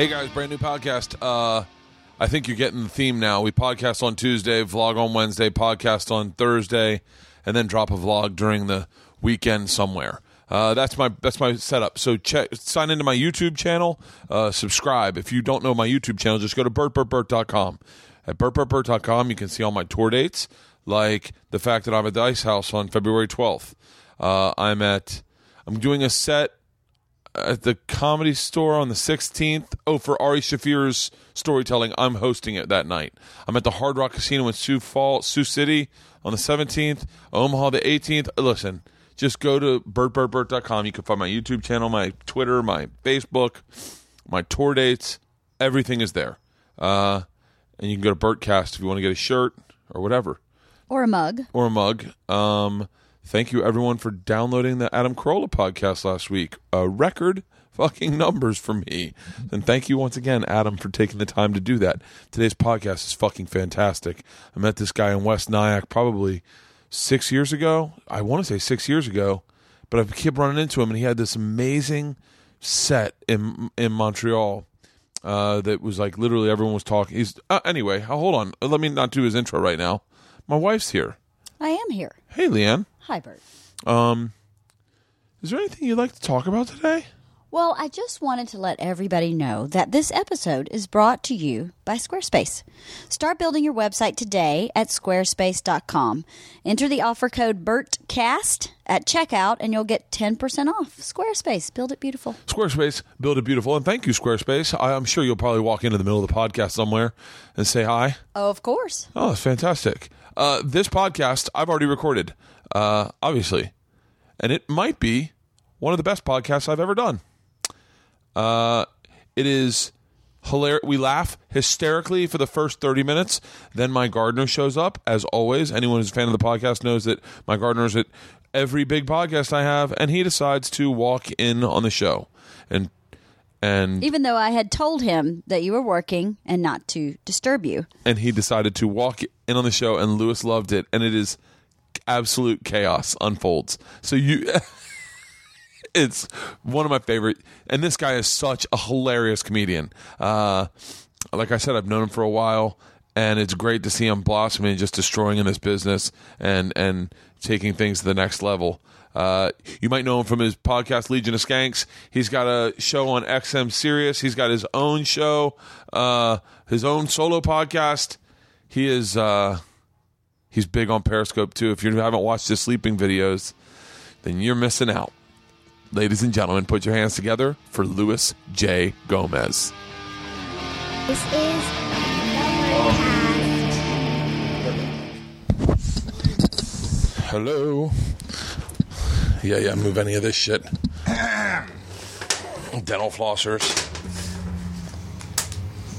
Hey guys, brand new podcast. Uh, I think you're getting the theme now. We podcast on Tuesday, vlog on Wednesday, podcast on Thursday, and then drop a vlog during the weekend somewhere. Uh, that's my that's my setup. So check sign into my YouTube channel, uh, subscribe. If you don't know my YouTube channel, just go to bertbertbert.com. At bertbertbert.com, you can see all my tour dates, like the fact that I'm at the Ice House on February 12th. Uh, I'm at I'm doing a set at the comedy store on the 16th. Oh, for Ari Shaffir's storytelling, I'm hosting it that night. I'm at the Hard Rock Casino in Sioux Falls, Sioux City on the 17th, Omaha the 18th. Listen, just go to bertbertbert.com. You can find my YouTube channel, my Twitter, my Facebook, my tour dates. Everything is there. Uh, and you can go to Bertcast if you want to get a shirt or whatever Or a mug. or a mug. Um, thank you everyone for downloading the Adam Carolla podcast last week. A record fucking numbers for me. And thank you once again, Adam, for taking the time to do that. Today's podcast is fucking fantastic. I met this guy in West Nyack probably six years ago. I want to say six years ago, but I kept running into him, and he had this amazing set in in Montreal uh, that was like literally everyone was talking. He's uh, anyway. Hold on, let me not do his intro right now. My wife's here. I am here. Hey, LeeAnn. Hi, Bert. Um, is there anything you'd like to talk about today? Well, I just wanted to let everybody know that this episode is brought to you by Squarespace. Start building your website today at squarespace.com. Enter the offer code BERTCAST at checkout and you'll get 10% off. Squarespace, build it beautiful. Squarespace, build it beautiful, and thank you, Squarespace. I, I'm sure you'll probably walk into the middle of the podcast somewhere and say hi. Oh, of course. Oh, that's fantastic. Uh, this podcast I've already recorded, uh, obviously, and it might be one of the best podcasts I've ever done. Uh, it is hilarious. We laugh hysterically for the first 30 minutes. Then my gardener shows up, as always. Anyone who's a fan of the podcast knows that my gardener's at every big podcast I have, and he decides to walk in on the show. And and Even though I had told him that you were working and not to disturb you. and he decided to walk in on the show and Luis loved it and it is absolute chaos unfolds. So you it's one of my favorite and this guy is such a hilarious comedian. Uh like i said i've known him for a while and it's great to see him blossoming and just destroying in this business and and taking things to the next level uh, you might know him from his podcast Legion of Skanks. He's got a show on XM Sirius. He's got his own show, uh, his own solo podcast. He is uh, he's big on Periscope too. If you haven't watched his sleeping videos, then you're missing out. Ladies and gentlemen, put your hands together for Luis J. Gomez. This is Hello. Yeah, yeah, move any of this shit. Dental flossers.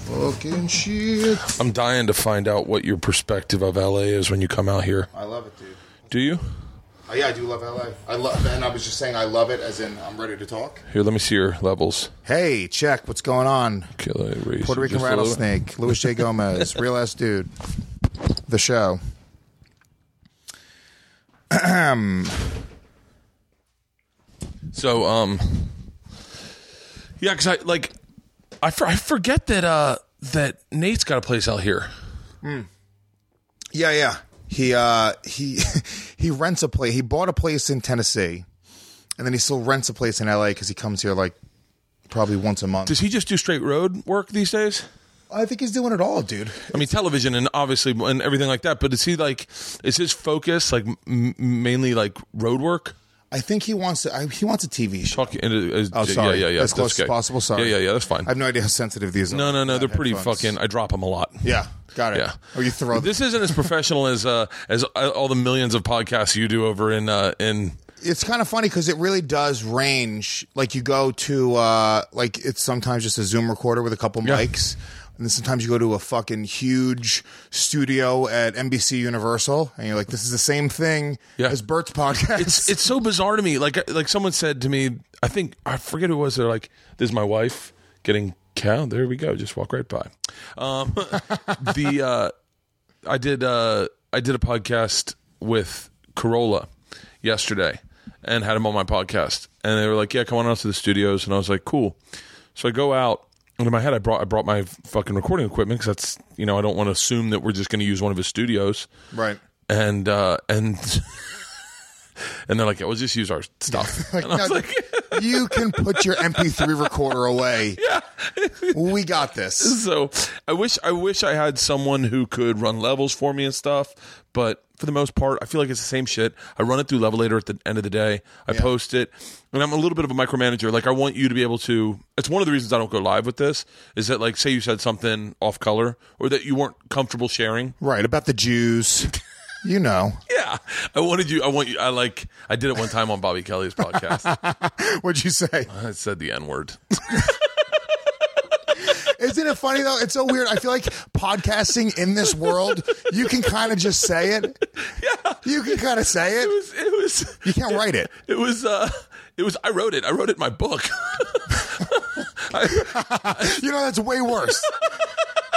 Fucking shit. I'm dying to find out what your perspective of LA is when you come out here. I love it, dude. Do you? Oh, yeah, I do love LA. I love, and I was just saying I love it, as in I'm ready to talk. Here, let me see your levels. Hey, check. What's going on? Let Puerto Rican just a little rattlesnake. Luis J. Gomez, real ass dude. The show. Um, So, um, yeah, because I like, I, for, I forget that uh that Nate's got a place out here. Yeah, yeah. He uh he he rents a place. He bought a place in Tennessee, and then he still rents a place in LA because he comes here like probably once a month. Does he just do straight road work these days? I think he's doing it all, dude. I mean, television and obviously and everything like that. But is he like, is his focus like m- mainly like road work? I think he wants to, I, he wants a TV show. Talk into, is, Oh, sorry. Yeah, yeah, yeah. As close okay. as possible. Sorry. Yeah, yeah, yeah. That's fine. I have no idea how sensitive these are. no, no, no. They're pretty Headphones. fucking. I drop them a lot. Yeah, got it. Yeah. Or you throw This isn't as professional as uh, as uh, all the millions of podcasts you do over in uh, in. it's kind of funny because it really does range. Like you go to uh like it's sometimes just a Zoom recorder with a couple Yeah. mics. And then sometimes you go to a fucking huge studio at NBC Universal, and you're like, "This is the same thing Yeah. as Bert's podcast." It's it's so bizarre to me. Like like someone said to me, I think I forget who it was. They're like, "This is my wife getting cow." There we go. Just walk right by. Um, the uh, I did uh, I did a podcast with Carolla yesterday and had him on my podcast, and they were like, "Yeah, come on out to the studios," and I was like, "Cool." So I go out, and in my head, I brought I brought my fucking recording equipment because that's you know I don't want to assume that we're just going to use one of his studios, Right. and uh, and and they're like, "Yeah, we'll just use our stuff," was no, like. you can put your MP3 recorder away. Yeah. we got this. so I wish I wish I had someone who could run levels for me and stuff, but for the most part, I feel like it's the same shit. I run it through Levelator at the end of the day. I post it, and I'm a little bit of a micromanager. Like I want you to be able to. It's one of the reasons I don't go live with this. Is that like say you said something off color or that you weren't comfortable sharing. Right. About the Jews. You know. Yeah, I wanted you. I want you. I like. I did it one time on Bobby Kelly's podcast. What'd you say? I said the N word. Isn't it funny though? It's so weird. I feel like podcasting in this world, you can kind of just say it. Yeah, You can kind of say it it. was. It was. You can't write it. It was. uh It was. I wrote it. I wrote it in my book. You know, that's way worse.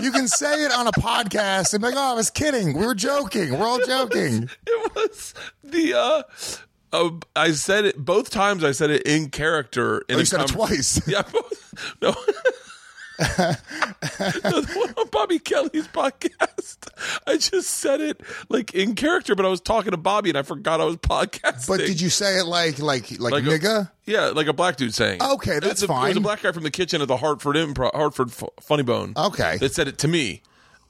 You can say it on a podcast and be like, oh, I was kidding. We were joking. We're all joking. it was the uh, uh I said it both times I said it in character in Oh, you said it twice. Yeah, both, no. no, the one on Bobby Kelly's podcast. I just said it like in character, but I was talking to Bobby and I forgot I was podcasting. But did you say it like like like, like nigga? A, yeah, like a black dude saying. it. Okay, that's a- It was a black guy from the kitchen at the Hartford Improv, Hartford F- Funny Bone. Okay. that said it to me,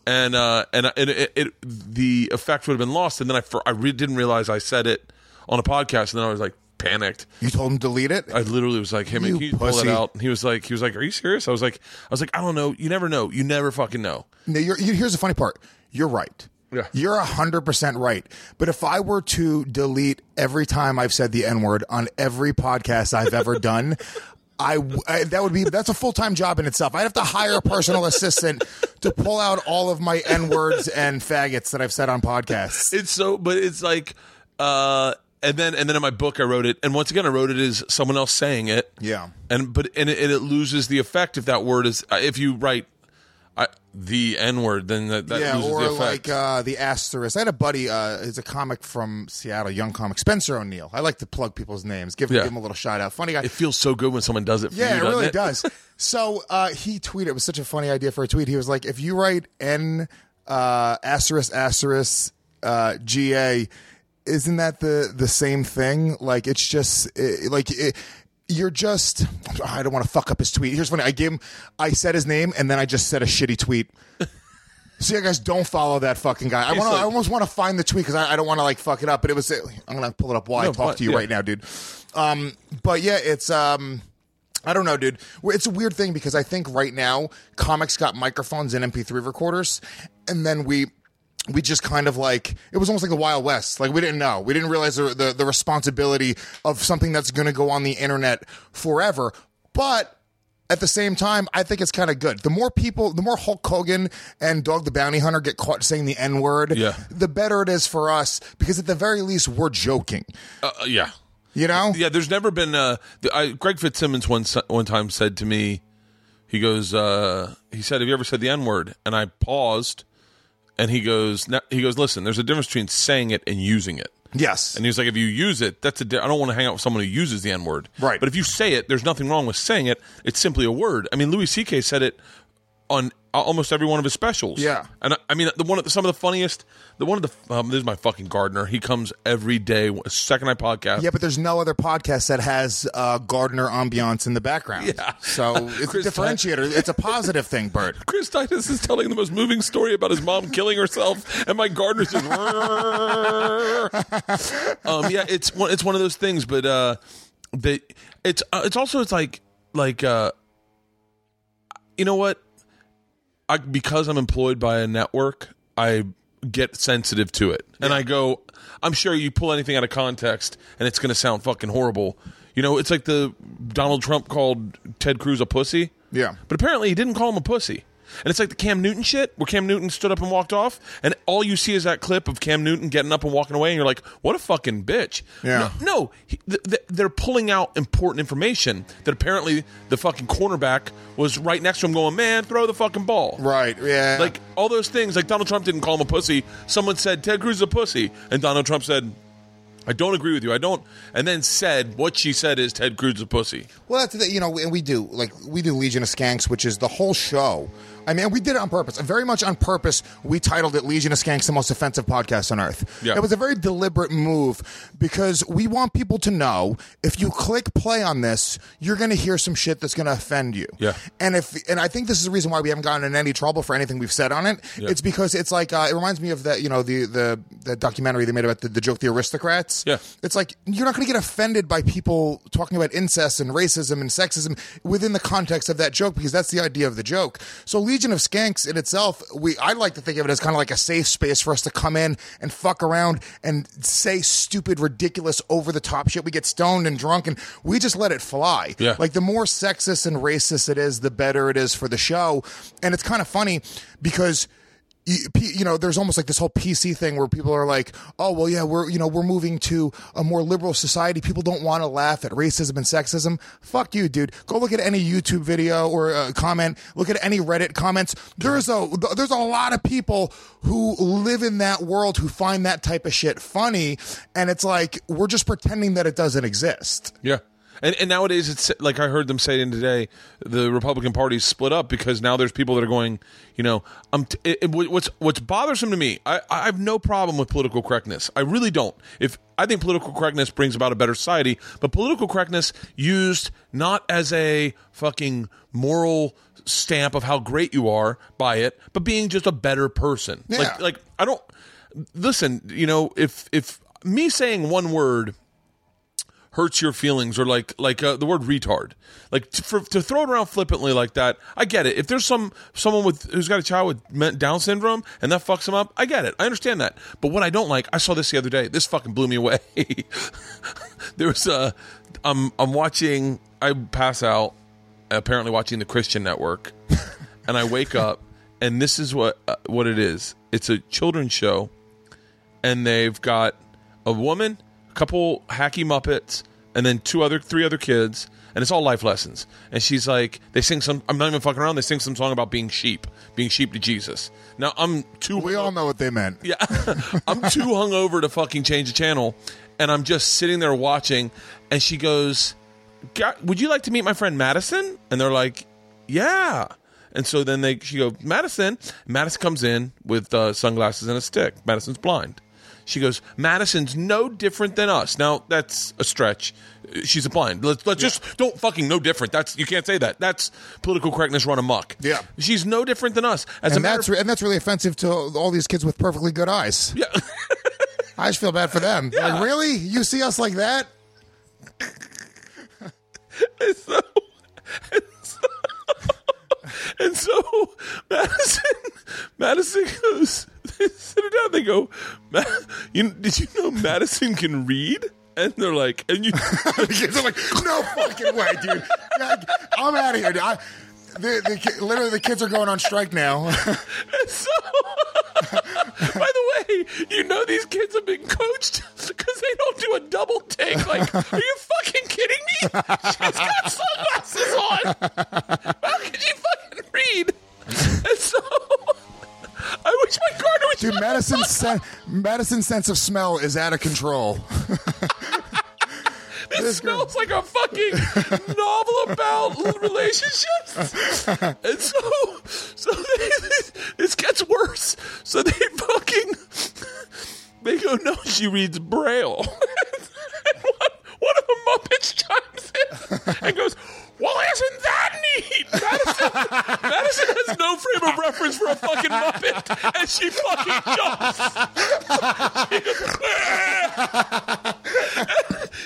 and uh, and and it, it, the effect would have been lost. And then I for, I re- didn't realize I said it on a podcast, and then I was like panicked. You told him to delete it? I literally was like, "Hey man, You can you pull pussy. it out?" He was like, "He was like, are you serious?" I was like, "I was like, I don't know. You never know. You never fucking know." No, you're, you, here's the funny part. You're right. Yeah. You're 100% right. But if I were to delete every time I've said the N word on every podcast I've ever done, I, I- that would be that's a full time job in itself. I'd have to hire a personal assistant to pull out all of my N words and faggots that I've said on podcasts. It's so, but it's like, uh, and then and then in my book I wrote it, and once again I wrote it as someone else saying it. Yeah. and but and it, and it loses the effect if that word is uh, if you write I, the N word, then that, that yeah, loses or the effect. like uh, the asterisk. I had a buddy, uh, he's a comic from Seattle, young comic, Spencer O'Neill. I like to plug people's names, give, Yeah. give him a little shout out. Funny guy. it feels so good when someone does it. For Yeah, you, it really doesn't does. So uh, he tweeted. It was such a funny idea for a tweet. He was like, "If you write N uh, asterisk asterisk uh, GA, isn't that the the same thing? Like it's just eh, like it, you're just. I don't want to fuck up his tweet. Here's funny. I gave him. I said his name and then I just said a shitty tweet. So you guys don't follow that fucking guy. I want to. like- I almost want to find the tweet because I, I don't want to like fuck it up. But it was. I'm gonna pull it up while I talk but- to you yeah. right now, dude. Um, but yeah, it's um. I don't know, dude. It's a weird thing because I think right now comics got microphones and MP3 recorders, and then we we just kind of like it was almost like the Wild West. Like we didn't know, we didn't realize the the, the responsibility of something that's going to go on the internet forever. But at the same time, I think it's kind of good. The more people, the more Hulk Hogan and Dog the Bounty Hunter get caught saying the N word, Yeah. the better it is for us because at the very least we're joking. Uh, uh, yeah, You know? yeah. There's never been. Uh, I, Greg Fitzsimmons one one time said to me, he goes, uh, he said, "Have you ever said the N word?" And I paused, and he goes, "No- he goes, listen, there's a difference between saying it and using it. Yes. And he's like, if you use it, that's a. Di- I don't want to hang out with someone who uses the N word. Right. But if you say it, there's nothing wrong with saying it. It's simply a word. I mean, Louis C.K. said it on almost every one of his specials. Yeah. And I, I mean, the one of the, some of the funniest. The one of the. Um, this is my fucking gardener. He comes every day. Second night podcast. Yeah, but there's no other podcast that has uh, gardener ambiance in the background. Yeah. So it's a differentiator. It's a positive thing, Bert. Chris Titus is telling the most moving story about his mom killing herself, and my gardener's just. um, yeah, it's one. It's one of those things, but uh, the it's uh, it's also it's like like uh, you know what? I because I'm employed by a network, I get sensitive to it, and I go. I'm sure you pull anything out of context, and it's going to sound fucking horrible. You know, it's like the Donald Trump called Ted Cruz a pussy. Yeah. But apparently he didn't call him a pussy. And it's like the Cam Newton shit, where Cam Newton stood up and walked off, and all you see is that clip of Cam Newton getting up and walking away, and you're like, "What a fucking bitch!" Yeah. No, no he, th- th- they're pulling out important information that apparently the fucking cornerback was right next to him, going, "Man, throw the fucking ball." Right. Yeah. Like all those things. Like Donald Trump didn't call him a pussy. Someone said Ted Cruz is a pussy, and Donald Trump said, "I don't agree with you. I don't." And then said what she said is Ted Cruz is a pussy. Well, that's the, you know, and we do like we do Legion of Skanks, which is the whole show. I mean, we did it on purpose, very much on purpose. We titled it "Legion of Skanks: The Most Offensive Podcast on Earth." Yeah. It was a very deliberate move because we want people to know if you click play on this, you're going to hear some shit that's going to offend you. Yeah. And if and I think this is the reason why we haven't gotten in any trouble for anything we've said on it. Yeah. It's because it's like uh, it reminds me of that you know the the the documentary they made about the, the joke the aristocrats. Yeah. It's like you're not going to get offended by people talking about incest and racism and sexism within the context of that joke because that's the idea of the joke. So Legion of Skanks in itself, we I like to think of it as kind of like a safe space for us to come in and fuck around and say stupid, ridiculous, over the top shit. We get stoned and drunk and we just let it fly. Yeah. Like the more sexist and racist it is, the better it is for the show. And it's kind of funny because you, know, there's almost like this whole PC thing where people are like, "Oh, well, yeah, we're you know we're moving to a more liberal society. People don't want to laugh at racism and sexism. Fuck you, dude. Go look at any YouTube video or uh, comment. Look at any Reddit comments. There's a there's a lot of people who live in that world who find that type of shit funny, and it's like we're just pretending that it doesn't exist. Yeah. And, and nowadays, it's like I heard them saying today, the Republican Party's split up because now there's people that are going, you know, um, t- it, it- what's what's bothersome to me. I, I have no problem with political correctness. I really don't. If I think political correctness brings about a better society, but political correctness used not as a fucking moral stamp of how great you are by it, but being just a better person. Yeah. Like, like I don't listen. You know, if if me saying one word hurts your feelings or like like uh, the word retard. Like to, for, to throw it around flippantly like that i get it. If there's some someone with who's got a child with down syndrome and that fucks them up i get it. I understand that. But what i don't like i saw this the other day. This fucking blew me away. There was a i'm i'm watching i pass out apparently watching the christian network and i wake up and this is what uh, what it is. It's a children's show and they've got a woman, couple hacky Muppets, and then two other, three other kids, and it's all life lessons. And she's like, they sing some. I'm not even fucking around. They sing some song about being sheep, being sheep to Jesus. Now I'm too. We all know what they meant. Yeah, I'm too hungover to fucking change the channel, and I'm just sitting there watching. And she goes, "God, "Would you like to meet my friend Madison?" And they're like, "Yeah." And so then they she go Madison. Madison comes in with uh, sunglasses and a stick. Madison's blind. She goes, Madison's no different than us. Now that's a stretch. She's a blind. Let's, let's just don't fucking no different. That's you can't say that. That's political correctness run amok. Yeah. she's no different than us. As a And that's of and that's really offensive to all these kids with perfectly good eyes. yeah. I just feel bad for them. Like, really? You see us like that? And so, and so, and so Madison, Madison goes, they sit her down. They go, you, did you know Madison can read? And they're like, and you, the kids are like, no fucking way, dude. Like, I'm out of here. Dude. I, the, the, literally, the kids are going on strike now. so, by the way, you know these kids have been coached because they don't do a double take. Like, are you fucking kidding me? She's got sunglasses on. How can you fucking read? And so, I wish my gardener was Dude, Madison's, sen- Madison's sense of smell is out of control. This smells like a fucking novel about relationships. And so, so they, this gets worse. So they fucking, they go, no, she reads Braille. and one, one of the Muppets chimes in and goes, well, isn't that neat? Madison, Madison has no frame of reference for a fucking Muppet, and she fucking jumps.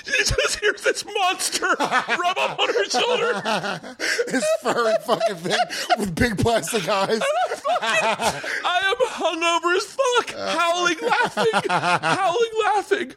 She she just hears this monster rub up on her shoulder. this furry fucking thing with big plastic eyes. I am hungover as fuck, howling, laughing, howling, laughing.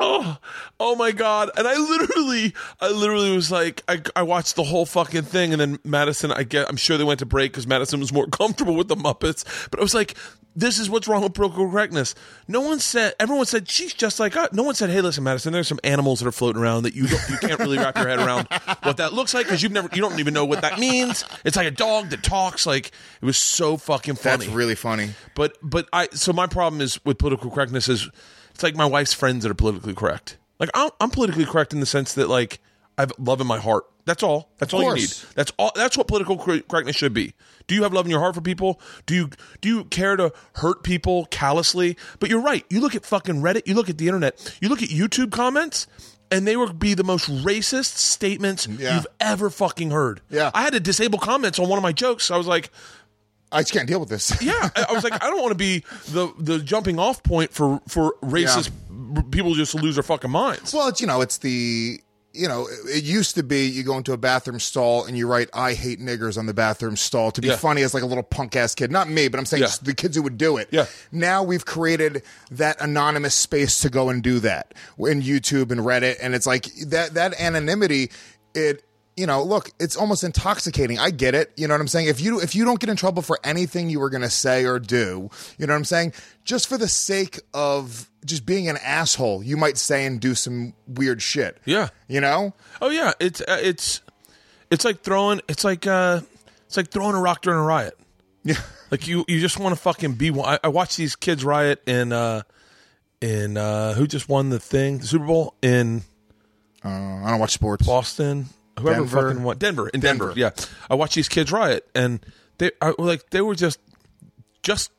Oh, oh my god! And I literally, I literally was like, I, I watched the whole fucking thing, and then Madison. I get, I'm sure they went to break because Madison was more comfortable with the Muppets. But I was like, this is what's wrong with political correctness. No one said. Everyone said she's just like us. No one said, hey, listen, Madison. There's some animals that are floating around that you don't, you can't really wrap your head around what that looks like because you've never, you don't even know what that means. It's like a dog that talks. Like it was so fucking funny. That's really funny. But but I so my problem is with political correctness is it's like my wife's friends that are politically correct. Like I'm, I'm politically correct in the sense that like I have love in my heart. That's all. That's all you need. That's all. That's what political correctness should be. Do you have love in your heart for people? Do you do you care to hurt people callously? But you're right. You look at fucking Reddit. You look at the internet. You look at YouTube comments. And they would be the most racist statements Yeah. you've ever fucking heard. Yeah. I had to disable comments on one of my jokes. I was like, I just can't deal with this. yeah, I was like, I don't want to be the the jumping off point for for racist r- people just to lose their fucking minds. Well, it's you know, it's the you know, it used to be you go into a bathroom stall and you write "I hate niggers" on the bathroom stall to be Yeah. funny as like a little punk ass kid. Not me, but I'm saying Yeah. just the kids who would do it. Yeah. Now we've created that anonymous space to go and do that in YouTube and Reddit, and it's like that that anonymity. It you know, look, it's almost intoxicating. I get it. You know what I'm saying? If you if you don't get in trouble for anything you were going to say or do, you know what I'm saying? Just for the sake of just being an asshole, you might say and do some weird shit. Yeah. You know? Oh yeah, it's uh, it's it's like throwing it's like uh it's like throwing a rock during a riot. Yeah. Like you you just want to fucking be one. I, I watched these kids riot in uh in uh who just won the thing the Super Bowl in Uh, I don't watch sports. Boston. Whoever Denver. fucking won Denver in Denver. Denver. Yeah, I watched these kids riot, and they I, like they were just just.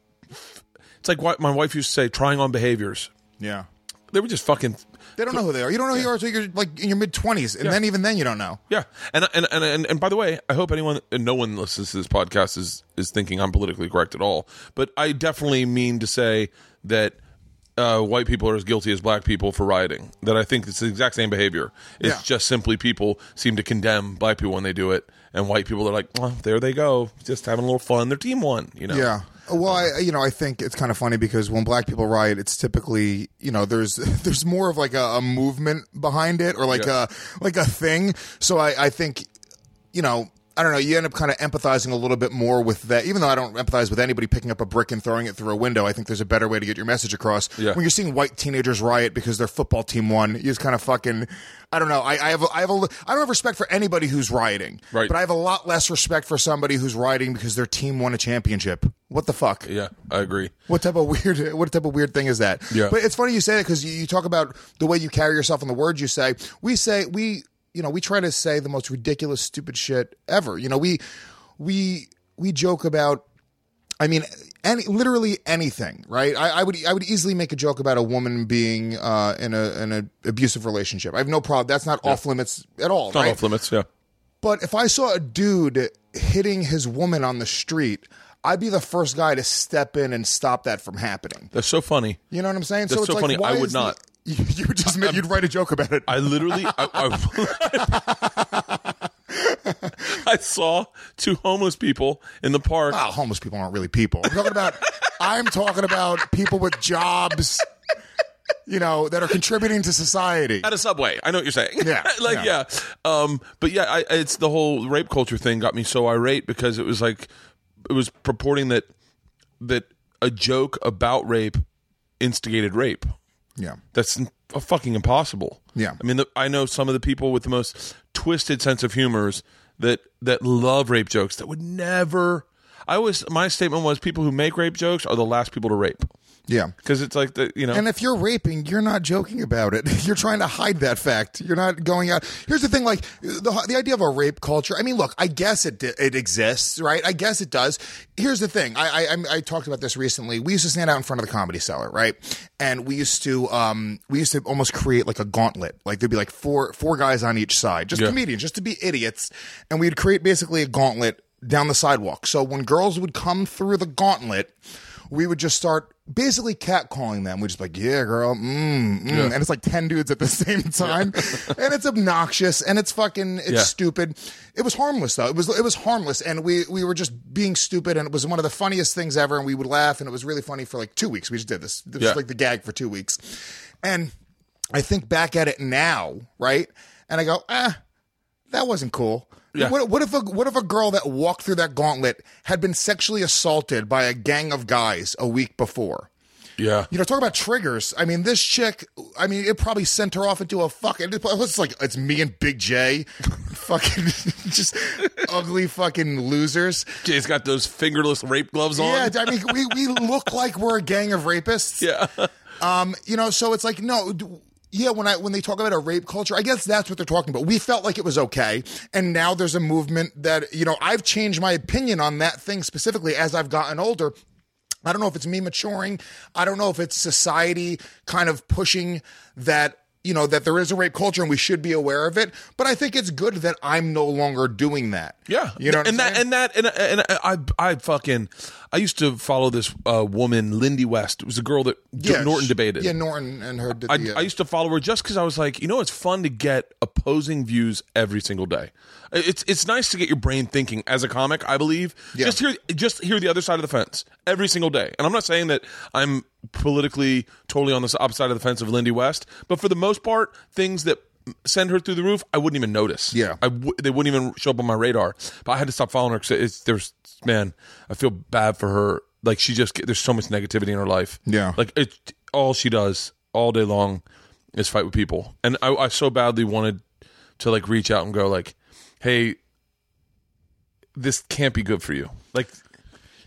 It's like what my wife used to say: trying on behaviors. Yeah. They were just fucking. They don't know who they are. You don't know who you are until you're like in your mid twenties, and then even then you don't know. Yeah, and and, and and and by the way, I hope anyone and no one listens to this podcast is is thinking I'm politically correct at all. But I definitely mean to say that uh, white people are as guilty as black people for rioting. That I think it's the exact same behavior. It's Yeah. just simply people seem to condemn black people when they do it, and white people are like, well, there they go, just having a little fun. Their team won, you know. Yeah. Well, I, you know, I think it's kind of funny because when black people riot, it's typically, you know, there's there's more of like a, a movement behind it or like Yeah. a like a thing. So I, I think, you know, I don't know. You end up kind of empathizing a little bit more with that, even though I don't empathize with anybody picking up a brick and throwing it through a window. I think there's a better way to get your message across. Yeah. When you're seeing white teenagers riot because their football team won, you just kind of fucking. I don't know. I, I have a, I have a I don't have respect for anybody who's rioting, Right. But I have a lot less respect for somebody who's rioting because their team won a championship. What the fuck? yeah, I agree. What type of weird? What type of weird thing is that? Yeah. But it's funny you say that because you, you talk about the way you carry yourself and the words you say. We say we, you know, we try to say the most ridiculous, stupid shit ever. You know, we, we, we joke about. I mean, any literally anything, right? I, I would I would easily make a joke about a woman being uh, in a in an abusive relationship. I have no problem. That's not off limits at all, It's not off limits. Yeah. But if I saw a dude hitting his woman on the street, I'd be the first guy to step in and stop that from happening. That's so funny. You know what I'm saying? That's it's so like, funny. I would is the- not. You, you just you'd write a joke about it. I literally, I, I, I saw two homeless people in the park. oh, homeless people aren't really people. I'm talking about. I'm talking about people with jobs. You know that are contributing to society. at a subway. I know what you're saying. Yeah, like yeah. yeah. Um, but yeah, I, it's the whole rape culture thing got me so irate because it was like it was purporting that that a joke about rape instigated rape. Yeah. That's fucking impossible. Yeah. I mean, the, I know some of the people with the most twisted sense of humors that that love rape jokes that would never. I always my statement was people who make rape jokes are the last people to rape Yeah. because it's like the you know And if you're raping, you're not joking about it. You're trying to hide that fact. You're not going out. Here's the thing: like the the idea of a rape culture. I mean, look, I guess it it exists, right? I guess it does. Here's the thing: I I, I'm- talked about this recently. We used to stand out in front of the comedy cellar, right? And we used to um we used to almost create like a gauntlet. Like there'd be like four four guys on each side, just Yeah. comedians, just to be idiots, and we'd create basically a gauntlet down the sidewalk. So when girls would come through the gauntlet we would just start basically catcalling them. We'd just like, yeah, girl, mm, mm. and it's like ten dudes at the same time, and it's obnoxious and it's fucking it's Yeah. stupid. It was harmless though. It was it was harmless, and we we were just being stupid, and it was one of the funniest things ever. And we would laugh, and it was really funny for like two weeks. We just did this. This Yeah. was like the gag for two weeks, and I think back at it now, right? And I go, ah, that wasn't cool. Yeah. What, what if a what if a girl that walked through that gauntlet had been sexually assaulted by a gang of guys a week before? Yeah. You know, talk about triggers. I mean, this chick. I mean, it probably sent her off into a fucking. It's like it's me and Big Jay, fucking just ugly fucking losers. Jay's got those fingerless rape gloves on. Yeah, I mean, we we look like we're a gang of rapists. Yeah. Um, you know, so it's like no. Yeah, when I when they talk about a rape culture, I guess that's what they're talking about. We felt like it was okay, and now there's a movement that you know I've changed my opinion on that thing specifically as I've gotten older. I don't know if it's me maturing. I don't know if it's society kind of pushing that you know that there is a rape culture and we should be aware of it. But I think it's good that I'm no longer doing that. Yeah, you know, what and I'm that saying? and that and and I I fucking I used to follow this uh, woman, Lindy West. It was a girl that Norton sh- debated. Yeah, Norton and her. Did I, the, uh, I used to follow her just because I was like, you know, it's fun to get opposing views every single day. It's it's nice to get your brain thinking as a comic. I believe Yeah. just hear just hear the other side of the fence every single day. And I'm not saying that I'm politically totally on the opposite side of the fence of Lindy West, but for the most part, things that send her through the roof, I wouldn't even notice. Yeah. I w- they wouldn't even show up on my radar. But I had to stop following her because there's man, I feel bad for her. Like she just there's so much negativity in her life. Yeah. like it's all she does all day long is fight with people, and I, I so badly wanted to like reach out and go like, hey, this can't be good for you. Like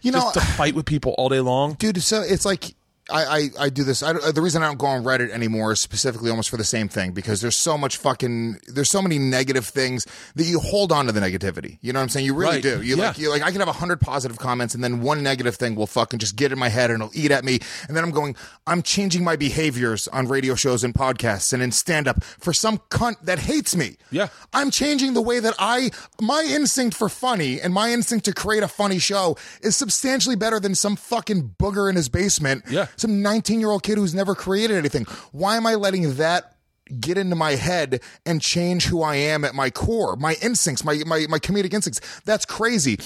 you know, to fight with people all day long. dude. So it's like I I, I do this. I, the reason I don't go on Reddit anymore is specifically almost for the same thing because there's so much fucking there's so many negative things that you hold on to the negativity. You know what I'm saying? You really Right. do. You Yeah. like you like I can have a hundred positive comments and then one negative thing will fucking just get in my head and it'll eat at me. And then I'm going, I'm changing my behaviors on radio shows and podcasts and in stand up for some cunt that hates me. Yeah. I'm changing the way that I my instinct for funny and my instinct to create a funny show is substantially better than some fucking booger in his basement. Yeah. Some 19 year old kid who's never created anything. Why am I letting that get into my head and change who I am at my core? My instincts, my my my comedic instincts. That's crazy.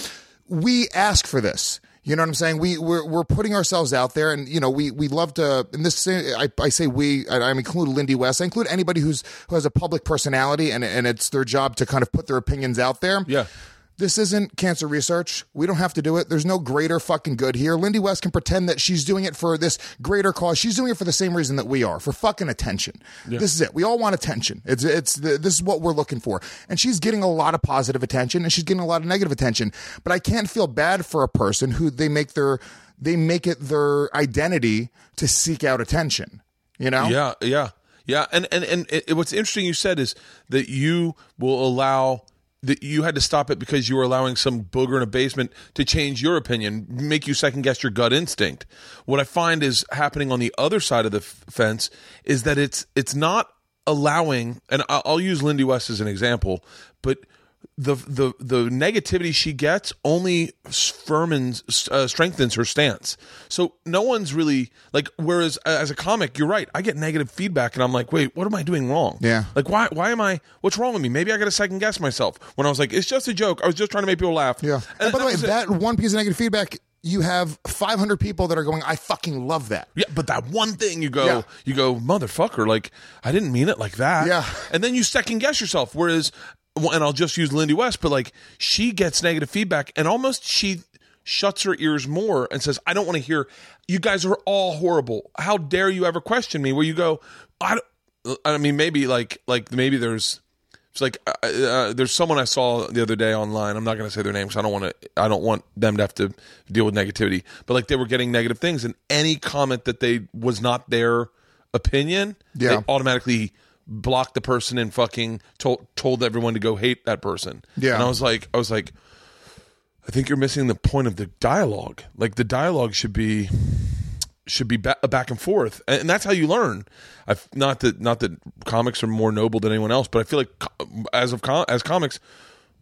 We ask for this. You know what I'm saying? We we're, we're putting ourselves out there, and you know we we love to. And this I, I say we. I, I include Lindy West. I include anybody who's who has a public personality, and and it's their job to kind of put their opinions out there. Yeah. This isn't cancer research. We don't have to do it. There's no greater fucking good here. Lindy West can pretend that she's doing it for this greater cause. She's doing it for the same reason that we are, for fucking attention. This is it. We all want attention. It's it's the, this is what we're looking for. And she's getting a lot of positive attention and she's getting a lot of negative attention. But I can't feel bad for a person who they make their they make it their identity to seek out attention. You know? Yeah, yeah, yeah. And and and it, what's interesting you said is that you will allow that you had to stop it because you were allowing some booger in a basement to change your opinion, make you second guess your gut instinct. What I find is happening on the other side of the f- fence is that it's it's not allowing, and I- I'll use Lindy West as an example, but the the the negativity she gets only firmens uh, strengthens her stance. So no one's really like. Whereas as a comic, you're right. I get negative feedback, and I'm like, wait, what am I doing wrong? Yeah. Like why why am I? What's wrong with me? Maybe I got to second guess myself. When I was like, it's just a joke. I was just trying to make people laugh. Yeah. And, by the way, that one piece of negative feedback, you have 500 people that are going, I fucking love that. Yeah, but that one thing you go, Yeah. you go, motherfucker, like I didn't mean it like that. Yeah. and then you second guess yourself. Whereas, and I'll just use Lindy West, but like she gets negative feedback, and almost she shuts her ears more and says, "I don't want to hear. You guys are all horrible. How dare you ever question me?" Where you go, I, don't, I mean, maybe like like maybe there's. It's like uh, uh, there's someone I saw the other day online. I'm not going to say their name because I don't want to. I don't want them to have to deal with negativity. But like they were getting negative things, and any comment that they was not their opinion, Yeah. they automatically blocked the person and fucking told told everyone to go hate that person. Yeah. and I was like, I was like, I think you're missing the point of the dialogue. Like the dialogue should be should be ba- back and forth, and, and that's how you learn. I've, not that not that comics are more noble than anyone else, but I feel like as of com- as comics,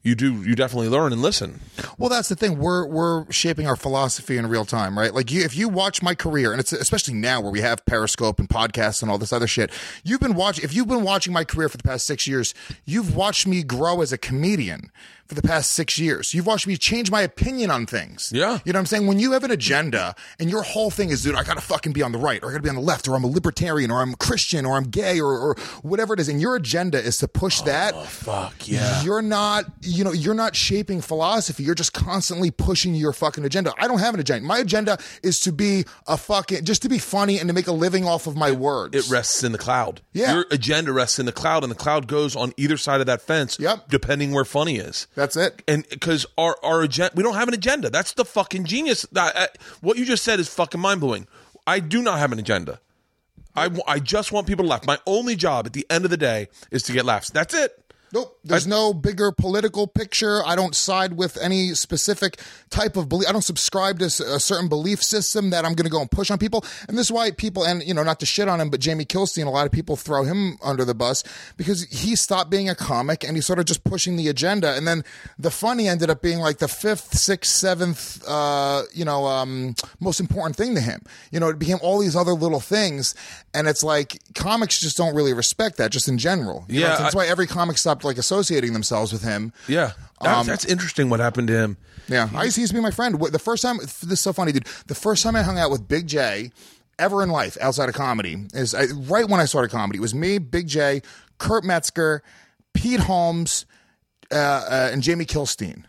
you do you definitely learn and listen. Well, that's the thing. We're we're shaping our philosophy in real time, right? Like, you, if you watch my career, and it's especially now where we have Periscope and podcasts and all this other shit, you've been watching. If you've been watching my career for the past six years, you've watched me grow as a comedian for the past six years. You've watched me change my opinion on things. Yeah. You know what I'm saying? When you have an agenda and your whole thing is, dude, I gotta fucking be on the right, or I gotta be on the left, or I'm a libertarian, or I'm a Christian, or I'm gay, or, or whatever it is, and your agenda is to push oh, that. Oh, Fuck yeah. You're not, you know, you're not shaping philosophy. You're just constantly pushing your fucking agenda. I don't have an agenda. My agenda is to be a fucking, just to be funny and to make a living off of my words. It rests in the cloud. Yeah. Your agenda rests in the cloud, and the cloud goes on either side of that fence. Yep. Depending where funny is. That's it. And because our our agenda, we don't have an agenda. That's the fucking genius. That- uh, what you just said is fucking mind blowing. I do not have an agenda. I, w- I just want people to laugh. My only job at the end of the day is to get laughs. That's it. Nope. There's no bigger political picture. I don't side with any specific type of belief. I don't subscribe to a certain belief system that I'm going to go and push on people. And this is why people, and you know, not to shit on him, but Jamie Kilstein, a lot of people throw him under the bus because he stopped being a comic and he's sort of just pushing the agenda. And then the funny ended up being like the fifth, sixth, seventh, uh, you know, um, most important thing to him. You know, it became all these other little things. And it's like comics just don't really respect that, just in general. You know, Yeah, that's I- why every comic stopped like associating themselves with him. Yeah. That- Um, that's interesting what happened to him. Yeah, I used, he used to be my friend. The first time, this is so funny, dude. The first time I hung out with Big Jay ever in life outside of comedy is I, right when I started comedy. It was me, Big Jay, Kurt Metzger, Pete Holmes, uh, uh, and Jamie Kilstein.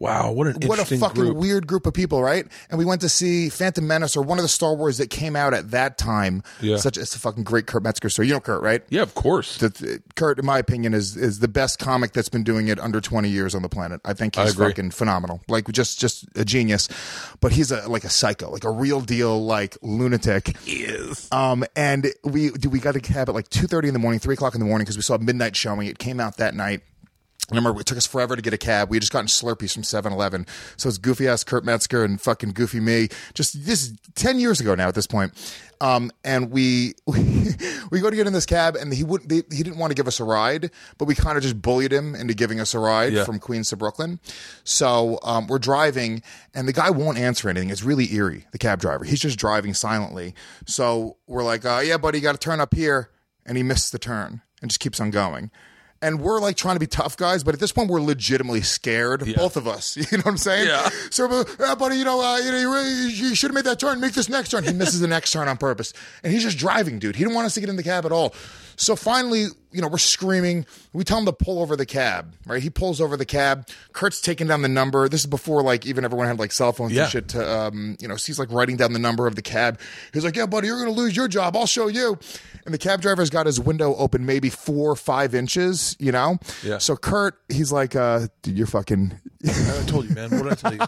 Wow, what an What a fucking group. weird group of people, right? And we went to see Phantom Menace or one of the Star Wars that came out at that time. Yeah. Such it's a fucking great Kurt Metzger story. You know Kurt, right? yeah, of course. that Kurt, in my opinion, is is the best comic that's been doing it under twenty years on the planet. I think he's agree. fucking phenomenal, like just just a genius. But he's a like a psycho, like a real deal like lunatic. Yes. Um, and we we got a cab at like two thirty in the morning, three o'clock in the morning because we saw a midnight showing. It came out that night. I remember it took us forever to get a cab. We had just gotten Slurpees from 7 Eleven. So it's goofy ass Kurt Metzger and fucking goofy me. Just this is 10 years ago now at this point. Um, and we, we, we go to get in this cab and he wouldn't, they, he didn't want to give us a ride, but we kind of just bullied him into giving us a ride Yeah. from Queens to Brooklyn. So, um, we're driving and the guy won't answer anything. It's really eerie, the cab driver. He's just driving silently. So we're like, uh, yeah, buddy, you got to turn up here. And he missed the turn and just keeps on going and we're like trying to be tough guys, but at this point we're legitimately scared, both of us. You know what I'm saying? Yeah. So, yeah, buddy, you know, uh, you know, you, really, you should have made that turn. Make this next turn. He misses the next turn on purpose, and he's just driving, dude. He didn't want us to get in the cab at all. So finally, you know, we're screaming. We tell him to pull over the cab. Right? He pulls over the cab. Kurt's taking down the number. This is before like even everyone had like cell phones Yeah. and shit. To um, you know, so he's like writing down the number of the cab. He's like, "Yeah, buddy, you're gonna lose your job. I'll show you." And the cab driver's got his window open maybe four or five inches. You know. Yeah. So Kurt, he's like, uh, "Dude, you're fucking." I told you, man. What did I tell you?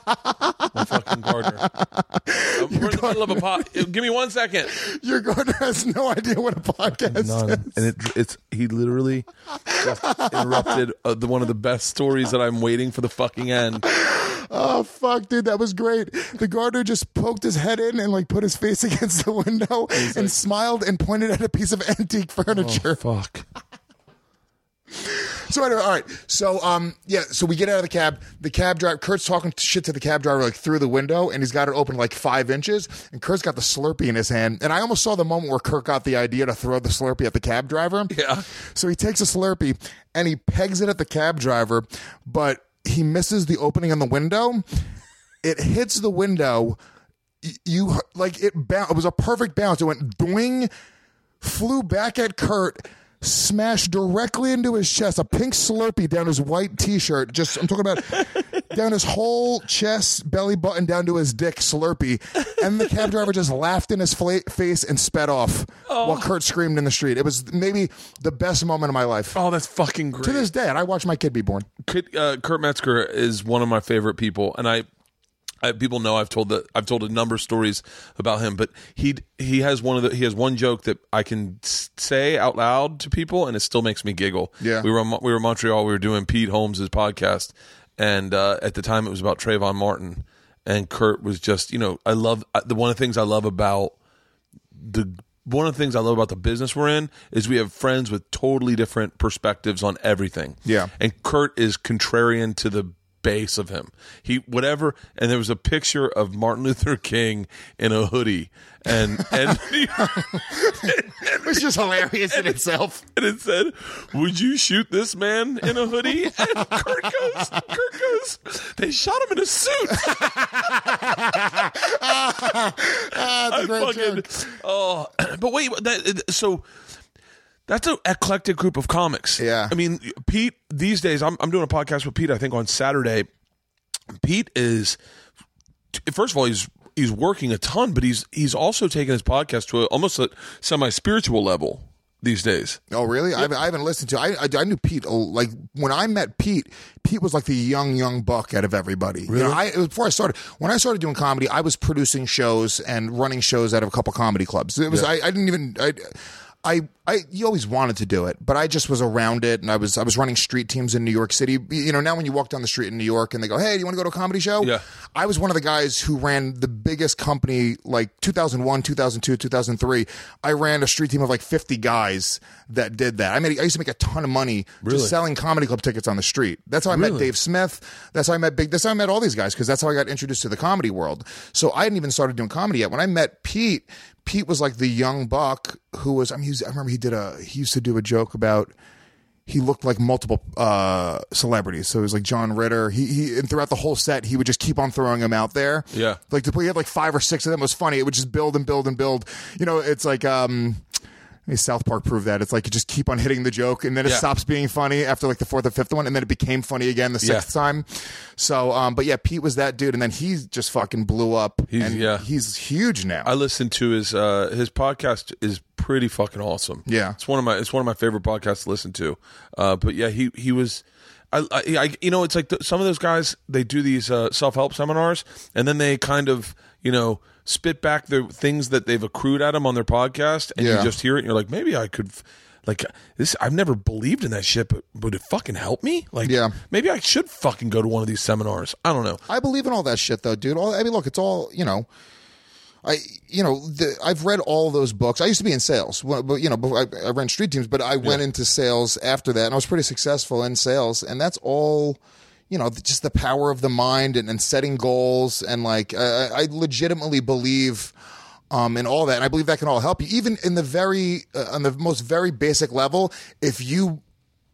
I'm fucking Gardner. Uh, We're in the middle of a pot. Give me one second. Your Gardner has no idea what a podcast None. is. And it, it's he literally just interrupted uh, the, one of the best stories that I'm waiting for the fucking end. Oh fuck, dude, that was great. The gardener just poked his head in and like put his face against the window and smiled and pointed at a piece of antique furniture. Fuck. So anyway, all right. So um, yeah. So we get out of the cab. The cab driver, Kurt's talking shit to the cab driver like through the window, and he's got it open like five inches. And Kurt's got the Slurpee in his hand. And I almost saw the moment where Kurt got the idea to throw the Slurpee at the cab driver. Yeah. So he takes a Slurpee and he pegs it at the cab driver, but he misses the opening on the window. It hits the window. You like it. Bound, it was a perfect bounce. It went doing, flew back at Kurt, smashed directly into his chest. A pink Slurpee down his white T-shirt. Just I'm talking about down his whole chest, belly button, down to his dick. Slurpee, and the cab driver just laughed in his fla- face and sped off while Kurt screamed in the street. It was maybe the best moment of my life. Oh, that's fucking great. To this day, and I watched my kid be born. Kurt, uh, Kurt Metzger is one of my favorite people, and I, I people know I've told that I've told a number of stories about him, but he he has one of the he has one joke that I can say out loud to people, and it still makes me giggle. Yeah. we were in we were in Montreal, we were doing Pete Holmes' podcast, and uh, at the time it was about Trayvon Martin, and Kurt was just you know I love the one of the things I love about the one of the things I love about the business we're in is we have friends with totally different perspectives on everything. Yeah. And Kurt is contrarian to the base of him. He whatever, and there was a picture of Martin Luther King in a hoodie, and and It's just hilarious in itself. and it said, "Would you shoot this man in a hoodie?" And Kurt goes, "Kurt goes, they shot him in a suit." Ah, I fucking, oh, but wait, that so that's an eclectic group of comics. Yeah. I mean, Pete. These days, I'm I'm doing a podcast with Pete. I think on Saturday. Pete is first of all he's he's working a ton, but he's he's also taking his podcast to a, almost a semi spiritual level these days. Oh, really? I, haven't, I haven't listened to. I, I I knew Pete. uh, Like when I met Pete, Pete was like the young young buck out of everybody. You know, I it was before I started. When I started doing comedy, I was producing shows and running shows out of a couple comedy clubs. It was I, I didn't even I. I, I, you always wanted to do it, but I just was around it, and I was, I was running street teams in New York City. You know, now when you walk down the street in New York and they go, "Hey, do you want to go to a comedy show?" Yeah. I was one of the guys who ran the biggest company, like 2001, 2002, 2003. I ran a street team of like 50 guys that did that. I made, I used to make a ton of money Really? just selling comedy club tickets on the street. That's how I met Dave Smith. That's how I met Big. That's how I met all these guys because that's how I got introduced to the comedy world. So I hadn't even started doing comedy yet. When I met Pete, Pete was like the young buck who was. I mean, he was, I remember he did a. He used to do a joke about he looked like multiple uh, celebrities. So it was like John Ritter. He, he and throughout the whole set, he would just keep on throwing them out there. Yeah. like to put, he had like five or six of them. It was funny. It would just build and build and build. You know, it's like um, South Park proved that. It's like you just keep on hitting the joke, and then it Yeah. stops being funny after like the fourth or fifth one, and then it became funny again the sixth Yeah. time. So, um, but yeah, Pete was that dude, and then he just fucking blew up. He's- and yeah. he's huge now. I listened to his uh, his podcast is pretty fucking awesome. Yeah. it's one of my it's one of my favorite podcasts to listen to. Uh, but yeah, he he was. I, I, I you know it's like the, some of those guys they do these uh, self help seminars and then they kind of you know spit back the things that they've accrued at them on their podcast and Yeah. you just hear it and you're like maybe I could like this I've never believed in that shit but would it fucking help me like Yeah. maybe I should fucking go to one of these seminars I don't know I believe in all that shit, though, dude. All, I mean, look, it's all you know. I, you know, the, I've read all those books. I used to be in sales, but you know, I, I ran street teams, but I went into sales after that, and I was pretty successful in sales. And that's all, you know, just the power of the mind and, and setting goals, and like I, I legitimately believe um, and all that. And I believe that can all help you, even in the very uh, on the most very basic level. If you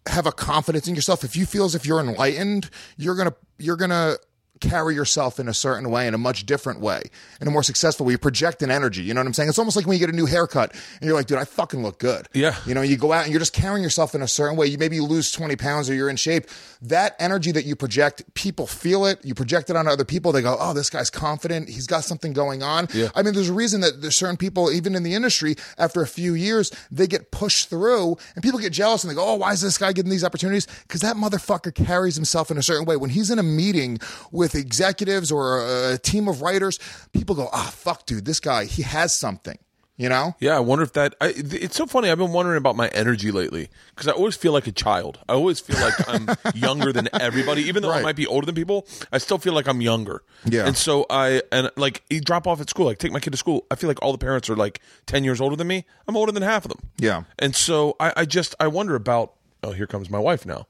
have a confidence in yourself, if you feel as if you're enlightened, you're gonna you're gonna carry yourself in a certain way, in a much different way, in a more successful way. You project an energy. You know what I'm saying? It's almost like when you get a new haircut and you're like, dude, I fucking look good. Yeah. You know, you go out and you're just carrying yourself in a certain way. You maybe you lose 20 pounds or you're in shape. That energy that you project, people feel it. You project it on other people. They go, oh, this guy's confident. He's got something going on. Yeah. I mean, there's a reason that there's certain people, even in the industry, after a few years, they get pushed through and people get jealous and they go, oh, why is this guy getting these opportunities? Because that motherfucker carries himself in a certain way. When he's in a meeting with executives or a, a team of writers, people go, ah, fuck, dude, this guy, he has something, you know? Yeah, I wonder if that. I, it's so funny. I've been wondering about my energy lately because I always feel like a child. I always feel like I'm younger than everybody, even though I might be older than people. I still feel like I'm younger. Yeah. And so I and like you drop off at school, like take my kid to school. I feel like all the parents are like ten years older than me. I'm older than half of them. Yeah. And so I, I just I wonder about. Oh, here comes my wife now.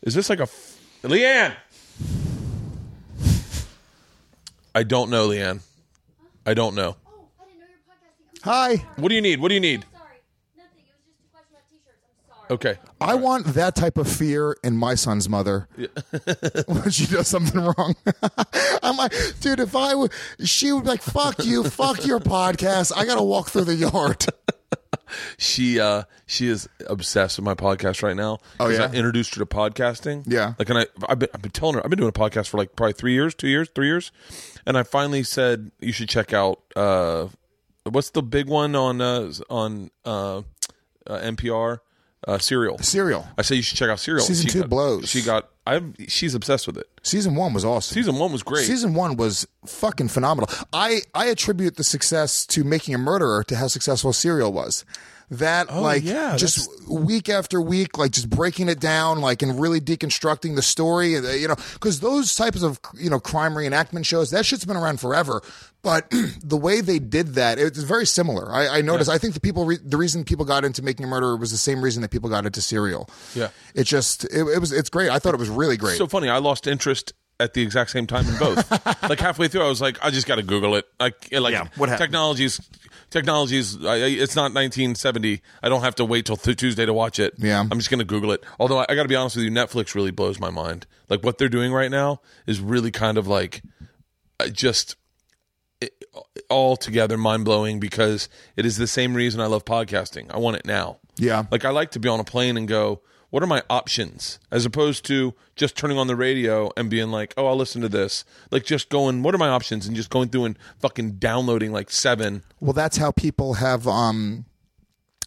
Is this like a f- LeeAnn? I don't know, LeeAnn. I don't know. Oh, I didn't know your podcast. Hi. What do you need? What do you need? Sorry. Nothing. It was just a question about t-shirts. I'm sorry. Okay. I want that type of fear in my son's mother when she does something wrong. I'm like, dude, if I would, she would be like, fuck you, fuck your podcast. I got to walk through the yard. she uh she is obsessed with my podcast right now. Oh yeah? I introduced her to podcasting. Yeah. like and I I've been, I've been telling her I've been doing a podcast for like probably three years, two years, three years, and I finally said you should check out uh what's the big one on uh on uh, uh NPR uh Serial. Serial. I say you should check out Serial. Season She two got- blows. She got I she's obsessed with it. Season one was awesome. Season one was great. Season one was fucking phenomenal. I, I attribute the success to making a murderer to how successful Serial was. That like Oh, yeah, just week after week, like just breaking it down, like and really deconstructing the story, uh, you know, because those types of you know crime reenactment shows, that shit's been around forever. But the way they did that, it's very similar. I, I noticed. I think the people, re- the reason people got into making a murderer was the same reason that people got into Serial. Yeah. it just, it, it was, it's great. I thought it was really great. so funny. I lost interest at the exact same time in both. like halfway through, I was like, I just got to Google it. Like, like Yeah, what happened? technologies, technologies. I, it's not 1970. I don't have to wait till th- Tuesday to watch it. Yeah. I'm just gonna Google it. Although I, I got to be honest with you, Netflix really blows my mind. Like what they're doing right now is really kind of like uh, just it, altogether mind blowing because it is the same reason I love podcasting. I want it now. Yeah. Like I like to be on a plane and go, what are my options? As opposed to just turning on the radio and being like, oh, I'll listen to this. Like just going, what are my options? And just going through and fucking downloading like seven. Well, that's how people have. um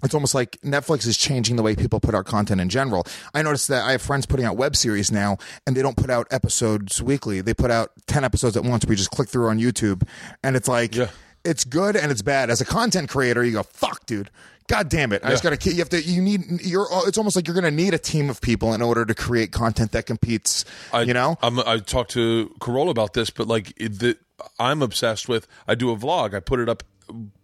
it's almost like Netflix is changing the way people put out content in general. I noticed that I have friends putting out web series now, and they don't put out episodes weekly. They put out ten episodes at once. We just click through on YouTube, and it's like Yeah. it's good and it's bad. As a content creator, you go, "Fuck, dude." God damn it! I just gotta. keep- You have to. You need. You're. Uh, it's almost like you're gonna need a team of people in order to create content that competes. I, you know. I'm, I talked to Carolla about this, but like the, I'm obsessed with. I do a vlog. I put it up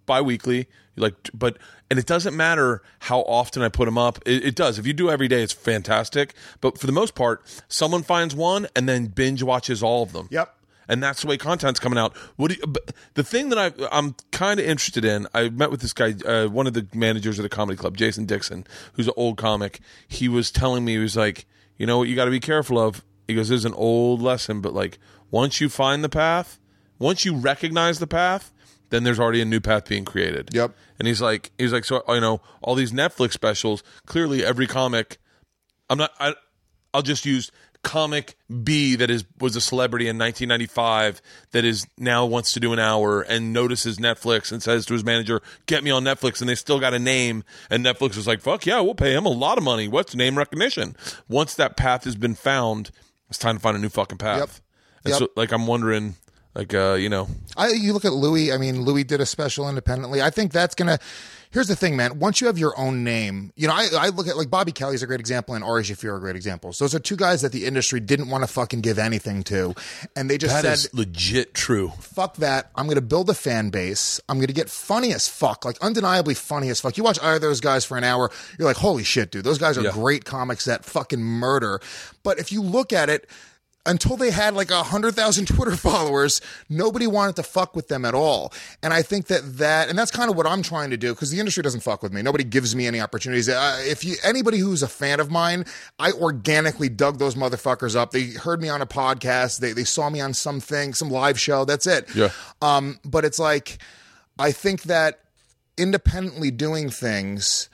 bi-weekly, like, but and it doesn't matter how often I put them up. It, it does. If you do every day, it's fantastic. But for the most part, someone finds one and then binge watches all of them. Yep. And that's the way content's coming out. What do you, the thing that I I'm kind of interested in? I met with this guy, uh, one of the managers of the comedy club, Jason Dixon, who's an old comic. He was telling me he was like, you know what, you got to be careful of. He goes, "There's an old lesson, but like once you find the path, once you recognize the path, then there's already a new path being created." Yep. And he's like, he's like, so you know, all these Netflix specials. Clearly, every comic I'm not. I, I'll just use comic B that is was a celebrity in 1995 that is now wants to do an hour and notices Netflix and says to his manager, "Get me on Netflix." And they still got a name, and Netflix was like, "Fuck yeah, we'll pay him a lot of money." What's name recognition? Once that path has been found, it's time to find a new fucking path. Yep. And Yep. so, like, I'm wondering, like, uh, you know, I, you look at Louis. I mean, Louis did a special independently. I think that's gonna. Here's the thing, man. Once you have your own name, you know, I, I look at like Bobby Kelly's a great example and Ari Shaffir are great examples. Those are two guys that the industry didn't want to fucking give anything to, and they just that said, is legit true. "Fuck that! I'm going to build a fan base. I'm going to get funny as fuck, like undeniably funny as fuck." You watch either of those guys for an hour, you're like, "Holy shit, dude! Those guys are Yeah. great comics that fucking murder." But if you look at it until they had like a hundred thousand Twitter followers, nobody wanted to fuck with them at all. And I think that that, and that's kind of what I'm trying to do because the industry doesn't fuck with me. Nobody gives me any opportunities. Uh, if you anybody who's a fan of mine, I organically dug those motherfuckers up. They heard me on a podcast. They they saw me on something, some live show. That's it. Yeah. Um, but it's like, I think that independently doing things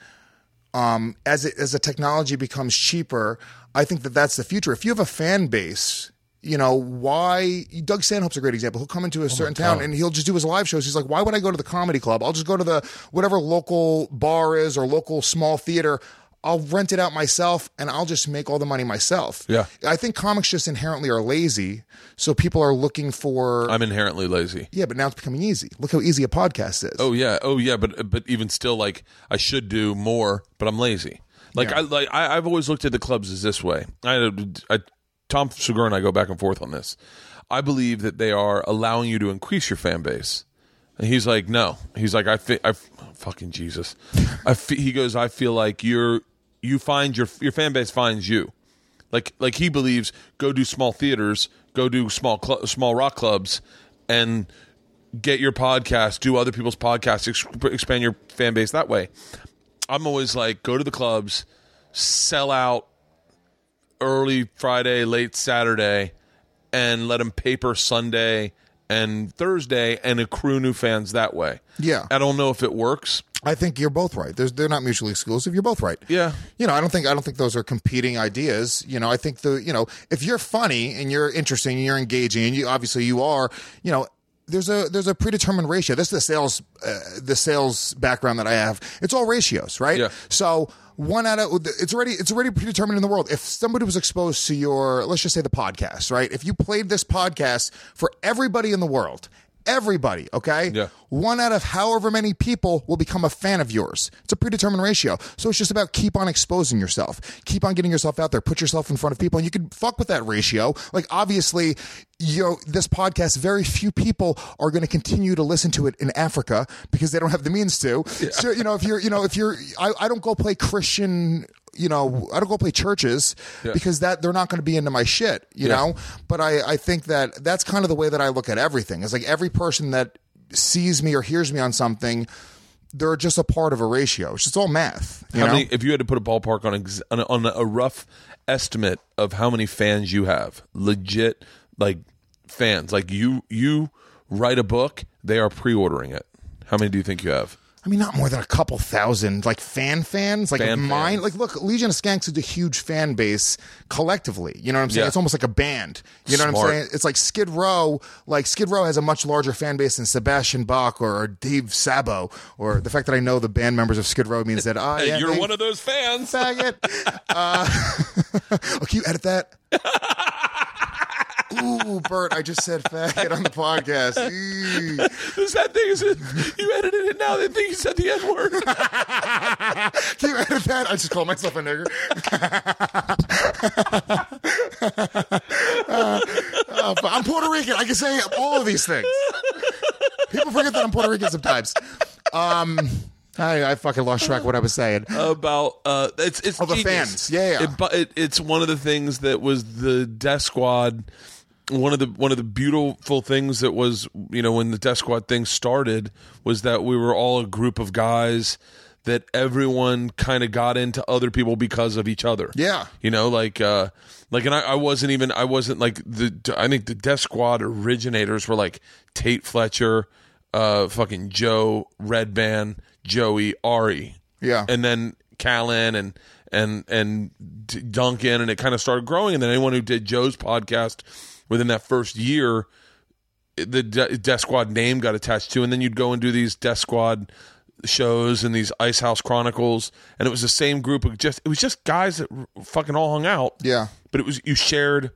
um, as it, as the technology becomes cheaper, I think that that's the future. If you have a fan base, you know why? Doug Stanhope's a great example. He'll come into a oh certain town and he'll just do his live shows. He's like, why would I go to the comedy club? I'll just go to the whatever local bar is or local small theater. I'll rent it out myself and I'll just make all the money myself. Yeah. I think comics just inherently are lazy, so people are looking for. I'm inherently lazy. yeah, but now it's becoming easy. Look how easy a podcast is. Oh yeah, oh yeah, but but even still, like I should do more, but I'm lazy. Like Yeah. I like I, I've always looked at the clubs as this way. I, uh, I Tom Segura and I go back and forth on this. I believe that they are allowing you to increase your fan base. And he's like, no. He's like, I, fi- I fucking Jesus. I fe- he goes, I feel like you're you find your your fan base finds you. Like like he believes, go do small theaters, go do small cl- small rock clubs, and get your podcast, do other people's podcasts, ex- expand your fan base that way. I'm always like, go to the clubs, sell out early Friday, late Saturday, and let them paper Sunday and Thursday and accrue new fans that way. Yeah. I don't know if it works. I think you're both right. There's, they're not mutually exclusive. You're both right. Yeah. You know, I don't think I don't think those are competing ideas. You know, I think the you know if you're funny and you're interesting and you're engaging and you obviously you are. You know. There's a there's a predetermined ratio. This is the sales uh, the sales background that I have. It's all ratios, right? Yeah. So one out of it's already it's already predetermined in the world. If somebody was exposed to your let's just say the podcast, right? If you played this podcast for everybody in the world, everybody, okay? Yeah. One out of however many people will become a fan of yours. It's a predetermined ratio. So it's just about keep on exposing yourself. Keep on getting yourself out there. Put yourself in front of people and you can fuck with that ratio. Like obviously, you know, this podcast, very few people are going to continue to listen to it in Africa because they don't have the means to. So, you know, if you're, you know, if you're, I, I don't go play Christian you know, I don't go play churches because that they're not going to be into my shit, you Yeah. know. But I, I think that that's kind of the way that I look at everything. It's like every person that sees me or hears me on something, they're just a part of a ratio. It's just all math. You many? If you had to put a ballpark on ex- on, a, on a rough estimate of how many fans you have, legit like fans, like you you write a book, they are pre-ordering it. How many do you think you have? I mean, not more than a couple thousand, like fan fans, like Fan mine. fans. Like, look, Legion of Skanks is a huge fan base collectively. You know what I'm saying? Yeah. It's almost like a band. You know what I'm saying? It's like Skid Row. Like Skid Row has a much larger fan base than Sebastian Bach or Dave Sabo. Or the fact that I know the band members of Skid Row means that Hey, yeah, you're one of those fans. faggot. Uh, oh, can you edit that? Ooh, Bert, I just said faggot on the podcast. Eee. The sad thing is, you edited it now. They think you said the N word. Can you edit that? I just call myself a nigger. Uh, uh, but I'm Puerto Rican. I can say all of these things. People forget that I'm Puerto Rican sometimes. Um, I, I fucking lost track of what I was saying. about uh it's it's Oh, the genius. fans. Yeah, yeah. It, but it, it's one of the things that was the Death Squad one of the one of the beautiful things that was you know when the Death Squad thing started was that we were all a group of guys that everyone kind of got into other people because of each other. Yeah. You know, like uh like and I, I wasn't even I wasn't like the I think the Death Squad originators were like Tait Fletcher, uh fucking Joe Redban, Joey, Ari. Yeah. And then Callen and and and Duncan and it kind of started growing and then anyone who did Joe's podcast within that first year the De- Death Squad name got attached to, and then you'd go and do these Death Squad shows and these Ice House Chronicles, and it was the same group of just it was just guys that fucking all hung out. Yeah. but it was you shared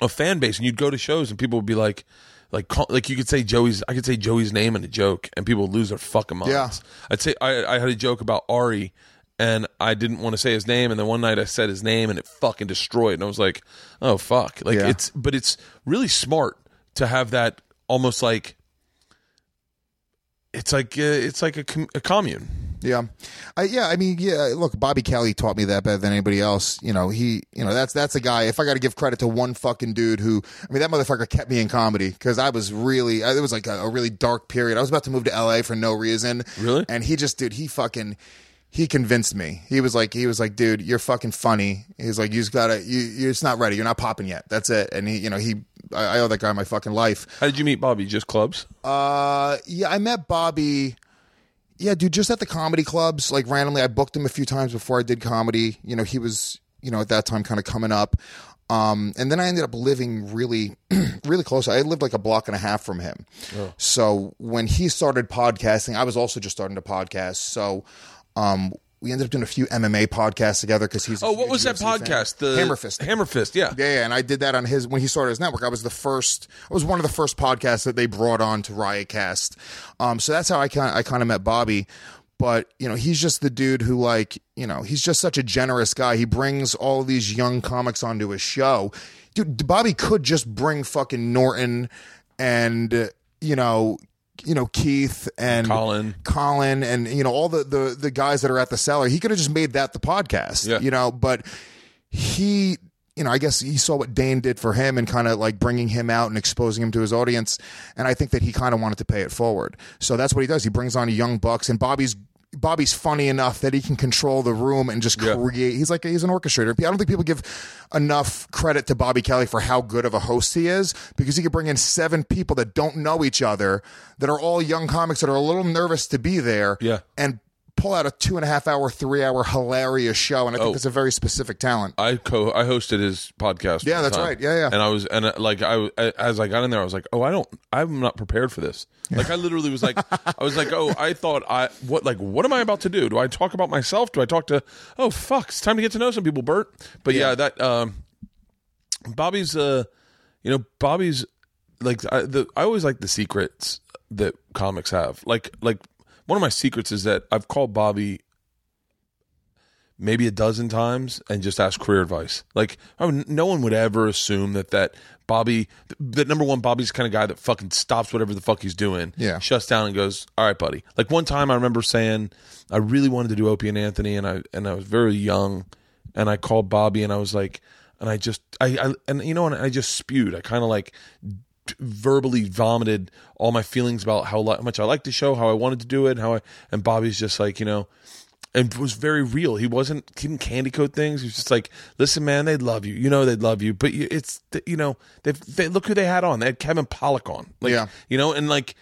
a fan base, and you'd go to shows, and people would be like. Like, like you could say Joey's, I could say Joey's name in a joke, and people would lose their fucking minds. Yeah. I'd say I, I had a joke about Ari, and I didn't want to say his name, and then one night I said his name, and it fucking destroyed, and I was like, oh fuck, like Yeah. it's, but it's really smart to have that almost like it's like uh, it's like a, com- a commune. Yeah, I, yeah. I mean, yeah. Look, Bobby Kelly taught me that better than anybody else. You know, he, you know, that's that's a guy. If I got to give credit to one fucking dude who, I mean, that motherfucker kept me in comedy because I was really, it was like a, a really dark period. I was about to move to L.A. for no reason. Really? And he just, dude, he fucking. He convinced me. He was like, he was like, dude, you're fucking funny. He's like, you just gotta, you, you're just not ready. You're not popping yet. That's it. And he, you know, he, I, I owe that guy my fucking life. How did you meet Bobby? Just clubs? Uh, yeah, I met Bobby. Yeah, dude, just at the comedy clubs, like randomly. I booked him a few times before I did comedy. You know, he was, you know, at that time kind of coming up. Um, and then I ended up living really, really close. I lived like a block and a half from him. So when he started podcasting, I was also just starting to podcast. So, um, we ended up doing a few MMA podcasts together because he's. Oh, what was that UFC fan. podcast? The Hammer Fist. Hammer Fist. Yeah. Yeah, yeah, and I did that on his when he started his network. I was the first. I was one of the first podcasts that they brought on to Riotcast. Um, so that's how I kind I kind of met Bobby. But you know, he's just the dude who like you know he's just such a generous guy. He brings all these young comics onto his show. Dude, Bobby could just bring fucking Norton and uh, you know. You know Keith and Colin. Colin, and you know all the, the the guys that are at the cellar. He could have just made that the podcast, Yeah. you know. But he you know, I guess he saw what Dane did for him and kind of like bringing him out and exposing him to his audience. And I think that he kind of wanted to pay it forward. So that's what he does. He brings on young bucks, and Bobby's Bobby's funny enough that he can control the room and just Yeah. create. He's like he's an orchestrator. I don't think people give enough credit to Bobby Kelly for how good of a host he is because he could bring in seven people that don't know each other that are all young comics that are a little nervous to be there. Yeah. and pull out a two and a half hour, three hour hilarious show. And I think Oh. that's a very specific talent. I co I hosted his podcast. Yeah, one that's time. right. Yeah, yeah. And I was and uh, like I as I got in there, I was like, oh, I don't, I'm not prepared for this. Like I literally was like, I was like, oh, I thought I what like what am I about to do? Do I talk about myself? Do I talk to? Oh fuck, it's time to get to know some people, Bert. But yeah, that um, Bobby's uh, you know, Bobby's like I, the I always like the secrets that comics have. Like like one of my secrets is that I've called Bobby maybe a dozen times and just ask career advice. Like, no one would ever assume that that Bobby, that number one, Bobby's the kind of guy that fucking stops whatever the fuck he's doing, Yeah. shuts down and goes, "All right, buddy." Like one time, I remember saying, I really wanted to do Opie and Anthony, and I and I was very young, and I called Bobby, and I was like, and I just, I, I and you know, and I just spewed. I kind of like verbally vomited all my feelings about how, much I liked the show, how I wanted to do it, how I and Bobby's just like you know, and was very real. He wasn't he didn't candy coat things. He was just like, listen, man, they'd love you. You know, they'd love you, but it's you know, they they look who they had on. They had Kevin Pollak on, like Yeah. you know, and like.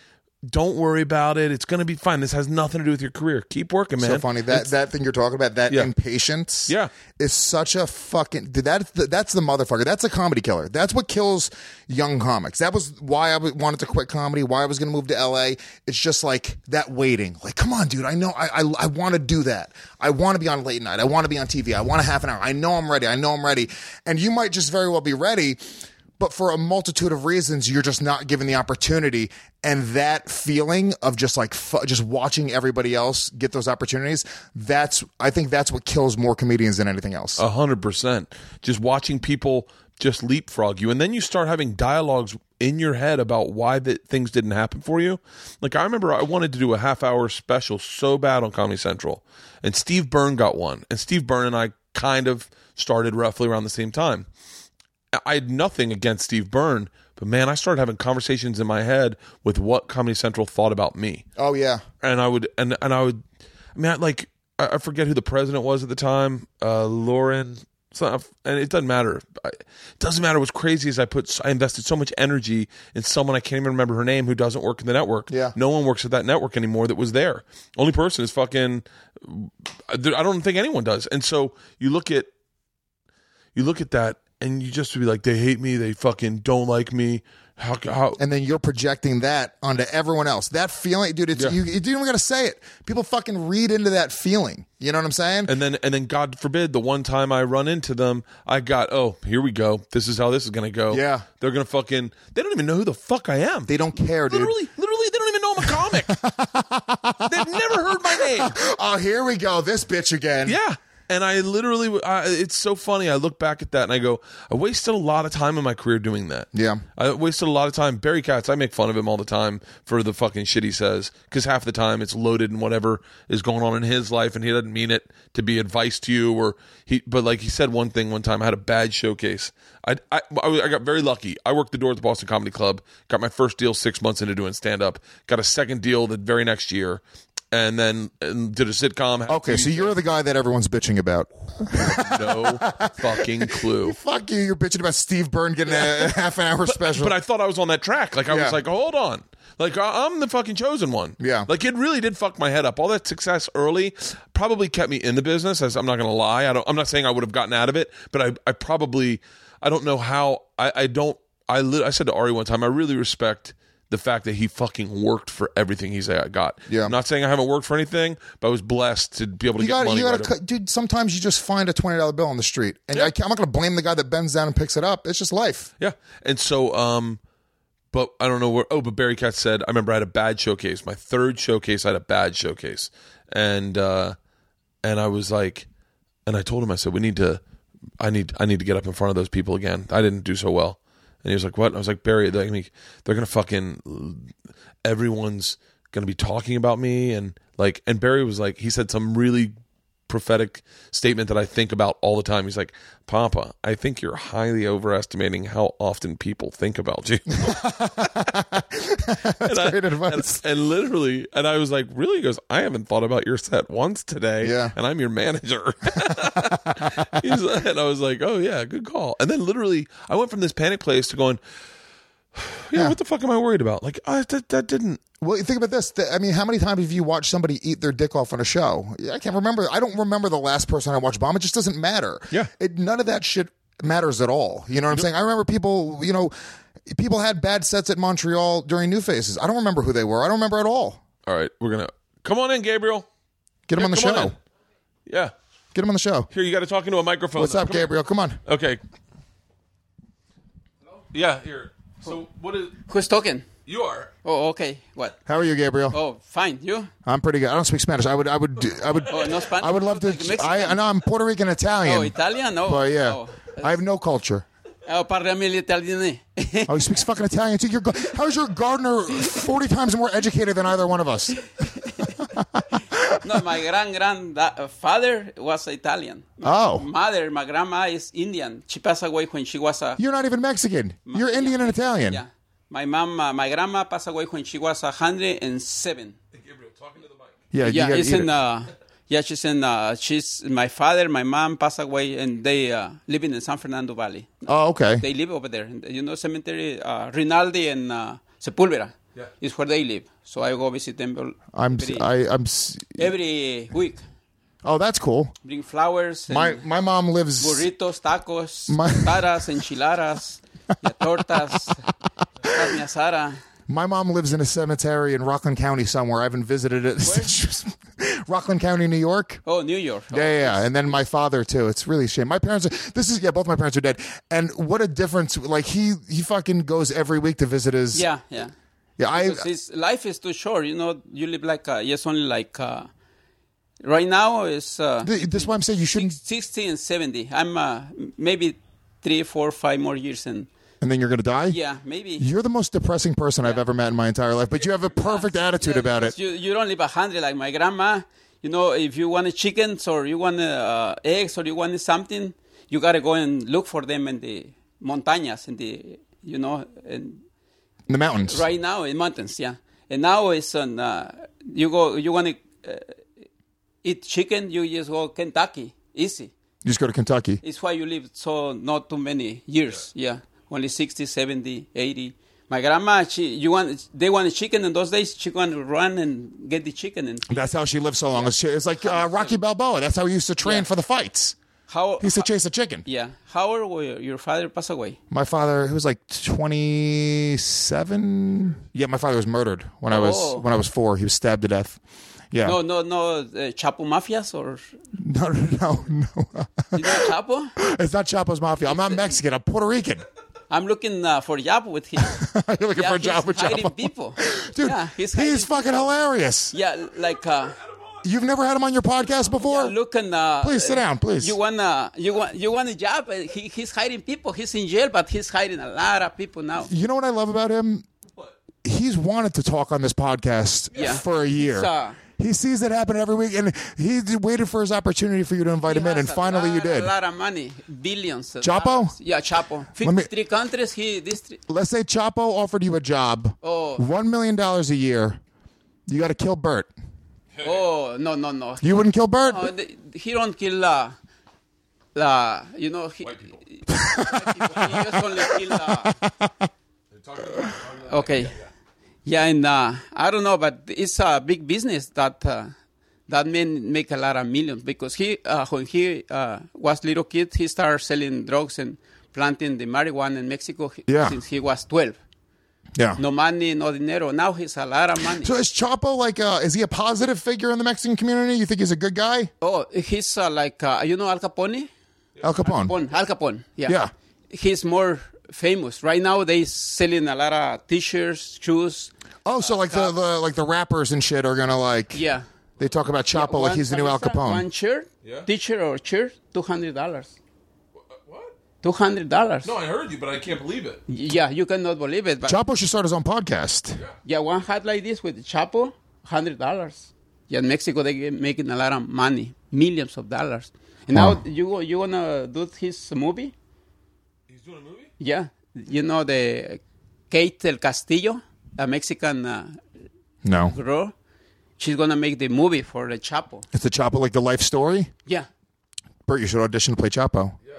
Don't worry about it. It's gonna be fine. This has nothing to do with your career. Keep working, man. so funny. That that thing you're talking about that Yeah. impatience Yeah. is such a fucking dude, that's the, that's the motherfucker. That's a comedy killer. That's what kills young comics. That was why I w- wanted to quit comedy why I was going to move to LA it's just like that waiting. Like come on dude. I know I I, I want to do that. I want to be on late night. I want to be on TV I want a half an hour. I know I'm ready. I know I'm ready. And you might just very well be ready but for a multitude of reasons you're just not given the opportunity and that feeling of just like just watching everybody else get those opportunities that's i think that's what kills more comedians than anything else A hundred percent. Just watching people just leapfrog you, and then you start having dialogues in your head about why that things didn't happen for you. Like I remember, I wanted to do a half hour special so bad on Comedy Central, and Steve Byrne got one, and Steve Byrne and I kind of started roughly around the same time. I had nothing against Steve Byrne, but man, I started having conversations in my head with what Comedy Central thought about me oh yeah and I would and and I would, I mean, I, like I, I forget who the president was at the time, uh, Lauren. And it doesn't matter. It doesn't matter. What's crazy is I put I invested so much energy in someone I can't even remember her name who doesn't work in the network. Yeah. no one works at that network anymore that was there. Only person is fucking. I don't think anyone does. And so you look at you look at that and you just be like, they hate me. They fucking don't like me. How how and then you're projecting that onto everyone else that feeling dude it's Yeah. you, you don't even gotta say it people fucking read into that feeling you know what i'm saying and then and then God forbid the one time I run into them, I got oh here we go. This is how this is gonna go. Yeah. they're gonna fucking. They don't even know who the fuck I am. they don't care dude literally, literally, they don't even know I'm a comic. They've never heard my name. oh here we go this bitch again Yeah. And I literally, I, it's so funny. I look back at that and I go, I wasted a lot of time in my career doing that. Yeah. I wasted a lot of time. Barry Katz, I make fun of him all the time for the fucking shit he says because half the time it's loaded in whatever is going on in his life and he doesn't mean it to be advice to you or he, but like he said one thing one time, I had a bad showcase. I, I, I I got very lucky. I worked the door at the Boston Comedy Club, got my first deal six months into doing stand up, got a second deal the very next year. And then and did a sitcom. okay so you're the guy that everyone's bitching about no fucking clue. fuck you you're bitching about steve byrne getting a half an hour special But I thought I was on that track. Like I Yeah. was like, hold on. Like I- I'm the fucking chosen one. Yeah. Like it really did fuck my head up. All that success early probably kept me in the business. As I'm not going to lie. I don't. I'm not saying I would have gotten out of it, but I. I probably. I don't know how. I. I don't. I. Li- I said to Ari one time. I really respect the fact that he fucking worked for everything he's I got. Yeah. I'm not saying I haven't worked for anything, but I was blessed to be able to you get got money. you gotta away. cut, dude. Sometimes you just find a twenty dollar bill on the street, and I, am not going to blame the guy that bends down and picks it up. It's just life. Yeah. And so, um, but I don't know where. Oh, but Barry Katz said, I remember I had a bad showcase. My third showcase, I had a bad showcase, and uh, and I was like, and I told him, I said, we need to, I need, I need to get up in front of those people again. I didn't do so well, and he was like, what? I was like, Barry, they're gonna, they're gonna fucking, everyone's gonna be talking about me, and like, and Barry was like, he said some really prophetic statement that I think about all the time. He's like, Papa, I think you're highly overestimating how often people think about you. That's great advice. And, and literally, and I was like, really? He goes, I haven't thought about your set once today. Yeah. And I'm your manager. He's and I was like, oh, yeah, good call. And then literally, I went from this panic place to going, yeah, Yeah. what the fuck am I worried about? Like, I, that, that didn't. Well, think about this. I mean, how many times have you watched somebody eat their dick off on a show? I can't remember. I don't remember the last person I watched bomb. It just doesn't matter. Yeah. It, none of that shit matters at all. You know what I'm saying? I remember people, you know, people had bad sets at Montreal during New Faces. I don't remember who they were. I don't remember at all. All right, we're going to come on in, Gabriel. Get him on the show. in. Yeah. Get him on the show. Here, you got to talk into a microphone. What's though. up, Come on. Gabriel? Come on. Okay. Hello? Yeah, here. So what is Who's talking? You are. Oh, okay. What? How are you, Gabriel? Oh, fine. You? I'm pretty good. I don't speak Spanish. I would, I would, I would, Oh, no Spanish? I would love to. Like Mexican? I, I know I'm Puerto Rican Italian. Oh, Italian? No. But yeah, Oh, I have no culture. oh parliamo l'italiano. Oh, he speaks fucking Italian too. Your, gar- how is your gardener forty times more educated than either one of us? no, my grand grandfather was Italian. Oh. Mother, my grandma is Indian. She passed away when she was a You're not even Mexican. You're Indian and Italian. yeah. My mom, uh, my grandma passed away when she was a hundred and seven. Gabriel, talking to the mic. Yeah, you Yeah, gotta it's in. it. Uh, yeah, she's in. Uh, she's my father, my mom passed away, and they uh, living in San Fernando Valley. oh, okay. They live over there. You know, cemetery uh, Rinaldi and uh, Sepulveda Yeah. is where they live. So I go visit them I'm. every, I, I'm. every week. Oh, that's cool. Bring flowers. And My my mom lives. burritos, tacos, My- taras, enchiladas, y tortas, carne asada. My mom lives in a cemetery in Rockland County somewhere. I haven't visited it. Since Rockland County, New York. Oh, New York. Yeah, yeah, yeah, and then my father too. It's really a shame. My parents. Are, this is yeah. Both my parents are dead, and what a difference! Like he he fucking goes every week to visit his. Yeah, yeah. yeah. I his life is too short. You know, you live like uh, yes, only like uh, right now is uh, th- this why I'm saying you shouldn't. sixty and seventy. I'm uh, maybe three, four, five more years, and And then you're gonna die. yeah, maybe. You're the most depressing person I've ever met in my entire life, but you have a perfect attitude Yeah, about it. You, you don't live a hundred like my grandma. You know, if you want chickens or you want uh, eggs or you want something, you gotta go and look for them in the montañas, in the you know, and In the mountains. right now in mountains, yeah. And now it's on. Uh, you go, you want to uh, eat chicken, you just go Kentucky, easy. You just go to Kentucky. It's why you live so not too many years. Yeah, only 60, 70, 80. My grandma, she, you want, they want a chicken in those days. She want to run and get the chicken. And That's how she lived so long. It's it's like uh, Rocky Balboa. That's how he used to train Yeah. for the fights. how? He used to chase a chicken. yeah. How old were you? your father passed away? My father, he was like 27. Yeah, my father was murdered when I was Oh. when I was four. He was stabbed to death. Yeah. No, no, no. Uh, Chapo mafias or no, no, no. no. you know Chapo? it's not Chapo's Mafia. I'm not Mexican. I'm Puerto Rican. I'm looking uh, for job with him. You're looking Yeah, for a job he's with hiding Chapo. people. Dude, yeah, he's, he's, hiding- fucking hilarious. Yeah, like uh, You've never had him on your podcast before? looking. Uh, Please sit down, please. You want uh, you want you want a job? Uh, He, he's hiding people. He's in jail, but he's hiding a lot of people now. You know what I love about him? He's wanted to talk on this podcast Yeah. for a year. It's, uh, he sees it happen every week, and he waited for his opportunity for you to invite He him in, and has a finally you did. A lot of money, billions. of Chapo? dollars. Yeah, Chapo. Let me- Fifty-three countries. He this. three- Let's say Chapo offered you a job, Oh. one million dollars a year. You got to kill Bert. Oh no no no. You wouldn't kill Bert? No, the- he don't kill. Uh, uh, you know, he, White people. white people. He just only kill. Uh, Talking to the mic. Okay. Yeah, and uh, I don't know, but it's a big business that uh, that man make a lot of millions because he uh, when he uh, was little kid, he started selling drugs and planting the marijuana in Mexico Yeah. since he was twelve. yeah. No money, no dinero. Now he's a lot of money. So is Chapo like? Uh, is he a positive figure in the Mexican community? You think he's a good guy? oh, he's uh, like uh, you know Al Capone. Al Capone. Capone, Al Capone. Yeah. Yeah. He's more famous right now. They selling a lot of T-shirts, shoes. Oh, so like the, the like the rappers and shit are gonna like. Yeah. They talk about Chapo like One he's the new Al Capone. One shirt, Yeah. t-shirt or shirt, two hundred dollars. Uh, what? Two hundred dollars. No, I heard you, but I can't believe it. Yeah, you cannot believe it. But Chapo should start his own podcast. yeah, one hat like this with Chapo, hundred dollars. Yeah, in Mexico they get making a lot of money, millions of dollars. And Wow. now you you wanna do his movie? He's doing a movie? Yeah, you know the Kate del Castillo, a Mexican uh, No, girl. She's gonna make the movie for the Chapo. it's the Chapo like the life story. Yeah, Bert, you should audition to play Chapo. Yeah.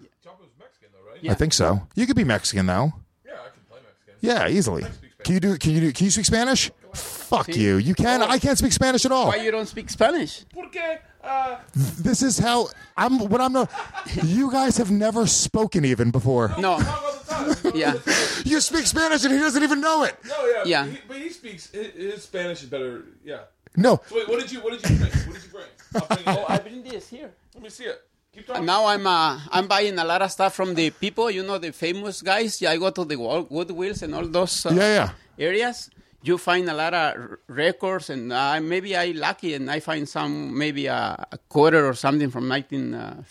Is Chapo's Mexican though, right? Yeah. I think so. You could be Mexican though. Yeah, I can play Mexican. Yeah, easily. Can you do? Can you do? Can you speak Spanish? Fuck See? you. You can. Oh. I can't speak Spanish at all. why you don't speak Spanish? Porque, uh, This is how I'm. What I'm not. You guys have never spoken even before. No, talk all the time. yeah. You speak Spanish and he doesn't even know it. No, yeah. Yeah. He, but he speaks. His, his Spanish is better. Yeah. No. So wait, what did you? What did you bring? What did you bring? I'll bring it in. I bring this here. Let me see it. Keep talking. And now I'm uh, I'm buying a lot of stuff from the people, you know, the famous guys. Yeah, I go to the Wal- Goodwills and all those uh, Yeah, yeah. areas. You find a lot of r- records, and uh, maybe I lucky and I find some maybe a, a quarter or something from 19. Uh,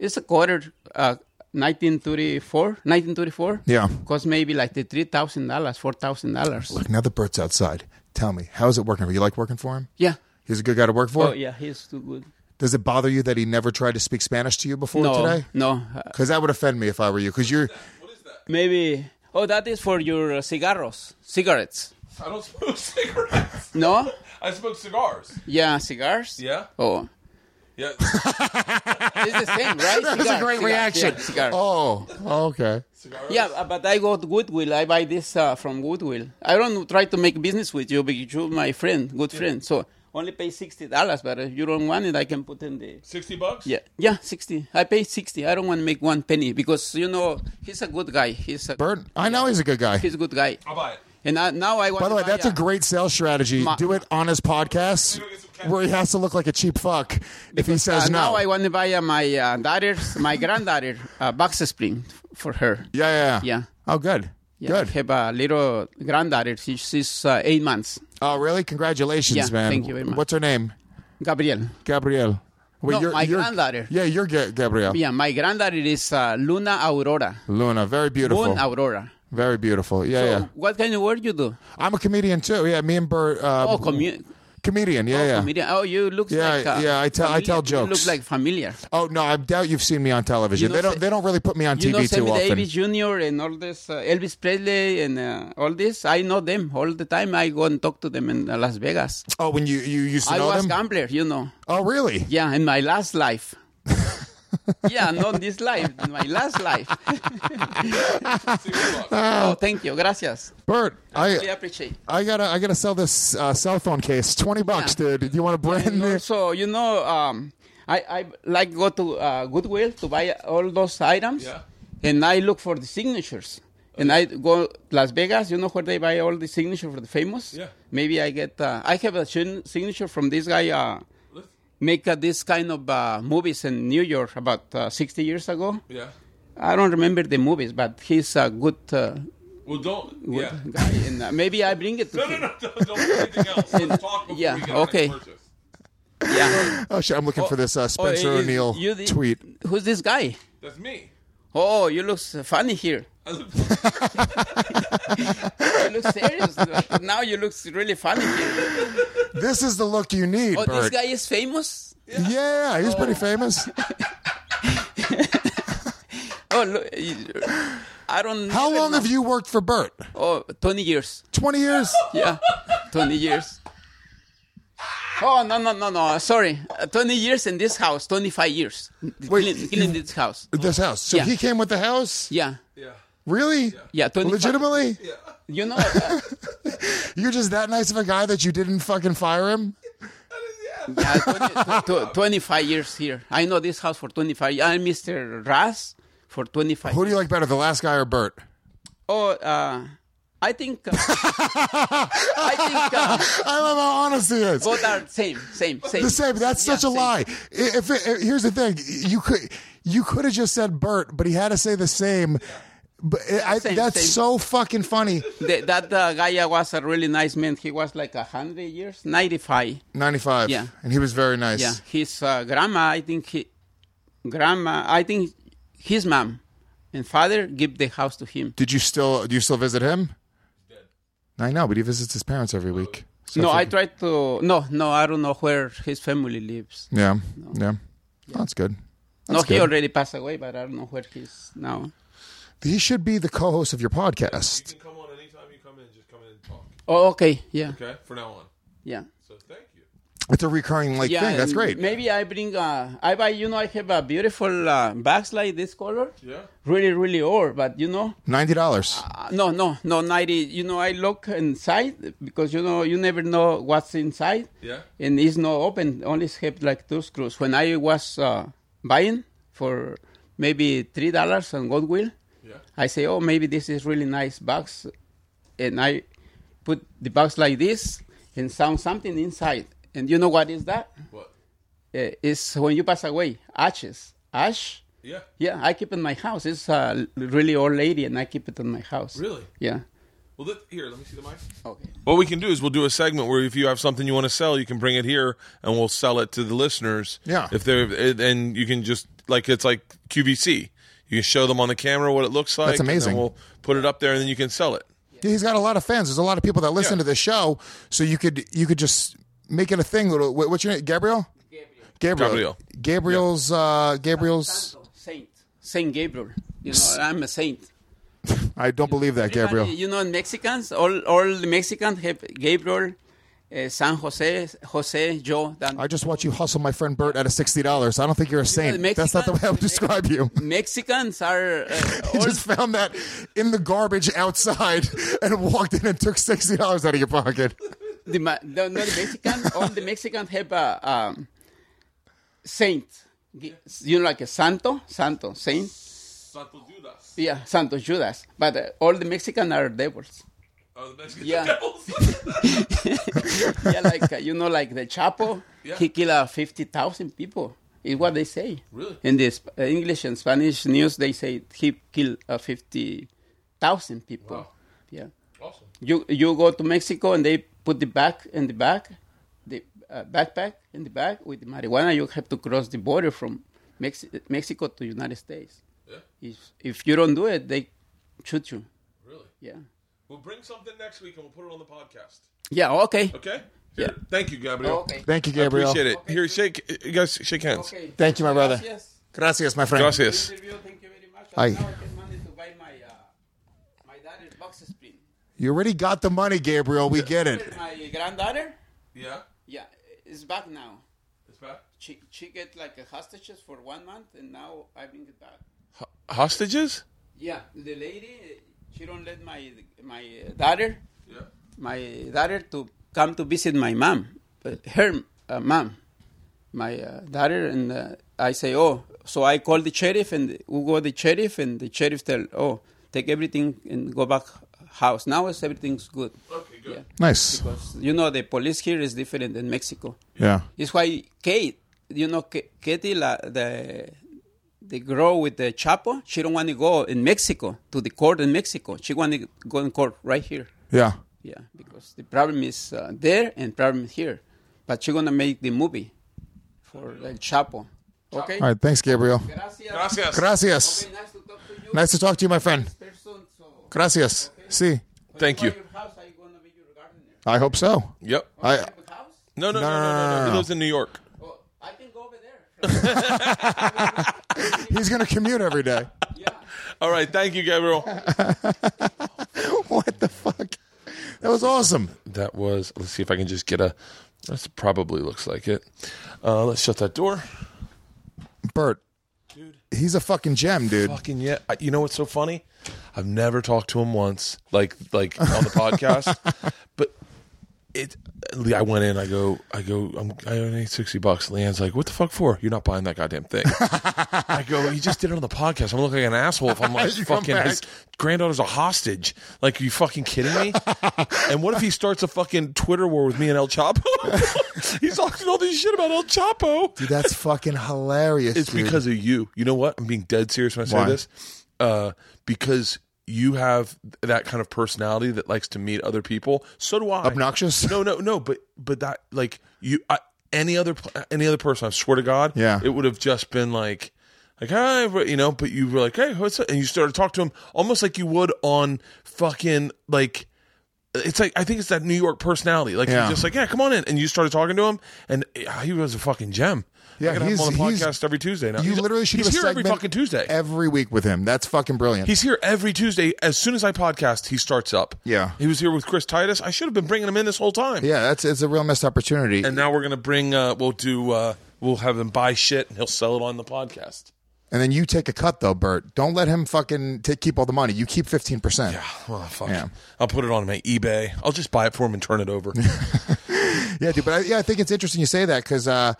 it's a quarter, uh, 1934, 1934. Yeah. cost maybe like the three thousand dollars, four thousand dollars. Look, now the Bert's outside. Tell me, how is it working for you? You like working for him? Yeah. He's a good guy to work for? Oh yeah, he's too good. Does it bother you that he never tried to speak Spanish to you before No, today? no. Because that would offend me if I were you. Because you're. What is that? maybe. Oh, that is for your uh, cigarros, cigarettes. I don't smoke cigarettes. No. I smoke cigars. Yeah, cigars. Yeah. Oh, Yeah. it's the same, right? That was a great cigar, reaction. Yeah, cigar. Oh, okay. Yeah, uh, but I go to Goodwill. I buy this uh, from Goodwill. I don't try to make business with you because you're my friend, good friend. So only pay sixty dollars. But if you don't want it, I can put in the Sixty bucks. yeah, yeah, sixty. I pay sixty. I don't want to make one penny because you know he's a good guy. He's a Bert, I know he's a good guy. he's a good guy. I'll buy it. And I, now I want. By the to way, buy that's a great sales strategy. Ma- Do it on his podcast where he has to look like a cheap fuck if he says uh, no. Now I want to buy uh, my uh, daughter's, my granddaughter, uh, box spring for her. yeah, yeah, Yeah. Oh, good. Yeah, Good. I have a little granddaughter. She, she's uh, eight months. Oh, really? Congratulations, Yeah, man. thank you very much. What's her name? Gabriel. Gabriel. Wait, No, my granddaughter. Yeah, you're Gabriel. Yeah, my granddaughter is uh, Luna Aurora. Luna, very beautiful. Moon Aurora. Very beautiful. Yeah, So yeah. what kind of work you do? I'm a comedian too. Yeah, me and Bert. Uh, Oh, commu- comedian. Yeah, yeah. comedian. Oh, you look Yeah, like uh, yeah, I tell- I familiar. tell You jokes. look like familiar. Oh no, I doubt you've seen me on television. You know they don't. They don't really put me on You know TV too often. Davis Jr. and all this, uh, Elvis Presley and uh, all this. I know them all the time. I go and talk to them in uh, Las Vegas. Oh, when you you used to I know was gambler, you know. oh, really? Yeah, in my last life. yeah, not this life, my last life. oh, thank you, gracias. Bert, Really I appreciate. I gotta I gotta sell this uh, cell phone case. Twenty bucks, Yeah. dude. Do you want a brand And new? also, you know, um, I, I like go to uh, Goodwill to buy all those items, Yeah. and I look for the signatures. And I go Las Vegas. You know where they buy all the signatures for the famous. Yeah. Maybe I get. Uh, I have a signature from this guy. Make uh, this kind of uh, movies in New York about uh, 60 years ago. Yeah. I don't remember the movies, but he's a good, uh, Well, don't. good Yeah. guy. And uh, maybe I bring it to No, no, him. no, don't, don't do anything else. Let's talk before Yeah, we get our next okay. Yeah. Oh shit! I'm looking for this uh, Spencer Oh, O'Neill the- tweet. Who's this guy? That's me. Oh, you look funny here. I You look serious. now you look really funny here. This is the look you need, Oh, this guy is famous. Yeah, he's pretty famous. Oh, look, I don't. How long know. have you worked for Bert? Oh, 20 years. Twenty years. Yeah, 20 years. Oh no no no no! Sorry, uh, 20 years in this house, 25 years. Wait, Clean, clean this house. This house. So Yeah. he came with the house. Yeah, yeah. Really? yeah. 25, Legitimately? You know, uh, You're just that nice of a guy that you didn't fucking fire him? yeah, 20, tw- tw- 25 years here. I know this house for 25. years. I'm Mr. Raz for 25. Who do you like better, the last guy or Bert? Oh, uh, I think. Uh, I think uh, I love how honest he is. both are same, same, same. the same. That's Yeah, such a same. lie. If, it, if- here's the thing, you could you could have just said Bert, but he had to say the same. But I, Same, that's same. so fucking funny. The, that uh, guy was a really nice man. He was like a hundred years, ninety-five. Ninety five. Yeah. and he was very nice. Yeah, his uh, grandma, I think he, grandma, I think his mom and father give the house to him. Did you still do you still visit him? I know, but he visits his parents every week. So no, I tried to. No, no, I don't know where his family lives. Yeah, yeah. Oh, that's good. no, That's he already passed away, but I don't know where he's now. He should be the co-host of your You podcast. can come on anytime you come in. Just come in and talk. Oh, okay, yeah, Okay? For now on. yeah. So thank you. It's a recurring like yeah, thing. That's great. Maybe I bring. Uh, I buy. You know, I have a beautiful uh, bags like this color. Yeah? Really, really old, but you know, Ninety dollars. Uh, no, no, no, 90. You know, I look inside because, you know, you never know what's inside. Yeah? And it's not open, only have like two screws. When I was uh, buying for maybe $3 on Goodwill, Yeah. I say, oh, maybe this is really nice box. And I put the box like this and sound something inside. And you know what is that? What? Uh, it's when you pass away, ashes. ash. Yeah. Yeah, I keep it in my house. It's a really old lady, and I keep it in my house. Really? Yeah. Well, let, here, let me see the mic. Okay. What we can do is we'll do a segment where if you have something you want to sell, you can bring it here and we'll sell it to the listeners. Yeah. If they're and you can just like it's like QVC. You show them on the camera what it looks like. That's amazing. And then we'll put it up there and then you can sell it. Yeah, he's got a lot of fans. There's a lot of people that listen Yeah. to the show, so you could you could just make it a thing. What's your name? Gabriel. Gabriel. Gabriel. Gabriel's. Uh, Gabriel's. Saint. Saint Gabriel. You know, I'm a saint. I don't believe that, Gabriel. You know, in Mexicans, all, all the Mexicans have Gabriel, uh, San Jose, Jose, Joe. Dan. I just watched you hustle my friend Bert out of sixty dollars. I don't think you're a saint. the That's not the way I would describe you. Mexicans are uh, You all, just found that in the garbage outside and walked in and took sixty dollars out of your pocket. the, the, no, the Mexicans, all the Mexicans have a um, saint. You know, like a santo, santo, saint. Santo Judas. Yeah, Santo Judas. But uh, all the Mexicans are devils. Oh, the Mexican Yeah. yeah, like uh, you know, like the Chapo, Yeah. he killed uh, fifty thousand people. Is what they say. Really? In the Sp- uh, English and Spanish news, they say he killed uh, fifty thousand people. Wow. Yeah. awesome. You you go to Mexico and they put the bag in the back, the uh, backpack in the back with the marijuana. You have to cross the border from Mex- Mexico to United States. Yeah. If if you don't do it, they shoot you. Really? Yeah. We'll bring something next week and we'll put it on the podcast. Yeah. Okay. Okay? Yeah. Thank you, Gabriel. Okay. Thank you, I Gabriel. appreciate it. Here, shake. You guys shake hands. Okay. Thank you, my brother. Gracias. Gracias, my friend. Gracias. Thank you very much. Aye. Now I get money to buy my uh, my daughter's box spring. You already got the money, Gabriel. We get it. My granddaughter, Yeah. yeah, it's back now. It's back. She she get like a hostages for one month, and now I bring it back. Hostages? Yeah, the lady, she don't let my my daughter, Yeah. my daughter to come to visit my mom, but her uh, mom, my uh, daughter, and uh, I say, oh, so I call the sheriff, and we go the sheriff, and the sheriff tell, oh, take everything and go back house. Now it's everything's good. Okay, good. Yeah. Nice. Because you know the police here is different than Mexico. Yeah. It's why Kate, you know, K- Katie, la, the the girl with the Chapo, she don't want to go in Mexico to the court in Mexico. She want to go in court right here. Yeah. Yeah, because the problem is uh, there and problem is here. But she gonna make the movie for the Chapo. Okay. All right. Thanks, Gabriel. Gracias. Gracias. Gracias. Okay, nice to talk to you. Nice to talk to you, my friend. Person, so Gracias. See. Thank you. House, I gonna be your gardener. I hope so. Yep. I. Have a house? No, no, no, no, No, no, no, no. no, He lives in New York. I can go over there. He's gonna commute every day. yeah. All right. Thank you, Gabriel. what the fuck? That was awesome. that was. Let's see if I can just get a. That probably looks like it. Uh, let's shut that door. Bert. Dude. He's a fucking gem, dude. Fucking yeah. You know what's so funny? I've never talked to him once, like like on the podcast. But it. I went in. I go. I go. I'm, I need sixty bucks. LeeAnn's like, "What the fuck for? You're not buying that goddamn thing." I go. You just did it on the podcast. I'm gonna like an asshole if I'm like fucking his granddaughter's a hostage. Like, are you fucking kidding me? and what if he starts a fucking Twitter war with me and El Chapo? He's talking all this shit about El Chapo. Dude, that's fucking hilarious. It's dude. because of you. You know what? I'm being dead serious when I say Why? this. Uh, because you have that kind of personality that likes to meet other people. So do I. Obnoxious? No, no, no. But but that like you. I, any other any other person, I swear to God, Yeah. it would have just been like. Like hi, you know, but you were like, hey, what's up? And you started to talk to him almost like you would on fucking like it's like I think it's that New York personality. Like Yeah. you're just like, yeah, come on in, and you started talking to him, and uh, he was a fucking gem. Yeah, I gotta have him he's- on the he's- podcast every Tuesday now. You He's- literally should he's have a here every segment fucking Tuesday. every week with him. That's fucking brilliant. He's here every Tuesday. As soon as I podcast, he starts up. Yeah. he was here with Chris Titus. I should have been bringing him in this whole time. yeah, that's it's a real missed opportunity. And now we're gonna bring. Uh, we'll do. Uh, we'll have him buy shit, and he'll sell it on the podcast. And then you take a cut though, Bert. Don't let him fucking ta keep all the money. You keep fifteen percent. Yeah, Well, fuck. Yeah. I'll put it on my eBay. I'll just buy it for him and turn it over. Yeah, dude. But I, yeah, I think it's interesting you say that because, uh,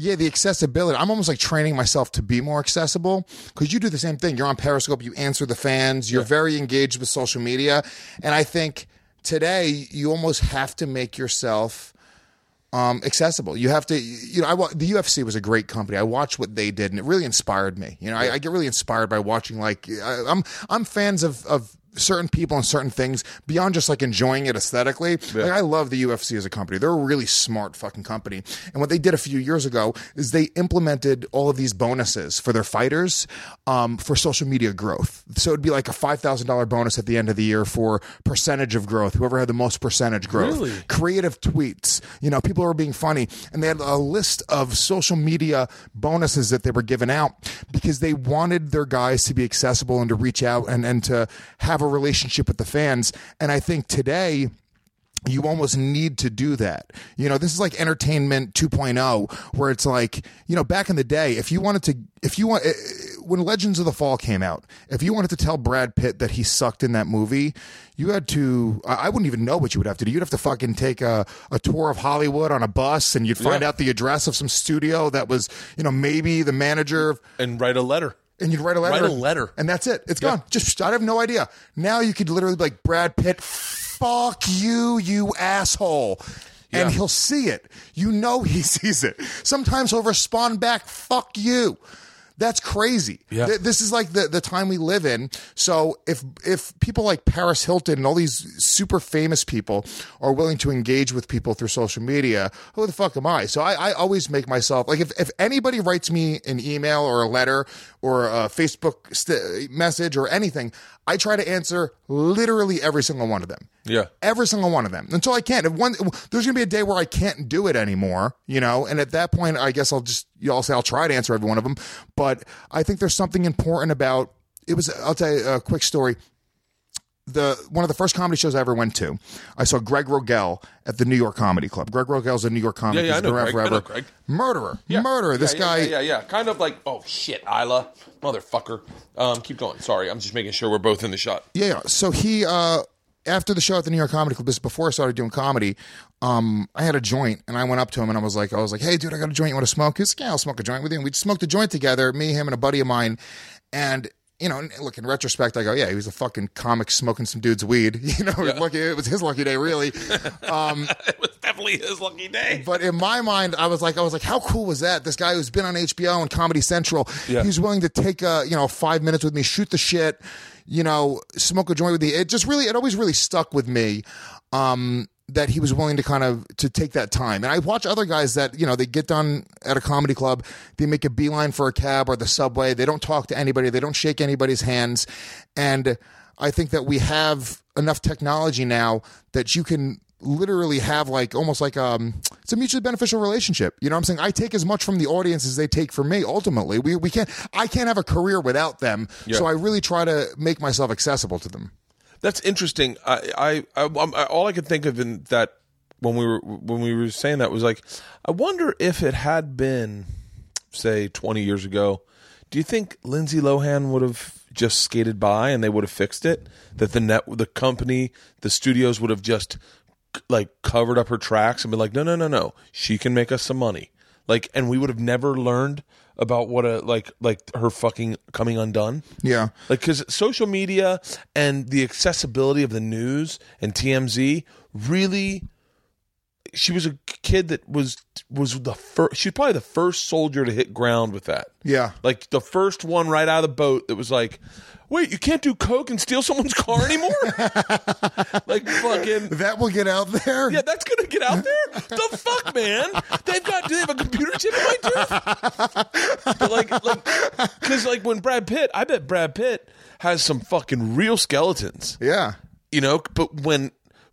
yeah, the accessibility. I'm almost like training myself to be more accessible because you do the same thing. You're on Periscope. You answer the fans. You're very engaged with social media, and I think today you almost have to make yourself um, accessible. You have to, you know, I the UFC was a great company. I watched what they did, and it really inspired me. You know, I, I get really inspired by watching. Like, I, I'm I'm fans of of certain people and certain things beyond just like enjoying it aesthetically. Like I love the UFC as a company. They're a really smart fucking company. And what they did a few years ago is they implemented all of these bonuses for their fighters um, for social media growth. So it'd be like a five thousand dollar bonus at the end of the year for percentage of growth. Whoever had the most percentage growth. Really? Creative tweets. You know, people were being funny, and they had a list of social media bonuses that they were giving out because they wanted their guys to be accessible and to reach out and and to have a relationship with the fans. And I think today you almost need to do that. You know, this is like entertainment 2.0 where it's like, you know, back in the day, if you wanted to if you want eh, when Legends of the Fall came out, if you wanted to tell Brad Pitt that he sucked in that movie, you had to I I wouldn't even know what you would have to do. You'd have to fucking take a, a tour of Hollywood on a bus and you'd find Yeah. out the address of some studio that was, you know, maybe the manager of and write a letter. And you'd write a letter. Write a letter. And that's it. It's gone. Just I have no idea. Now you could literally be like Brad Pitt, fuck you, you asshole. And Yeah. he'll see it. You know he sees it. Sometimes he'll respond back, fuck you. That's crazy. Yeah. Th- This is like the, the time we live in. So if if people like Paris Hilton and all these super famous people are willing to engage with people through social media, who the fuck am I? So I, I always make myself like if, if anybody writes me an email or a letter or a Facebook st- message or anything, I try to answer literally every single one of them. Yeah. Every single one of them until I can't. If one, there's gonna be a day where I can't do it anymore, you know, and at that point, I guess I'll just, you know, I'll say I'll try to answer every one of them. But I think there's something important about it. Was I'll tell you a quick story. The one of the first comedy shows I ever went to, I saw Greg Rogell at the New York Comedy Club. Greg Rogell's a New York comic. Yeah, yeah, He's I know been around Greg. I know Greg. Murderer, murderer. This Yeah, guy. Yeah, yeah, yeah. Kind of like, oh shit, Isla, motherfucker. Um, keep going. Sorry, I'm just making sure we're both in the shot. Yeah, yeah. So he uh after the show at the New York Comedy Club, this is before I started doing comedy, um, I had a joint and I went up to him and I was like, I was like, Hey dude, I got a joint, you want to smoke? He's like, Yeah, I'll smoke a joint with you. And we smoked a joint together, me, him, and a buddy of mine. And you know, look in retrospect, I go, yeah, he was a fucking comic smoking some dude's weed. You know, lucky, it was his lucky day, really. It was definitely his lucky day. But in my mind, I was like, I was like, how cool was that? This guy who's been on HBO and Comedy Central, Yeah. he's willing to take uh, you know five minutes with me, shoot the shit, you know, smoke a joint with me. It just really, it always really stuck with me. Um, that he was willing to kind of to take that time. And I watch other guys that, you know, they get done at a comedy club, they make a beeline for a cab or the subway, they don't talk to anybody, they don't shake anybody's hands. And I think that we have enough technology now that you can literally have like almost like um it's a mutually beneficial relationship. You know what I'm saying? I take as much from the audience as they take from me ultimately. We we can't I can't have a career without them. So I really try to make myself accessible to them. That's interesting. I, I, I, I'm- all I could think of in that when we were when we were saying that was like, I wonder if it had been, say, 20 years ago. Do you think Lindsay Lohan would have just skated by and they would have fixed it? That the net, the company, the studios would have just like covered up her tracks and been like, no, no, no, no, she can make us some money. Like, and we would have never learned about what a like like her fucking coming undone. Yeah. Like, because social media and the accessibility of the news and TMZ really, she was a kid that was was the first. She's probably the first soldier to hit ground with that. Yeah. Like the first one right out of the boat that was like, "Wait, you can't do coke and steal someone's car anymore." like fucking. That will get out there. Yeah, that's gonna get out there. The fuck, man! They've got. Do they have a computer chip in my tooth? But like, like, because like when Brad Pitt, I bet Brad Pitt has some fucking real skeletons. Yeah. You know, but when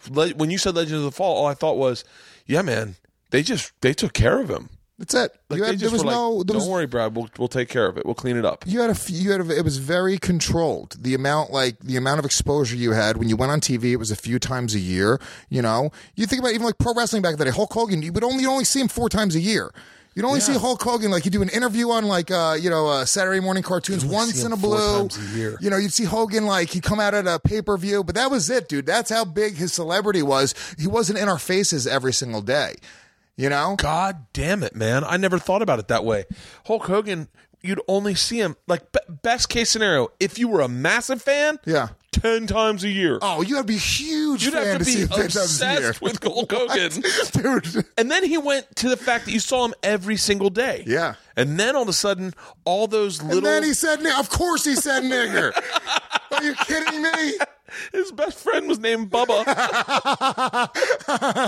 le- when you said Legends of the Fall, all I thought was, yeah, man, they just they took care of him. That's it. Like you had, there was like, no there don't was, worry, Brad, we'll we'll take care of it. We'll clean it up. you had a few, you had a, it was very controlled the amount like the amount of exposure you had when you went on TV it was a few times a year you know you think about even like pro wrestling back then Hulk Hogan you would only you only see him four times a year you'd only see Hulk Hogan like you do an interview on like uh you know uh, Saturday morning cartoons once in a blue a you know you'd see Hogan like he'd come out at a pay per view but that was it dude that's how big his celebrity was he wasn't in our faces every single day you know God damn it, man! I never thought about it that way. Hulk Hogan, you'd only see him like be- best case scenario if you were a massive fan. Yeah. Ten times a year. Oh, you have to be huge You'd fan have to see be him 10 times obsessed with Hulk Hogan. Dude. And then he went to the fact that you saw him every single day. Yeah. And then all of a sudden, all those little And then he said, "Of course he said nigger." Are you kidding me? His best friend was named Bubba.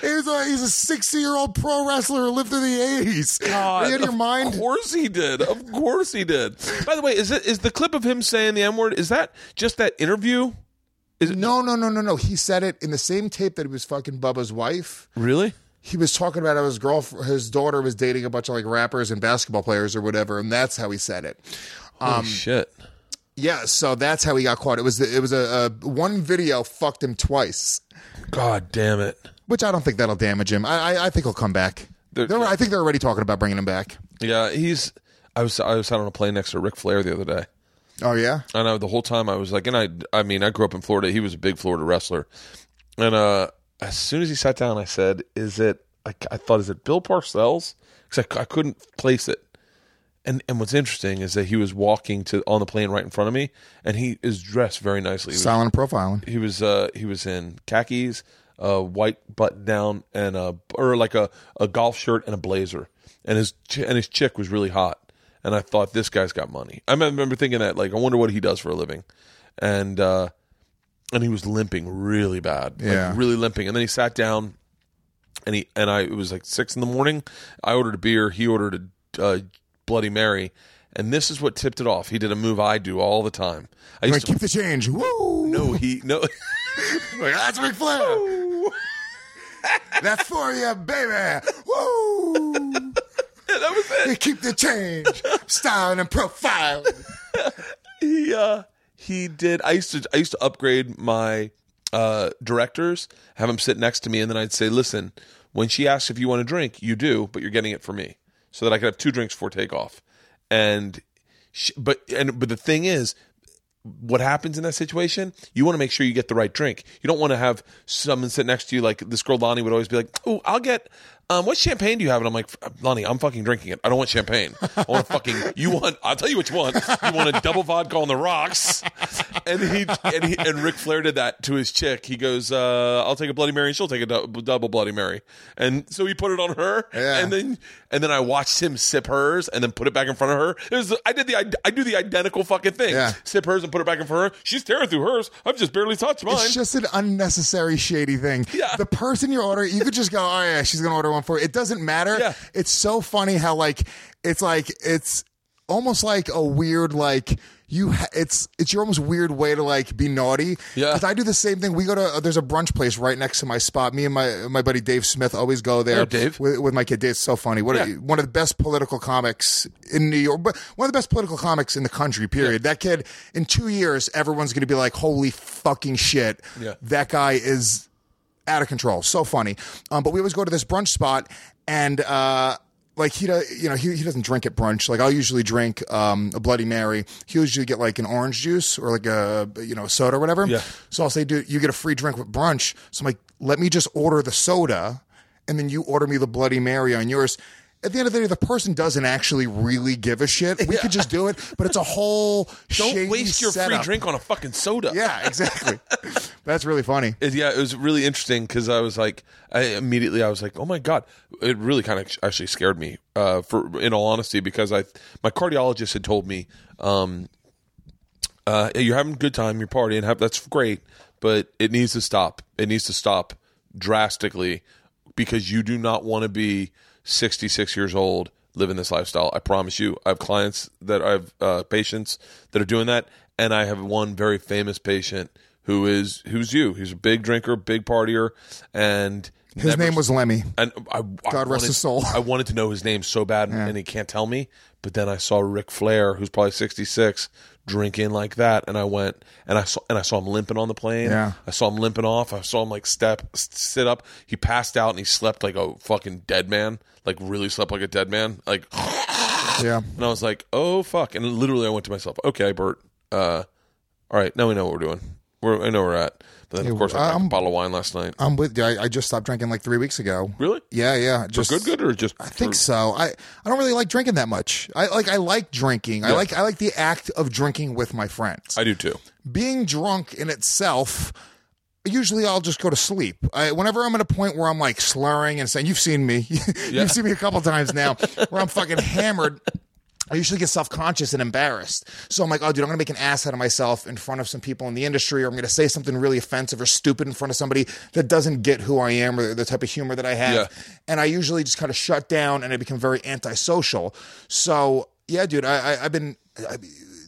He's a he's a sixty year old pro wrestler who lived through the eighties. Are you of your mind? Of course he did. Of course he did. By the way, is it is the clip of him saying the N word? Is that just that interview? Is it- No, no, no, no, no. He said it in the same tape that he was fucking Bubba's wife. Really? He was talking about how his girl, his daughter, was dating a bunch of like rappers and basketball players or whatever, and that's how he said it. Um, shit. Yeah, so that's how he got caught. It was it was a, a one video fucked him twice, God damn it. which I don't think that'll damage him. I I, I think he'll come back. They're- They're, I think they're already talking about bringing him back. Yeah, he's. I was I was out on a plane next to Ric Flair the other day. Oh yeah, And I, the whole time I was like, and I, I mean, I grew up in Florida. He was a big Florida wrestler. And uh, as soon as he sat down, I said, "Is it?" I, I thought, "Is it Bill Parcells?" Because I, I couldn't place it. And and what's interesting is that he was walking to on the plane right in front of me, and he is dressed very nicely. He was, silent profiling. he was uh he was in khakis, a white button down, and a or like a, a golf shirt and a blazer, and his ch- and his chick was really hot. And I thought this guy's got money. I remember thinking that like I wonder what he does for a living, and uh and he was limping really bad, like, Yeah. really limping. And then he sat down, and he and I it was like six in the morning. I ordered a beer. He ordered a uh, Bloody Mary. And this is what tipped it off. He did a move I do all the time. I Like, used to keep the change. Woo! no, he no. Like, that's Ric Flair. That's for you, baby. Woo! that was it. Keep the change, styling and profile. He uh he did. I used to I used to upgrade my uh directors, have them sit next to me, and then I'd say, "Listen, when she asks if you want a drink, you do, but you're getting it for me, so that I could have two drinks before takeoff." And she, but and but the thing is. What happens in that situation? You want to make sure you get the right drink. You don't want to have someone sit next to you like this girl Lonnie would always be like, "Oh, I'll get um, what champagne do you have?" And I'm like, "Lonnie, I'm fucking drinking it. I don't want champagne. I want fucking. You want? I'll tell you what you want. You want a double vodka on the rocks." And he and he and Ric Flair did that to his chick. He goes, uh, "I'll take a Bloody Mary. and She'll take a dou- double Bloody Mary." And so he put it on her. Yeah. And then and then I watched him sip hers and then put it back in front of her. It was I did the I do the identical fucking thing. Yeah. Sip hers and put it back in front of her. She's tearing through hers. I've just barely touched mine. It's just an unnecessary shady thing. Yeah. The person you're ordering, you could just go, oh yeah, she's gonna order one for you. It doesn't matter. Yeah. It's so funny how like it's like it's almost like a weird like you ha- it's it's your almost weird way to like be naughty Yeah. because i do the same thing we go to uh, there's a brunch place right next to my spot me and my my buddy dave smith always go there Dave. with, with my kid dave's so funny what a- Yeah. one of the best political comics in new york but one of the best political comics in the country period that kid in two years everyone's gonna be like holy fucking shit Yeah. that guy is out of control. So funny. Um, but we always go to this brunch spot and, uh, like he, do- you know, he, he doesn't drink at brunch. Like I'll usually drink, um, a Bloody Mary. He usually get like an orange juice or like a, you know, soda or whatever. Yeah. So I'll say, dude, you get a free drink with brunch. So I'm like, let me just order the soda and then you order me the Bloody Mary on yours. At the end of the day, the person doesn't actually really give a shit. We could just do it, but it's a whole Don't waste your free drink on a fucking soda. Yeah, exactly. That's really funny. It- yeah, it was really interesting because I was like, I immediately I was like, oh my god, it really kind of actually scared me. Uh, for in all honesty, because I my cardiologist had told me, um, uh, you're having a good time, you're partying, have that's great, but it needs to stop. It needs to stop drastically because you do not want to be 66 years old living this lifestyle. I promise you. I have clients that I have uh, patients that are doing that, and I have one very famous patient who is who's you. He's a big drinker, big partier, and His never- name was Lemmy. and I, I God rest wanted- his soul. I wanted to know his name so bad, and he can't tell me. But then I saw Ric Flair, who's probably sixty six, drinking like that, and I went and I saw and I saw him limping on the plane. Yeah. I saw him limping off. I saw him like step, sit up. He passed out and he slept like a fucking dead man, like really slept like a dead man, like. Yeah. And I was like, oh fuck! And literally, I went to myself, okay, Bert. Uh, all right, now we know what we're doing. We're, I know we're at. But then, of course, I drank a I'm- bottle of wine last night. I'm with you. I, I just stopped drinking like three weeks ago. Really? Yeah, yeah. Just good, good, or just I think so. I, I don't really like drinking that much. I like I like drinking. I like I like the act of drinking with my friends. I do too. Being drunk in itself, usually I'll just go to sleep. I, whenever I'm at a point where I'm like slurring and saying, "You've seen me, you've seen me a couple times now," where I'm fucking hammered. I usually get self conscious and embarrassed. So I'm like, oh, dude, I'm going to make an ass out of myself in front of some people in the industry, or I'm going to say something really offensive or stupid in front of somebody that doesn't get who I am or the type of humor that I have. Yeah. And I usually just kind of shut down and I become very antisocial. So, yeah, dude, I, I, I've been. I,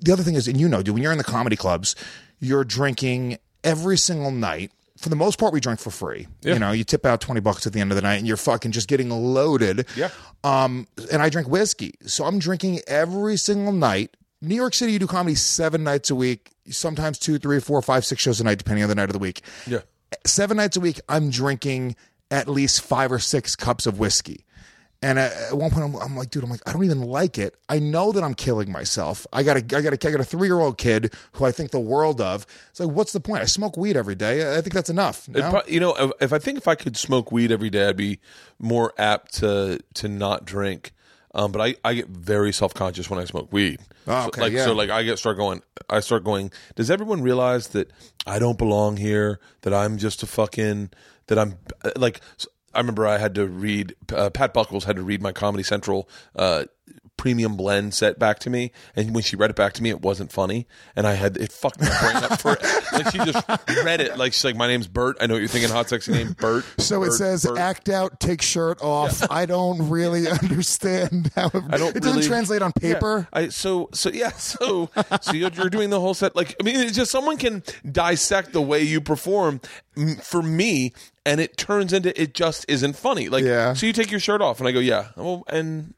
the other thing is, and you know, dude, when you're in the comedy clubs, you're drinking every single night. For the most part, we drink for free. You know, you tip out 20 bucks at the end of the night and you're fucking just getting loaded. Yeah. Um, and I drink whiskey. So I'm drinking every single night. New York City, you do comedy seven nights a week, sometimes two, three, four, five, six shows a night, depending on the night of the week. Yeah. Seven nights a week, I'm drinking at least five or six cups of whiskey. And at one point, I'm, I'm like, dude, I'm like, I don't even like it. I know that I'm killing myself. I got a, I got a, I got a three year old kid who I think the world of. It's like, what's the point? I smoke weed every day. I think that's enough. No? pro- you know, if, if I think if I could smoke weed every day, I'd be more apt to to not drink. Um, but I, I get very self conscious when I smoke weed. Oh, So, okay, like yeah. so, like I get start going. I start going. Does everyone realize that I don't belong here? That I'm just a fucking. That I'm uh, like. I remember I had to read. Uh, Pat Buckles had to read my Comedy Central. Uh, premium blend set back to me and when she read it back to me it wasn't funny and i had it fucked my brain up for like she just read it like she's like my name's bert i know what you're thinking hot sexy name bert So it says Bert. act out, take shirt off. I don't really understand how it, I don't it doesn't translate on paper. I so so yeah so so you're, you're doing the whole set like I mean it's just someone can dissect the way you perform for me and it turns into it just isn't funny like Yeah. so you take your shirt off and I go yeah well and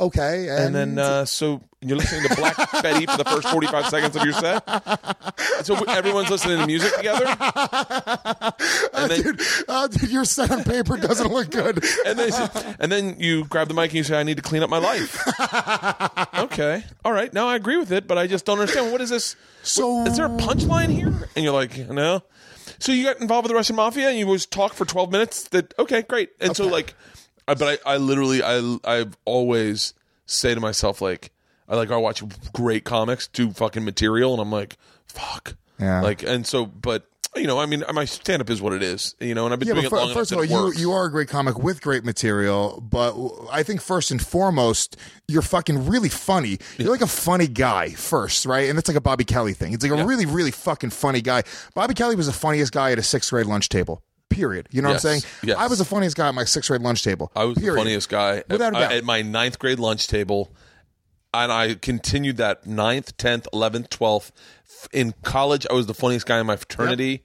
Okay, and then uh, so you're listening to Black Betty for the first 45 seconds of your set so everyone's listening to music together and then dude, uh, dude, your set on paper doesn't look good. and then and then you grab the mic and you say, "I need to clean up my life." okay, all right. Now I agree with it, but I just don't understand. What is this? So- is there a punchline here? And you're like, no. So you got involved with the Russian mafia and you was talk for 12 minutes. That okay, great. And so like, I, but I, I literally, I, I've always say to myself like, I like I watch great comics do fucking material, and I'm like, fuck, Yeah. Like, and so, but. You know, I mean, my stand up is what it is. You know, and I've been Yeah, doing but it long first of all, you you are a great comic with great material, but I think first and foremost, you're fucking really funny. You're like a funny guy first, right? And that's like a Bobby Kelly thing. It's like a really, really fucking funny guy. Bobby Kelly was the funniest guy at a sixth grade lunch table. Period. You know Yes, what I'm saying? yes. I was the funniest guy at my sixth grade lunch table. I was Period. the funniest guy Without a at, doubt. at my ninth grade lunch table, and I continued that ninth, tenth, eleventh, twelfth. In college, I was the funniest guy in my fraternity,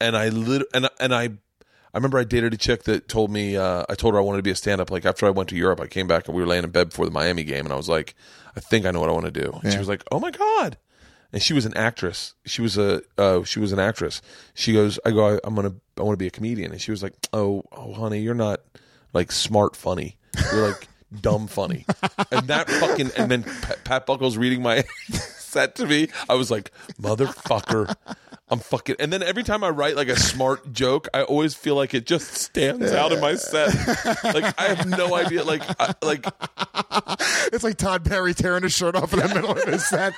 and I lit- and and I. I remember I dated a chick that told me uh, I told her I wanted to be a stand up. Like after I went to Europe, I came back and we were laying in bed before the Miami game, and I was like, I think I know what I want to do. And She was like, Oh my god! And she was an actress. She was a uh, she was an actress. She goes, I go, I'm gonna I want to be a comedian, and she was like, Oh, oh, honey, you're not like smart funny. You're like dumb funny. And that fucking and then Pat, Pat Buckles reading my set to me, I was like, motherfucker. I'm fucking. And then every time I write like a smart joke, I always feel like it just stands out in my set. Like I have no idea. Like, I, like It's like Todd Barry tearing his shirt off in the middle of his set.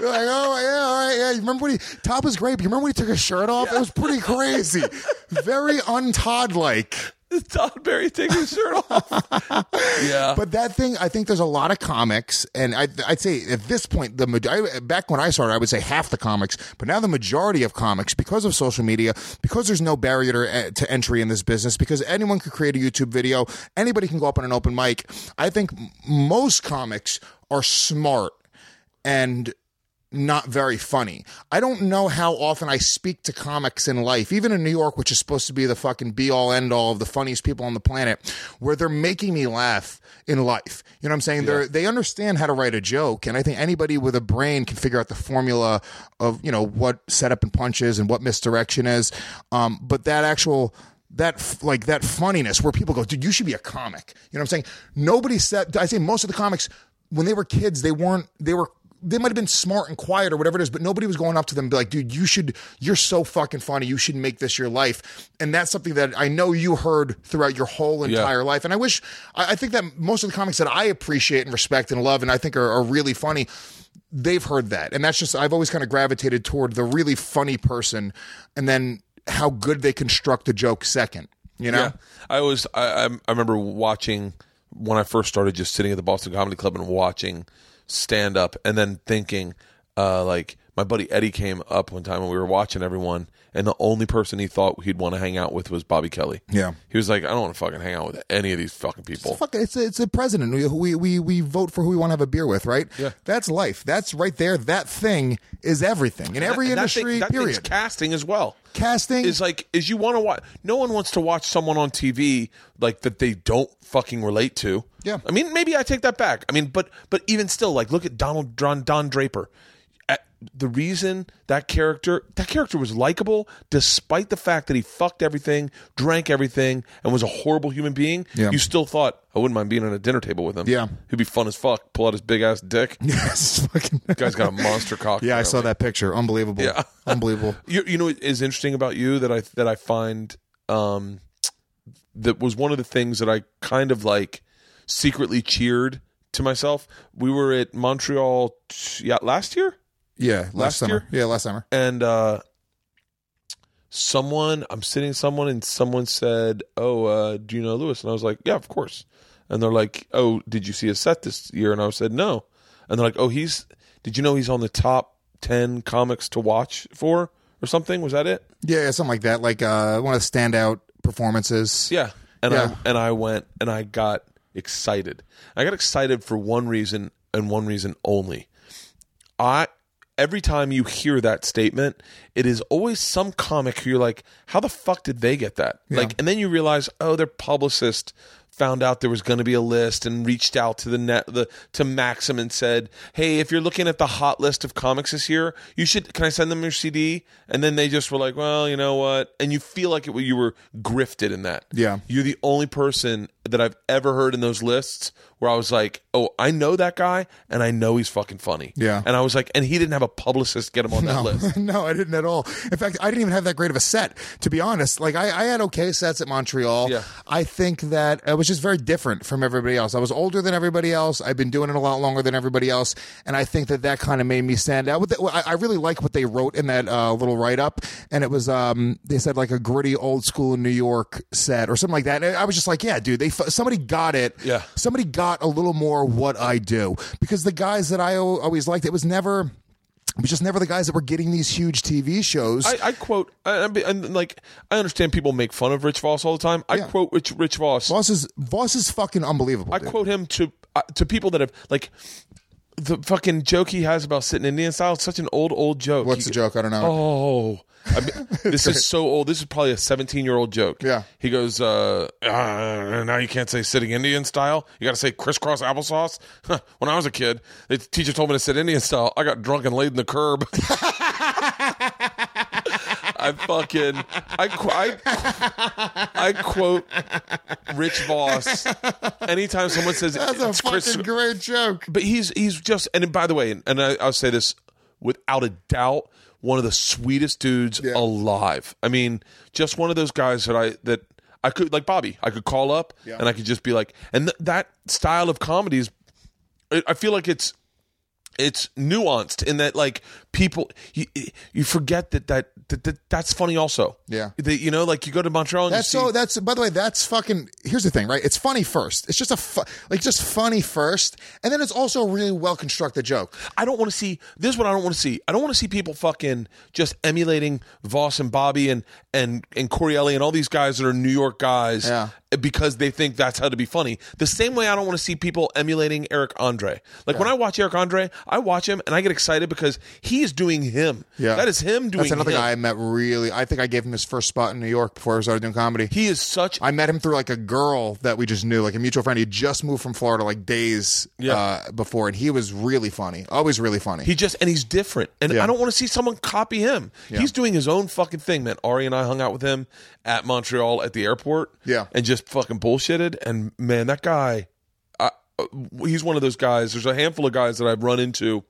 You're like, oh yeah, all right, yeah. You remember when he Todd was great, but you remember when he took his shirt off? It was pretty crazy. Very un-Todd like. Todd Barry taking his shirt off. Yeah, But that thing, I think there's a lot of comics, and I, I'd say at this point, the ma- I, back when I started, I would say half the comics, but now the majority of comics, because of social media, because there's no barrier to, eh, to entry in this business, because anyone could create a YouTube video, anybody can go up on an open mic. I think most comics are smart and not very funny. I don't know how often I speak to comics in life, even in New York, which is supposed to be the fucking be all end all of the funniest people on the planet, where they're making me laugh in life. You know what I'm saying? They're they understand how to write a joke, and I think anybody with a brain can figure out the formula of you know what setup and punch is and what misdirection is. Um, but that actual that like that funniness where people go, dude, you should be a comic. You know what I'm saying? Nobody said. I say most of the comics when they were kids, they weren't. They were they might have been smart and quiet or whatever it is, but nobody was going up to them and be like, dude, you should, you're so fucking funny. You should make this your life. And that's something that I know you heard throughout your whole entire life. And I wish, I, I think that most of the comics that I appreciate and respect and love and I think are, are really funny, they've heard that. And that's just, I've always kind of gravitated toward the really funny person and then how good they construct a joke second, you know? Yeah, I was. I I remember watching when I first started, just sitting at the Boston Comedy Club and watching stand up, and then thinking, uh, like my buddy Eddie came up one time and we were watching everyone, and the only person he thought he'd want to hang out with was Bobby Kelly. Yeah. he was like, I don't want to fucking hang out with any of these fucking people. Fuck, it's a, it's a president. We, we we we vote for who we want to have a beer with, right? Yeah. That's life. That's right there. That thing is everything in every And that industry. thing- that period. casting as well. Casting is like is you want to watch. No one wants to watch someone on TV like that they don't fucking relate to. Yeah. I mean, maybe I take that back. I mean, but but even still, like look at Donald Don, Don Draper. The reason that character that character was likable, despite the fact that he fucked everything, drank everything, and was a horrible human being, Yeah. you still thought I wouldn't mind being at a dinner table with him. Yeah. he'd be fun as fuck. Pull out his big ass dick. Yes, fucking. Guy's got a monster cock. Yeah, I saw that picture. Unbelievable. Yeah. unbelievable. You, you know what is interesting about you that I that I find um, that was one of the things that I kind of like secretly cheered to myself. We were at Montreal, t- yeah, last year, Yeah, last, Last summer. Yeah, last summer. and uh, someone I'm sitting someone and someone said, "Oh, uh, do you know Luis?" And I was like, "Yeah, of course." And they're like, "Oh, did you see a set this year?" And I said, "No." And they're like, "Oh, he's did you know he's on the top ten comics to watch for or something? Was that it?" Yeah, yeah, something like that. Like uh, one of the standout performances. Yeah. And Yeah. I and I went and I got excited. I got excited for one reason and one reason only. I every time you hear that statement, it is always some comic who you're like, how the fuck did they get that? Like and then you realize, oh, their publicist found out there was going to be a list and reached out to the net the to Maxim and said, "Hey, if you're looking at the hot list of comics this year, you should can I send them your CD?" And then they just were like, "Well, you know what?" And you feel like it, you were grifted in that. Yeah. You're the only person that I've ever heard in those lists where I was like, "Oh, I know that guy and I know he's fucking funny." Yeah. And I was like, and he didn't have a publicist get him on that No, list. no, I didn't at all. In fact, I didn't even have that great of a set, to be honest. Like, I, I had okay sets at Montreal. Yeah. I think that it was just very different from everybody else. I was older than everybody else. I've been doing it a lot longer than everybody else. And I think that that kind of made me stand out. I, I really like what they wrote in that uh, little write up. And it was, um, they said like a gritty old school New York set or something like that. And I was just like, yeah, dude, they, somebody got it. Yeah. Somebody got a little more what I do. Because the guys that I always liked, it was never. It was just never the guys that were getting these huge TV shows. I, I quote, I, and like, I understand people make fun of Rich Voss all the time. I Yeah. quote Rich, Rich Voss. Voss is Voss is fucking unbelievable. I dude. quote him to uh, to people that have like the fucking joke he has about sitting Indian style. It's such an old old joke. What's He- the joke? I don't know. Oh, I mean, this is so old. This is probably a 17 year old joke. Yeah. He goes, uh, uh, now you can't say sitting Indian style. You got to say crisscross applesauce. When I was a kid, the teacher told me to sit Indian style. I got drunk and laid in the curb. I fucking I, I I quote Rich Voss anytime someone says That's a fucking Chris, great joke. but he's he's just and by the way, and I, I'll say this without a doubt, one of the sweetest dudes Yeah. alive. I mean, just one of those guys that I that I could like Bobby. I could call up Yeah. and I could just be like, and th- that style of comedy is. I I feel like it's it's nuanced in that like people you you forget that that, that, that that's funny also. Yeah. That, you know, like you go to Montreal and That's you see, so. That's by the way. That's fucking. Here's the thing, right? It's funny first. It's just a fu- like just funny first, and then it's also a really well constructed joke. I don't want to see this is what I don't want to see. I don't want to see people fucking just emulating Voss and Bobby and and and Correale and all these guys that are New York guys Yeah. because they think that's how to be funny. The same way I don't want to see people emulating Eric Andre. Like when I watch Eric Andre, I watch him and I get excited because he is doing him. Yeah, That is him doing That's another him. guy I met. Really, I think I gave him his first spot in New York before I started doing comedy. He is such I met him through like a girl that we just knew, like a mutual friend. He just moved from Florida like days Yeah. uh, before, and he was really funny. Always really funny. He just and he's different, and Yeah. I don't want to see someone copy him. He's doing his own fucking thing, man. Ari and I hung out with him at Montreal at the airport, Yeah. and just fucking bullshitted. And man, that guy, he's one of those guys. There's a handful of guys that I've run into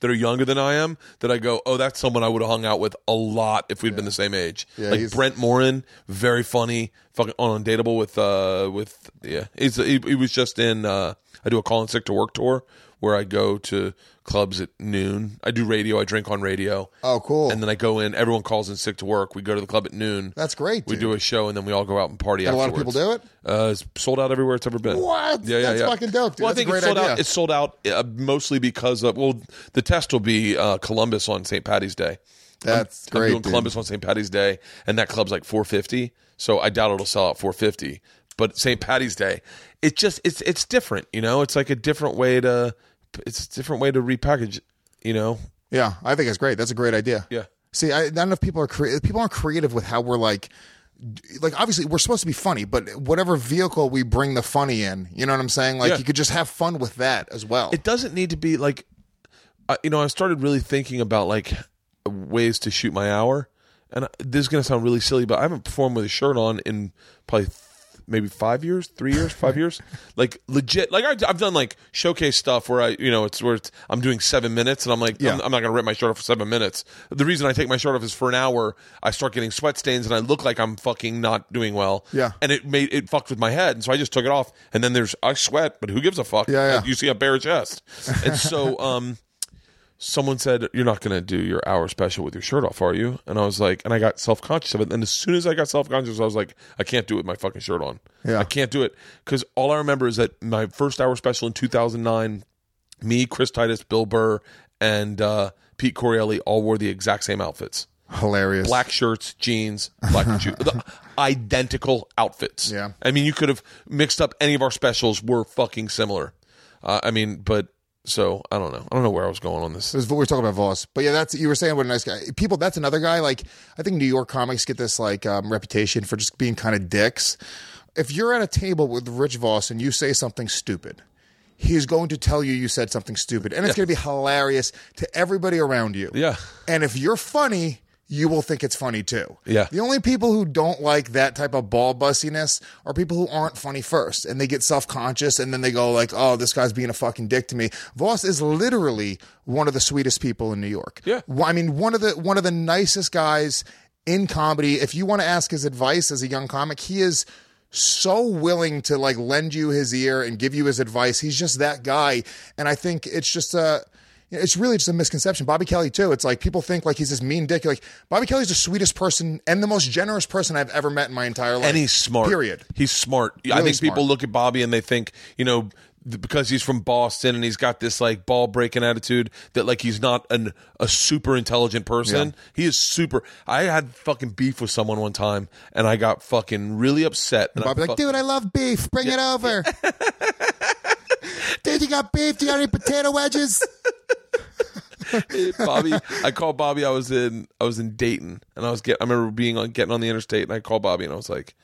that are younger than I am that I go, oh, that's someone I would have hung out with a lot if we'd been the same age. Yeah, like he's- Brent Morin, very funny, fucking undateable with uh with yeah. He's he, he was just in uh I do a call in sick to work tour where I go to clubs at noon. I do radio. I drink on radio. Oh, cool. And then I go in. Everyone calls in sick to work. We go to the club at noon. That's great, We dude. do a show and then we all go out and party. And a lot of people do it? Uh, it's sold out everywhere it's ever been. What? Yeah, yeah, That's yeah. fucking dope, dude. Well, That's I think great it's sold idea. out. It's sold out uh, mostly because of well, the test will be uh, Columbus on St. Patty's Day. That's I'm great, doing dude. Columbus on St. Patty's Day, and that club's like 450. So I doubt it'll sell out 450. But St. Patty's Day, it just it's it's different. You know, it's like a different way to it's a different way to repackage. You know, Yeah, I think it's great. That's a great idea. Yeah. See, I, not enough people are crea- people aren't creative with how we're like, like obviously we're supposed to be funny, but whatever vehicle we bring the funny in, you know what I'm saying? Like Yeah. you could just have fun with that as well. it doesn't need to be like I you know i started really thinking about like ways to shoot my hour and this is going to sound really silly but i haven't performed with a shirt on in probably maybe five years three years five years like legit like I, i've done like showcase stuff where i you know it's where it's, i'm doing seven minutes and i'm like Yeah. I'm, I'm not going to rip my shirt off for seven minutes the reason i take my shirt off is for an hour i start getting sweat stains and i look like i'm fucking not doing well Yeah. and it made it fucked with my head and so i just took it off and then there's i sweat but who gives a fuck Yeah, yeah. you see a bare chest and so um someone said you're not going to do your hour special with your shirt off are you and i was like and i got self-conscious of it and as soon as i got self-conscious i was like i can't do it with my fucking shirt on Yeah. i can't do it because all i remember is that my first hour special in 2009 me chris titus bill burr and uh, pete correale all wore the exact same outfits Hilarious. black shirts, jeans, black shoes, the identical outfits. Yeah. I mean, you could have mixed up any of our specials. Were fucking similar. Uh, I mean, but so I don't know. I don't know where I was going on this. We were talking about Voss, but yeah, that's you were saying what a nice guy. People, that's another guy. Like I think New York comics get this like um, reputation for just being kind of dicks. If you're at a table with Rich Voss and you say something stupid, he's going to tell you you said something stupid, and it's going to be hilarious to everybody around you. Yeah. and if you're funny. You will think it's funny too. Yeah. The only people who don't like that type of ball bussiness are people who aren't funny first and they get self conscious and then they go like, "Oh, this guy's being a fucking dick to me." Voss is literally one of the sweetest people in New York. Yeah. I mean, one of the one of the nicest guys in comedy. If you want to ask his advice as a young comic, he is so willing to like lend you his ear and give you his advice. He's just that guy, and I think it's just a. It's really just a misconception. Bobby Kelly too. It's like people think like he's this mean dick. Like Bobby Kelly's the sweetest person and the most generous person I've ever met in my entire life. And he's smart. Period. He's smart. I Really think people look at Bobby and they think, you know, because he's from Boston and he's got this like ball breaking attitude that like he's not an a super intelligent person. He is super. I had fucking beef with someone one time and I got fucking really upset. And I Bobby like, dude, I love beef. Bring it over. dude, you got beef? Do you got any potato wedges? Bobby. I called Bobby. I was in I was in Dayton, and I was get. I remember being on getting on the interstate, and I called Bobby, and I was like,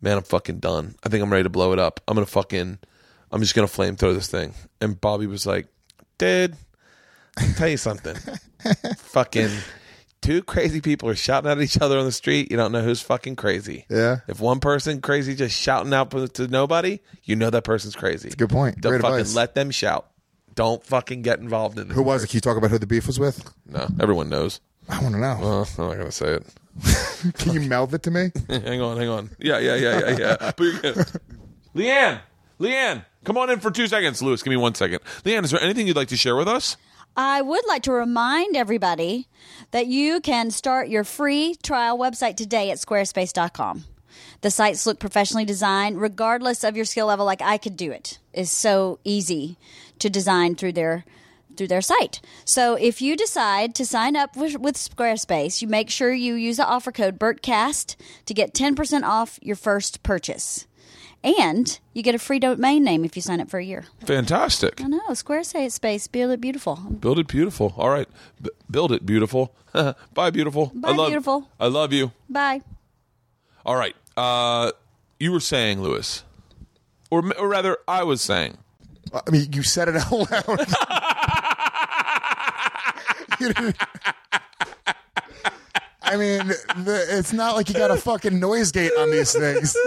"Man, I'm fucking done. I think I'm ready to blow it up. I'm gonna fucking. I'm just gonna flame throw this thing." And Bobby was like, "Dude, I'll tell you something. fucking." Two crazy people are shouting at each other on the street. You don't know who's fucking crazy. Yeah. If one person crazy just shouting out to nobody, you know that person's crazy. good point. Don't Great fucking advice. let them shout. Don't fucking get involved in it. Who was it? Can you talk about who the beef was with? No, everyone knows. I want to know. Uh, I'm not gonna say it. Can you mouth it to me? hang on, hang on. Yeah, yeah, yeah, yeah, yeah. But you're good. LeeAnn, LeeAnn, come on in for two seconds. Luis, give me one second. LeeAnn, is there anything you'd like to share with us? I would like to remind everybody that you can start your free trial website today at squarespace.com. The sites look professionally designed, regardless of your skill level, like I could do it. It's so easy to design through their through their site. So if you decide to sign up with, with Squarespace, you make sure you use the offer code BERTCAST to get 10% off your first purchase. And you get a free domain name if you sign up for a year. Fantastic. I know, Squarespace, build it beautiful. Build it beautiful. All right. B- build it beautiful. Bye, beautiful. Bye, I love, beautiful. I love you. Bye. All right. Uh, you were saying, Luis, or, or rather, I was saying. I mean, you said it out loud. I mean, the, it's not like you got a fucking noise gate on these things.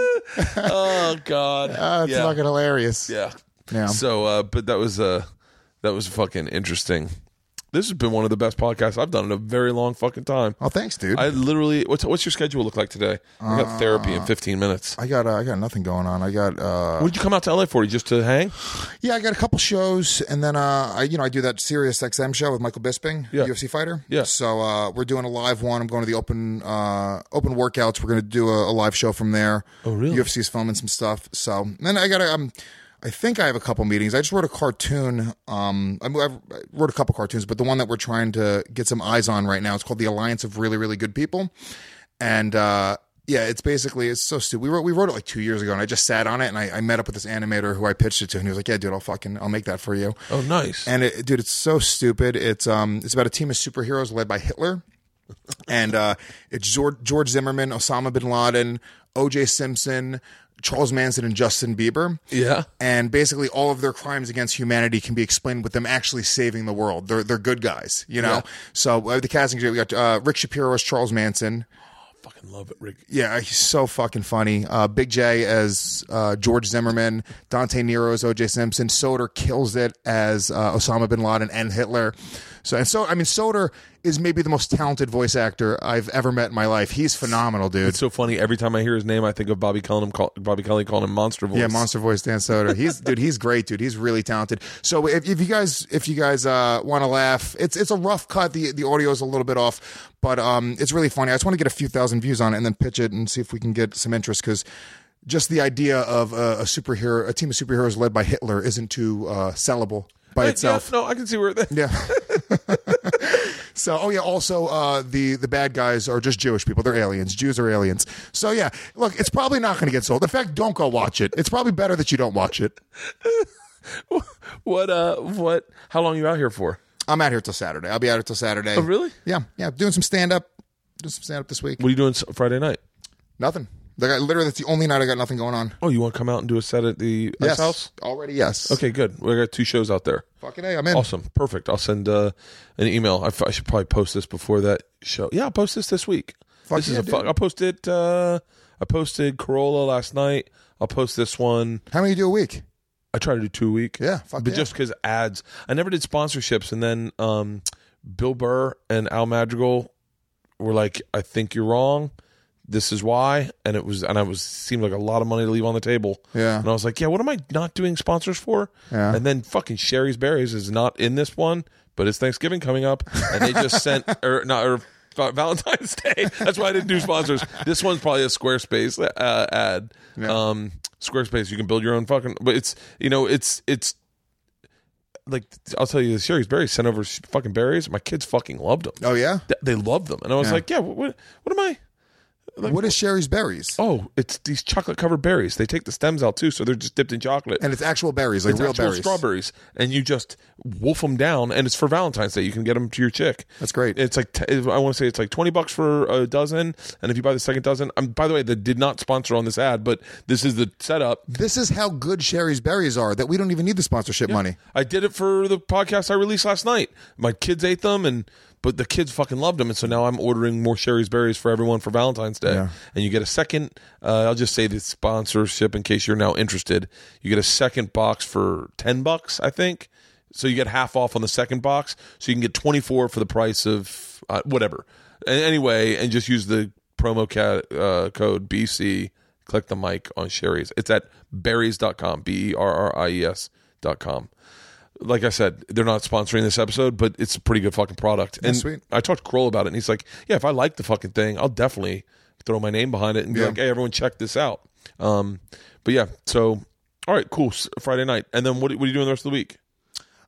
Oh God. Uh, it's yeah. fucking hilarious. Yeah. Yeah. So, uh, but that was uh, that was fucking interesting. This has been one of the best podcasts I've done in a very long fucking time. Oh, thanks, dude. I literally, what's what's your schedule look like today? I got therapy in 15 minutes. I got uh, I got nothing going on. I got uh, What did you come out to LA for? Just to hang? yeah, I got a couple shows, and then uh, I you know I do that Sirius XM show with Michael Bisping, Yeah. UFC fighter. Yeah. So uh, we're doing a live one. I'm going to the open uh, open workouts. We're going to do a, a live show from there. Oh, really? UFC's filming some stuff. So then I got um. I think I have a couple meetings. I just wrote a cartoon. Um, I wrote a couple cartoons, but the one that we're trying to get some eyes on right now, it's called the Alliance of Really, Really Good People, and uh, yeah, it's basically it's so stupid. We wrote we wrote it like two years ago, and I just sat on it, and I, I met up with this animator who I pitched it to, and he was like, "Yeah, dude, I'll fucking I'll make that for you." Oh, nice. And it, dude, it's so stupid. It's um, it's about a team of superheroes led by Hitler, and uh, it's George, George Zimmerman, Osama bin Laden, O.J. Simpson, Charles Manson, and Justin Bieber. yeah. And basically, all of their crimes against humanity can be explained with them actually saving the world. They're they're good guys, you know. Yeah. So uh, the casting, we got uh, Rick Shapiro as Charles Manson. Oh, Fucking love it, Rick. Yeah, he's so fucking funny. Uh, Big Jay as uh, George Zimmerman, Dante Nero as O.J. Simpson, Soder kills it as uh, Osama bin Laden and Hitler. So and so, I mean, Soder is maybe the most talented voice actor I've ever met in my life. He's phenomenal, dude. It's so funny. Every time I hear his name, I think of Bobby calling him, call, Bobby Kelly calling him Monster Voice. Yeah, monster voice Dan Soder. He's dude. He's great, dude. He's really talented. So if, if you guys if you guys uh, want to laugh, it's it's a rough cut. The the audio is a little bit off, but um, it's really funny. I just want to get a few thousand views on it and then pitch it and see if we can get some interest because. Just the idea of a, a superhero, a team of superheroes led by Hitler, isn't too uh, sellable by itself. Yeah, no, I can see where. that. Yeah. so, oh yeah. Also, uh, the the bad guys are just Jewish people. They're aliens. Jews are aliens. So yeah. Look, it's probably not going to get sold. In fact, don't go watch it. It's probably better that you don't watch it. what? Uh, what? How long are you out here for? I'm out here till Saturday. I'll be out here till Saturday. Oh, really? Yeah, yeah. Doing some stand up. Doing some stand up this week. What are you doing Friday night? Nothing. Like, I- literally, that's the only night I got nothing going on. Oh, you want to come out and do a set at the Ice Yes. House? Already, yes. Okay, good. We got two shows out there. Fucking A, I'm in. Awesome, perfect. I'll send uh, an email. I, f- I should probably post this before that show. Yeah, I'll post this this week. Fuck this is a fuck. I'll post it. Uh, I posted Carolla last night. I'll post this one. How many do a week? I try to do two a week. Yeah, fuck but yeah. just because ads, I never did sponsorships, and then um, Bill Burr and Al Madrigal were like, "I think you're wrong. This is why," and it was, and I was seemed like a lot of money to leave on the table. Yeah. and I was like, "Yeah, what am I not doing sponsors for?" Yeah. and then fucking Sherry's Berries is not in this one, but it's Thanksgiving coming up, and they just sent or not or. Valentine's Day. That's why I didn't do sponsors. This one's probably a Squarespace uh, ad. Um, Squarespace, you can build your own fucking. But it's you know it's it's like I'll tell you, the Sherry's berries sent over fucking berries. My kids fucking loved them. Oh yeah. Th- They loved them, and I was Yeah. like, yeah, what, what, what am I? What is Sherry's berries? Oh, it's these chocolate covered berries. They take the stems out too, so they're just dipped in chocolate. And it's actual berries, like it's real actual berries. strawberries, and you just wolf them down, and it's for Valentine's Day. You can get them to your chick. That's great. It's like t- I want to say it's like twenty bucks for a dozen, and if you buy the second dozen, um, by the way, they did not sponsor on this ad, but this is the setup. This is how good Sherry's berries are that we don't even need the sponsorship money. I did it for the podcast I released last night. My kids ate them, and but the kids fucking loved them, and so now I'm ordering more Sherry's berries for everyone for Valentine's Day. Yeah. And you get a second. Uh, I'll just say the sponsorship in case you're now interested. You get a second box for ten bucks, I think. So you get half off on the second box, so you can get twenty four for the price of uh, whatever. And anyway, and just use the promo ca- uh, code BC. Click the mic on Sherry's. It's at berries.com, B E R R I E S dot com like I said, they're not sponsoring this episode, but it's a pretty good fucking product. And sweet. I talked to Kroll about it, and he's like, "Yeah, if I like the fucking thing, I'll definitely throw my name behind it and be Yeah. like, hey, everyone, check this out." Um, but yeah, so all right, cool. S- Friday night, and then what? What are you doing the rest of the week?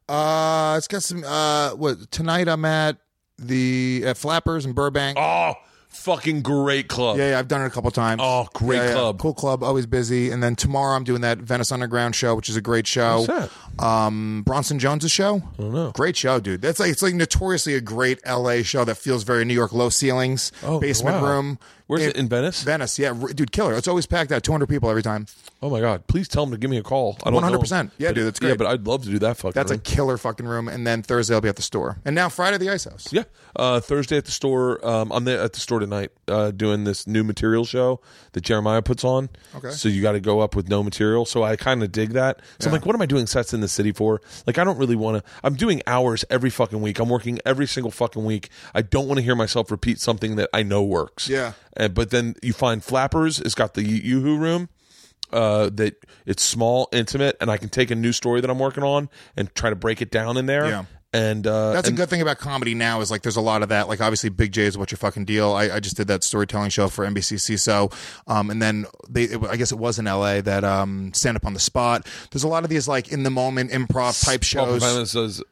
Uh, it's got some. Uh, what tonight? I'm at the at Flappers in Burbank. Oh, fucking great club. Yeah, yeah, I've done it a couple times. Oh, great Yeah, yeah. club. cool club, always busy. And then tomorrow I'm doing that Venice Underground show, which is a great show. What's Um, Bronson Jones' show. I don't know. Great show, dude. That's like it's like notoriously a great LA show that feels very New York. Low ceilings, Oh, basement wow. room. Where's it in Venice? Venice, yeah, dude, killer. It's always packed out, 200 people every time. Oh my god! Please tell them to give me a call. I don't 100%. Yeah, But- dude, that's Yeah, great. but I'd love to do that fucking. That's a killer fucking room. And then Thursday I'll be at the store, and now Friday the Ice House. Yeah, uh, Thursday at the store. Um, I'm there at the store tonight uh, doing this new material show that Jeremiah puts on. Okay. So you got to go up with no material. So I kind of dig that. So I'm like, what am I doing sets in the city for? Like, I don't really want to. I'm doing hours every fucking week. I'm working every single fucking week. I don't want to hear myself repeat something that I know works. Yeah. And, but then you find Flappers. It's got the YooHoo room. Uh, that it's small, intimate, and I can take a new story that I'm working on and try to break it down in there. Yeah. And uh, That's and- a good thing about comedy now is like there's a lot of that. Like obviously Big Jay is what's your fucking deal. I, I just did that storytelling show for NBC so um, and then they it, I guess it was in LA that um, stand up on the spot. There's a lot of these like in the moment improv type shows.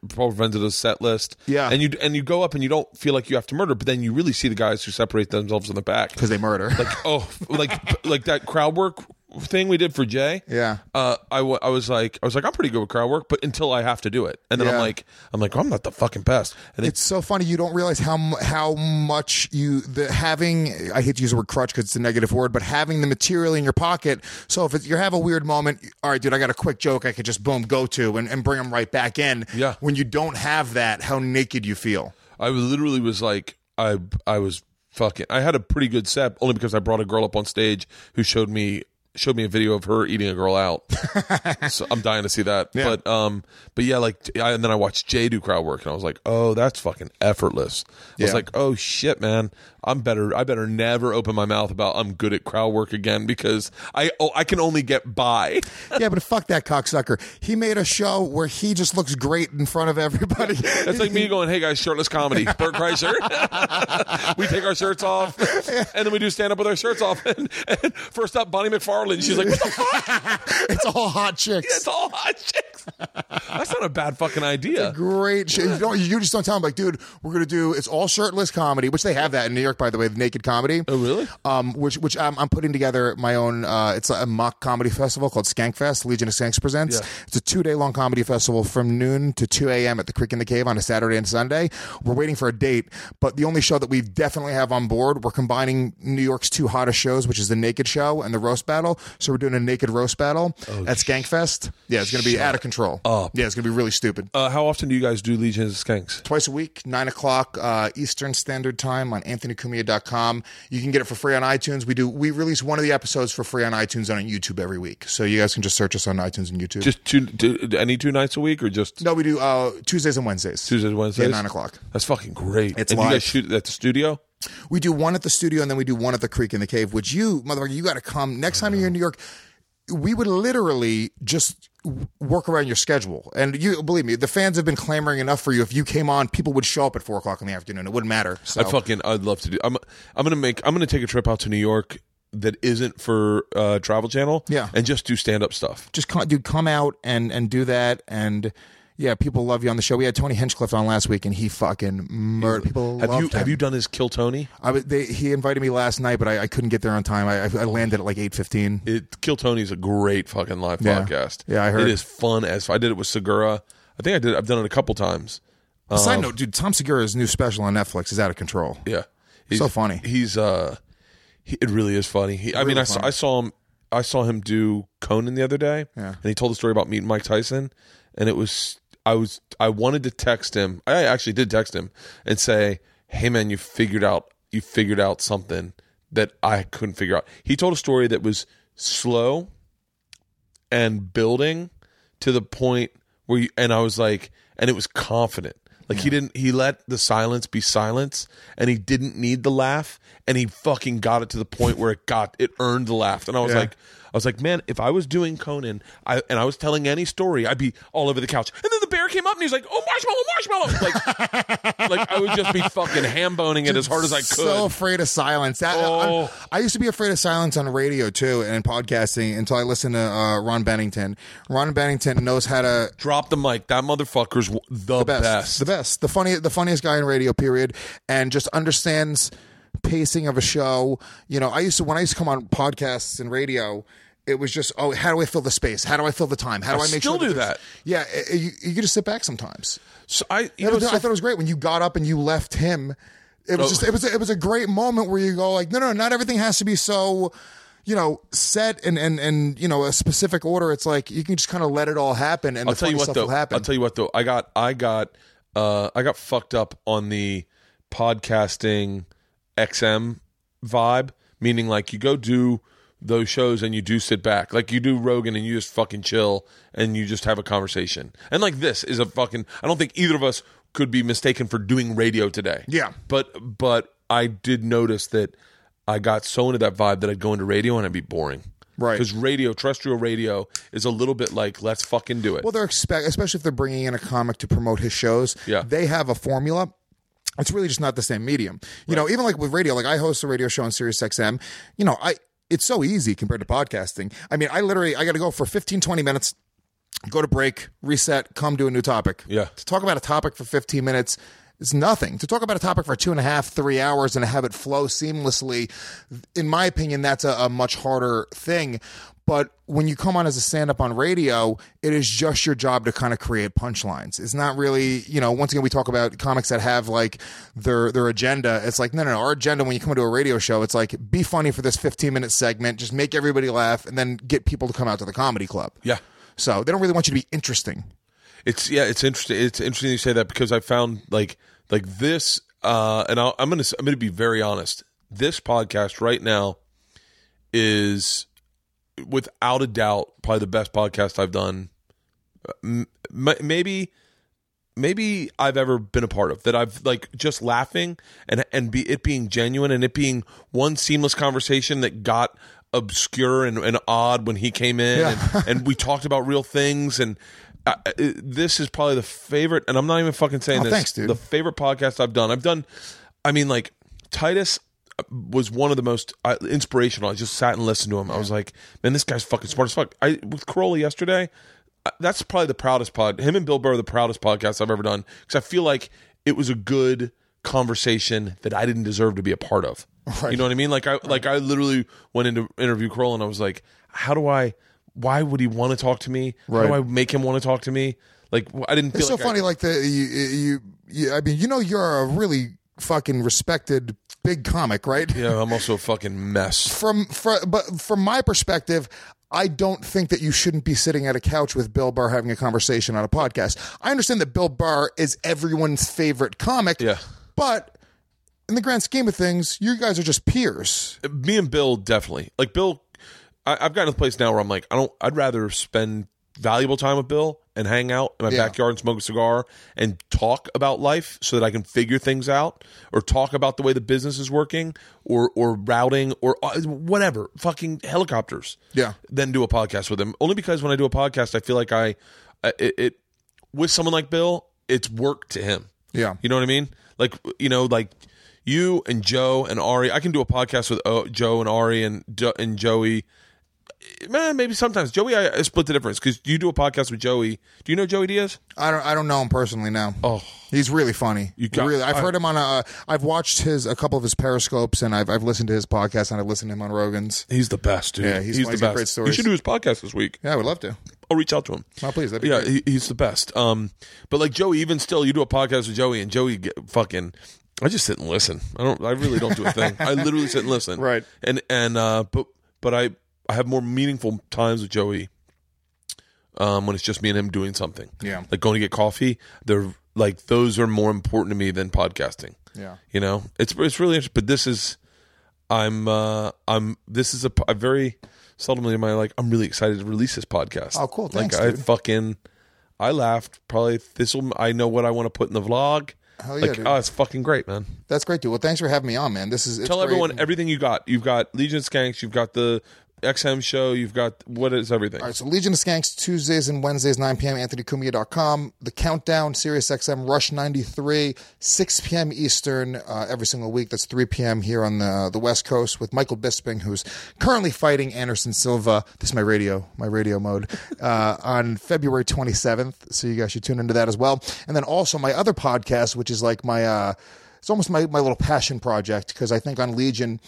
Paul Provenza does set list. Yeah. and you and you go up and you don't feel like you have to murder, but then you really see the guys who separate themselves in the back. because they murder. Like oh, like like that crowd work thing we did for Jay. Yeah. Uh, I, w- I was like I was like I'm pretty good with crowd work, but until I have to do it, and then I'm Yeah. like I'm like I'm not the fucking best. And then it's so funny you don't realize how mu- how much you the having I hate to use the word crutch because it's a negative word, but having the material in your pocket. So if it's, you have a weird moment, all right, dude, I got a quick joke I could just boom go to and, and bring them right back in. Yeah. When you don't have that, how naked you feel. I literally was like, I I was fucking. I had a pretty good set only because I brought a girl up on stage who showed me showed me a video of her eating a girl out. so I'm dying to see that. Yeah. But um, but yeah, like, I, and then I watched Jay do crowd work, and I was like, oh, that's fucking effortless. I was like, oh shit, man, I'm better. I better never open my mouth about I'm good at crowd work again because I oh I can only get by. yeah, but fuck that cocksucker. He made a show where he just looks great in front of everybody. That's like me going, "Hey guys, shirtless comedy." Bert Kreischer. we take our shirts off, and then we do stand up with our shirts off. And, and first up, Bonnie McFarlane. She's like, "What the fuck? it's all hot chicks. It's all hot chicks." That's not a bad fucking idea. Great shit. You, you just don't tell him like, dude, we're gonna do it's all shirtless comedy, which they have that in New York, by the way, the naked comedy. Oh, really? Um, which which I'm, I'm putting together my own. Uh, it's a mock comedy festival called Skankfest. Legion of Skanks presents. Yeah. It's a two day long comedy festival from noon to two a.m. at the Creek and the Cave on a Saturday and Sunday. We're waiting for a date, but the only show that we definitely have on board, we're combining New York's two hottest shows, which is the Naked Show and the Roast Battle. So we're doing a naked roast battle at Skankfest. Yeah, it's gonna be out of control. up. Yeah, it's gonna be really stupid Uh, how often do you guys do Legion of Skanks? twice a week, 9 o'clock uh, Eastern Standard Time on anthonycumia.com. You can get it for free on iTunes. We do we release one of the episodes for free on iTunes and on YouTube every week. So you guys can just search us on iTunes and YouTube. Just two, two, any two nights a week, or just no, we do uh, Tuesdays and Wednesdays. Tuesdays, Wednesdays? Yeah, 9 o'clock. That's fucking great. It's and you guys shoot at the studio. We do one at the studio and then we do one at the Creek and the Cave, which you, motherfucker, you got to come. Next time you're in New York, we would literally just work around your schedule. And you believe me, the fans have been clamoring enough for you. If you came on, people would show up at four o'clock in the afternoon. It wouldn't matter. So. I fucking I'd love to do. I'm I'm gonna make I'm gonna take a trip out to New York that isn't for uh, Travel Channel. Yeah. and just do stand up stuff. just come, dude, come out and and do that. And yeah, people love you on the show. We had Tony Hinchcliffe on last week, and he fucking murdered. People Have you him. have you done his Kill Tony? I they, he invited me last night, but I, I couldn't get there on time. I, I landed at like eight fifteen. It Kill Tony is a great fucking live Yeah. podcast. Yeah, I heard. it is fun as I did it with Segura. I think I did. I've done it a couple times. Side note, dude, Tom Segura's new special on Netflix is out of control. Yeah, he's So funny. He's uh, he, it really is funny. He, I mean, I saw. I saw him. I saw him do Conan the other day, Yeah. and he told the story about meeting Mike Tyson, and it was I was I wanted to text him. I actually did text him and say, "Hey man, you figured out you figured out something that I couldn't figure out." He told a story that was slow and building to the point where you, and I was like, and it was confident. Like he didn't, he let the silence be silence and he didn't need the laugh and he fucking got it to the point where it got, it earned the laugh. And I was Yeah. like, I was like, man, if I was doing Conan I, and I was telling any story, I'd be all over the couch. And then the bear came up and he's like, oh, marshmallow, marshmallow. Like, like I would just be fucking ham boning it as hard as I could. So afraid of silence. That, Oh. I'm- I used to be afraid of silence on radio too and podcasting until I listened to uh, Ron Bennington. Ron Bennington knows how to Drop the mic. That motherfucker's w- the, best, best. the best, the funny, the funniest guy in radio. Period, and just understands pacing of a show. You know, I used to when I used to come on podcasts and radio. It was just, oh, how do I fill the space? How do I fill the time? How do I I, make still sure do that. Yeah, eh, you, you could just sit back sometimes. So I, you I know, thought so- it was great when you got up and you left him it was Oh. just it was a, it was a great moment where you go like, no, no, not everything has to be so. You know, set and, and and you know a specific order. It's like you can just kind of let it all happen, and I'll the tell you what stuff though. will happen. I'll tell you what though. I got I got uh I got fucked up on the podcasting XM vibe, meaning like you go do those shows and you do sit back. Like you do Rogan and you just fucking chill and you just have a conversation. And like this is a fucking I don't think either of us could be mistaken for doing radio today. Yeah. But but I did notice that I got so into that vibe that I'd go into radio and I'd be boring. Right. Because radio, terrestrial radio, is a little bit like let's fucking do it. Well, they're expect, especially if they're bringing in a comic to promote his shows. Yeah. they have a formula. It's really just not the same medium. You know, even like with radio, like I host a radio show on Sirius XM. You know, I it's so easy compared to podcasting. I mean, I literally I got to go for 15, 20 minutes, go to break, reset, come to a new topic. Yeah. to talk about a topic for fifteen minutes. Is nothing to talk about a topic for two and a half, three hours, and have it flow seamlessly. In my opinion, that's a, a much harder thing. But when you come on as a stand up on radio, it is just your job to kind of create punchlines. It's not really, you know, once again, we talk about comics that have like their, their agenda. It's like, no, no, no. Our agenda when you come into a radio show, it's like, be funny for this 15 minute segment, just make everybody laugh, and then get people to come out to the comedy club. Yeah. So they don't really want you to be interesting. It's yeah, it's interesting. It's interesting you say that because I found like like this, uh, and I'll, I'm gonna I'm gonna be very honest. This podcast right now is without a doubt probably the best podcast I've done. Uh, m- maybe maybe I've ever been a part of that I've like just laughing and and be it being genuine and it being one seamless conversation that got obscure and, and odd when he came in and, and we talked about real things and uh, uh, this is probably the favorite and I'm not even fucking saying Oh, this thanks, dude. the favorite podcast I've done I've done I mean like Titus was one of the most uh, inspirational I just sat and listened to him I was like man this guy's fucking smart as fuck I with Carolla yesterday uh, that's probably the proudest pod. Him and Bill Burr the proudest podcast I've ever done because I feel like it was a good conversation that I didn't deserve to be a part of. Right. You know what I mean? Like I like I literally went into interview Kroll and I was like, how do I? Why would he want to talk to me? How do I make him want to talk to me? Like I didn't feel It's so like I- funny, like the you, you, you. I mean, you know, you're a really fucking respected big comic, right? yeah, I'm also a fucking mess. From, from, but from my perspective, I don't think that you shouldn't be sitting at a couch with Bill Burr having a conversation on a podcast. I understand that Bill Burr is everyone's favorite comic, Yeah. but in the grand scheme of things, you guys are just peers. me and Bill definitely like Bill. I, I've gotten to the place now where I'm like, I don't. I'd rather spend valuable time with Bill and hang out in my Yeah. backyard and smoke a cigar and talk about life so that I can figure things out or talk about the way the business is working or or routing or uh, whatever fucking helicopters. Yeah. Then do a podcast with him only because when I do a podcast, I feel like I I- it, it with someone like Bill, it's work to him. Yeah. You know what I mean? Like you know, like you and Joe and Ari. I can do a podcast with uh, Joe and Ari and and Joey. Man, maybe sometimes Joey. I, I split the difference because you do a podcast with Joey. Do you know Joey Diaz? I don't. I don't know him personally now. Oh. he's really funny. You got- really. I've I- heard him on a. I've watched his a couple of his periscopes, and I've I've listened to his podcast, and I've listened to him on Rogan's. He's the best, dude. Yeah, he's- the best. great stories. You should do his podcast this week. Yeah, I would love to. I'll reach out to him. Oh, please, that'd be yeah, he, he's the best. Um, but like Joey, even still, you do a podcast with Joey, and Joey get fucking. I just sit and listen. I don't. I really don't do a thing. I literally sit and listen. Right. And and uh, but but I I have more meaningful times with Joey. Um, when it's just me and him doing something. Yeah. Like going to get coffee. They're like those are more important to me than podcasting. Yeah. You know, it's it's really interesting. But this is, I'm uh I'm this is a, a very seldomly am I like I'm really excited to release this podcast. Oh, cool. Thanks, like I fucking I laughed. Probably this will I know what I want to put in the vlog. Hell yeah, like dude. oh, it's fucking great, man. That's great, dude. Well, thanks for having me on, man. This is it's Tell great. everyone everything you got. You've got Legion Skanks. You've got the XM show. You've got what is everything. All right, so Legion of Skanks Tuesdays and Wednesdays, 9 p.m. AnthonyCumia.com. The Countdown, Sirius XM Rush 93, 6 p.m. Eastern uh, every single week. That's 3 p.m. here on the the West Coast with Michael Bisping, who's currently fighting Anderson Silva. This is my radio, my radio mode uh, on February 27th. So you guys should tune into that as well. And then also my other podcast, which is like my uh, it's almost my my little passion project because I think on Legion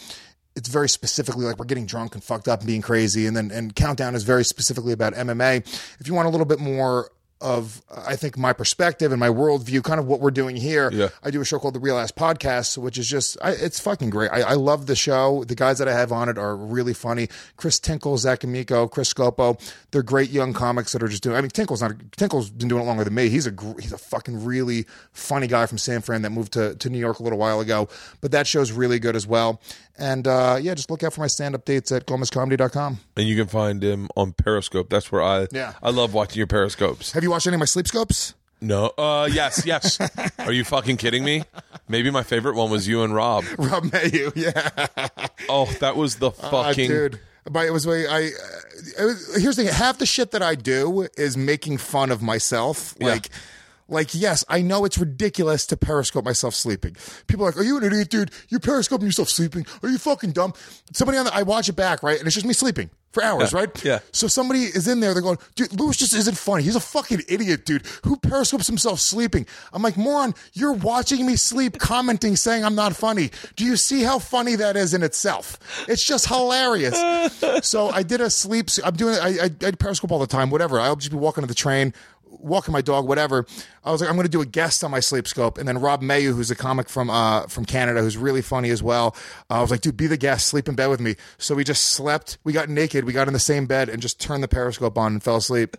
it's very specifically like we're getting drunk and fucked up and being crazy and then and countdown is very specifically about mma if you want a little bit more of I think my perspective and my worldview, kind of what we're doing here. Yeah. I do a show called the Real Ass Podcast, which is just I, it's fucking great. I, I love the show. The guys that I have on it are really funny. Chris Tinkle, Zach Amico, Chris Scopo. They're great young comics that are just doing. I mean, Tinkle's not. Tinkle's been doing it longer than me. He's a he's a fucking really funny guy from San Fran that moved to to New York a little while ago. But that show's really good as well. And uh, yeah, just look out for my stand up dates at gomezcomedy.com. And you can find him on Periscope. That's where I Yeah. I love watching your Periscopes. Have you watched any of my sleep scopes? No. Uh yes, yes. Are you fucking kidding me? Maybe my favorite one was you and Rob. Rob Mayu, yeah. Oh, that was the Uh, fucking dude. But it was way I. Uh, it was, here's the thing: half the shit that I do is making fun of myself. Yeah. Like, yes, I know it's ridiculous to periscope myself sleeping. People are like, "Are you an idiot, dude? You're periscoping yourself sleeping? Are you fucking dumb?" Somebody on the, I watch it back, right, and it's just me sleeping for hours, Yeah. right? Yeah. So somebody is in there. They're going, "Dude, Luis just isn't funny. He's a fucking idiot, dude. Who periscopes himself sleeping?" I'm like, "Moron, you're watching me sleep, commenting, saying I'm not funny. Do you see how funny that is in itself? It's just hilarious." so I did a sleep. I'm doing. I, I, I periscope all the time. Whatever. I'll just be walking to the train. Walking my dog, whatever. I was like, I'm going to do a guest on my sleep scope, and then Rob Mayu, who's a comic from uh, from Canada, who's really funny as well. Uh, I was like, dude, be the guest, sleep in bed with me. So we just slept. We got naked. We got in the same bed and just turned the periscope on and fell asleep.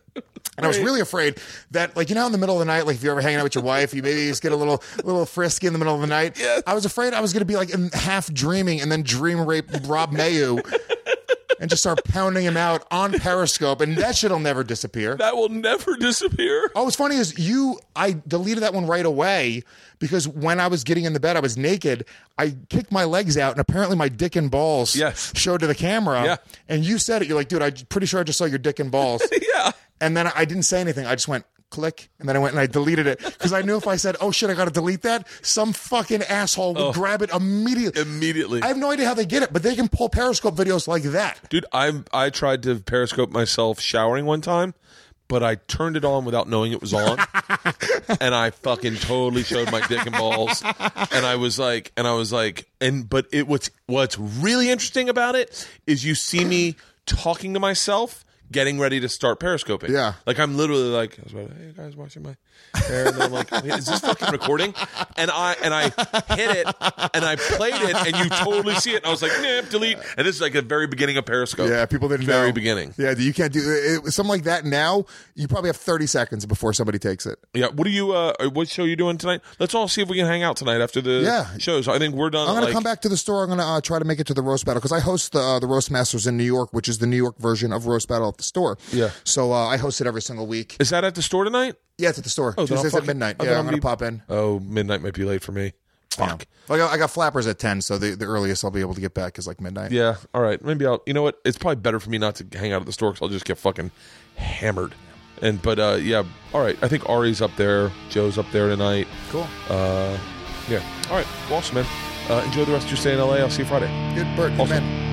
And I was really afraid that, like, you know, in the middle of the night, like if you're ever hanging out with your wife, you maybe just get a little, little frisky in the middle of the night. I was afraid I was going to be like in, half dreaming and then dream rape Rob Mayu and just start pounding him out on Periscope, and that shit'll never disappear. that will never disappear. Oh, what's funny is you. I deleted that one right away because when I was getting in the bed, I was naked. I kicked my legs out, and apparently my dick and balls Yes. showed to the camera. Yeah. And you said it. You're like, dude, I'm pretty sure I just saw your dick and balls. Yeah. And then I didn't say anything. I just went click, and then I went and I deleted it because I knew if I said, "Oh shit, I got to delete that," some fucking asshole would oh. grab it immediately. Immediately. I have no idea how they get it, but they can pull Periscope videos like that. Dude, I I tried to periscope myself showering one time, but I turned it on without knowing it was on. and I fucking totally showed my dick and balls. And I was like and I was like and but it what's what's really interesting about it is you see me talking to myself getting ready to start periscoping. Yeah. Like I'm literally like I was hey guys watching my hair and then I'm like, is this fucking recording? And I and I hit it and I played it and you totally see it. And I was like, nah, delete. And this is like the very beginning of Periscope. Yeah, people didn't very know. beginning. Yeah, you can't do it, something like that now. You probably have 30 seconds before somebody takes it. Yeah. What are you? Uh, what show are you doing tonight? Let's all see if we can hang out tonight after the Yeah. shows. I think we're done. I'm going to like- come back to the store. I'm going to uh, try to make it to the roast battle because I host the uh, the roast masters in New York, which is the New York version of roast battle at the store. Yeah. So uh, I host it every single week. Is that at the store tonight? Yeah, it's at the store. Oh, then I'll Tuesdays at midnight. oh, Yeah, I'm I'll going be- to pop in. Oh, midnight might be late for me. Fuck. I got, I got flappers at 10, so the, the earliest I'll be able to get back is like midnight. Yeah. All right. Maybe I'll. You know what? It's probably better for me not to hang out at the store because I'll just get fucking hammered. And but uh yeah. All right. I think Ari's up there. Joe's up there tonight. Cool. Uh, yeah. All right. Well, awesome, man. Uh, enjoy the rest of your stay in LA. I'll see you Friday. Good, Bert. Good man.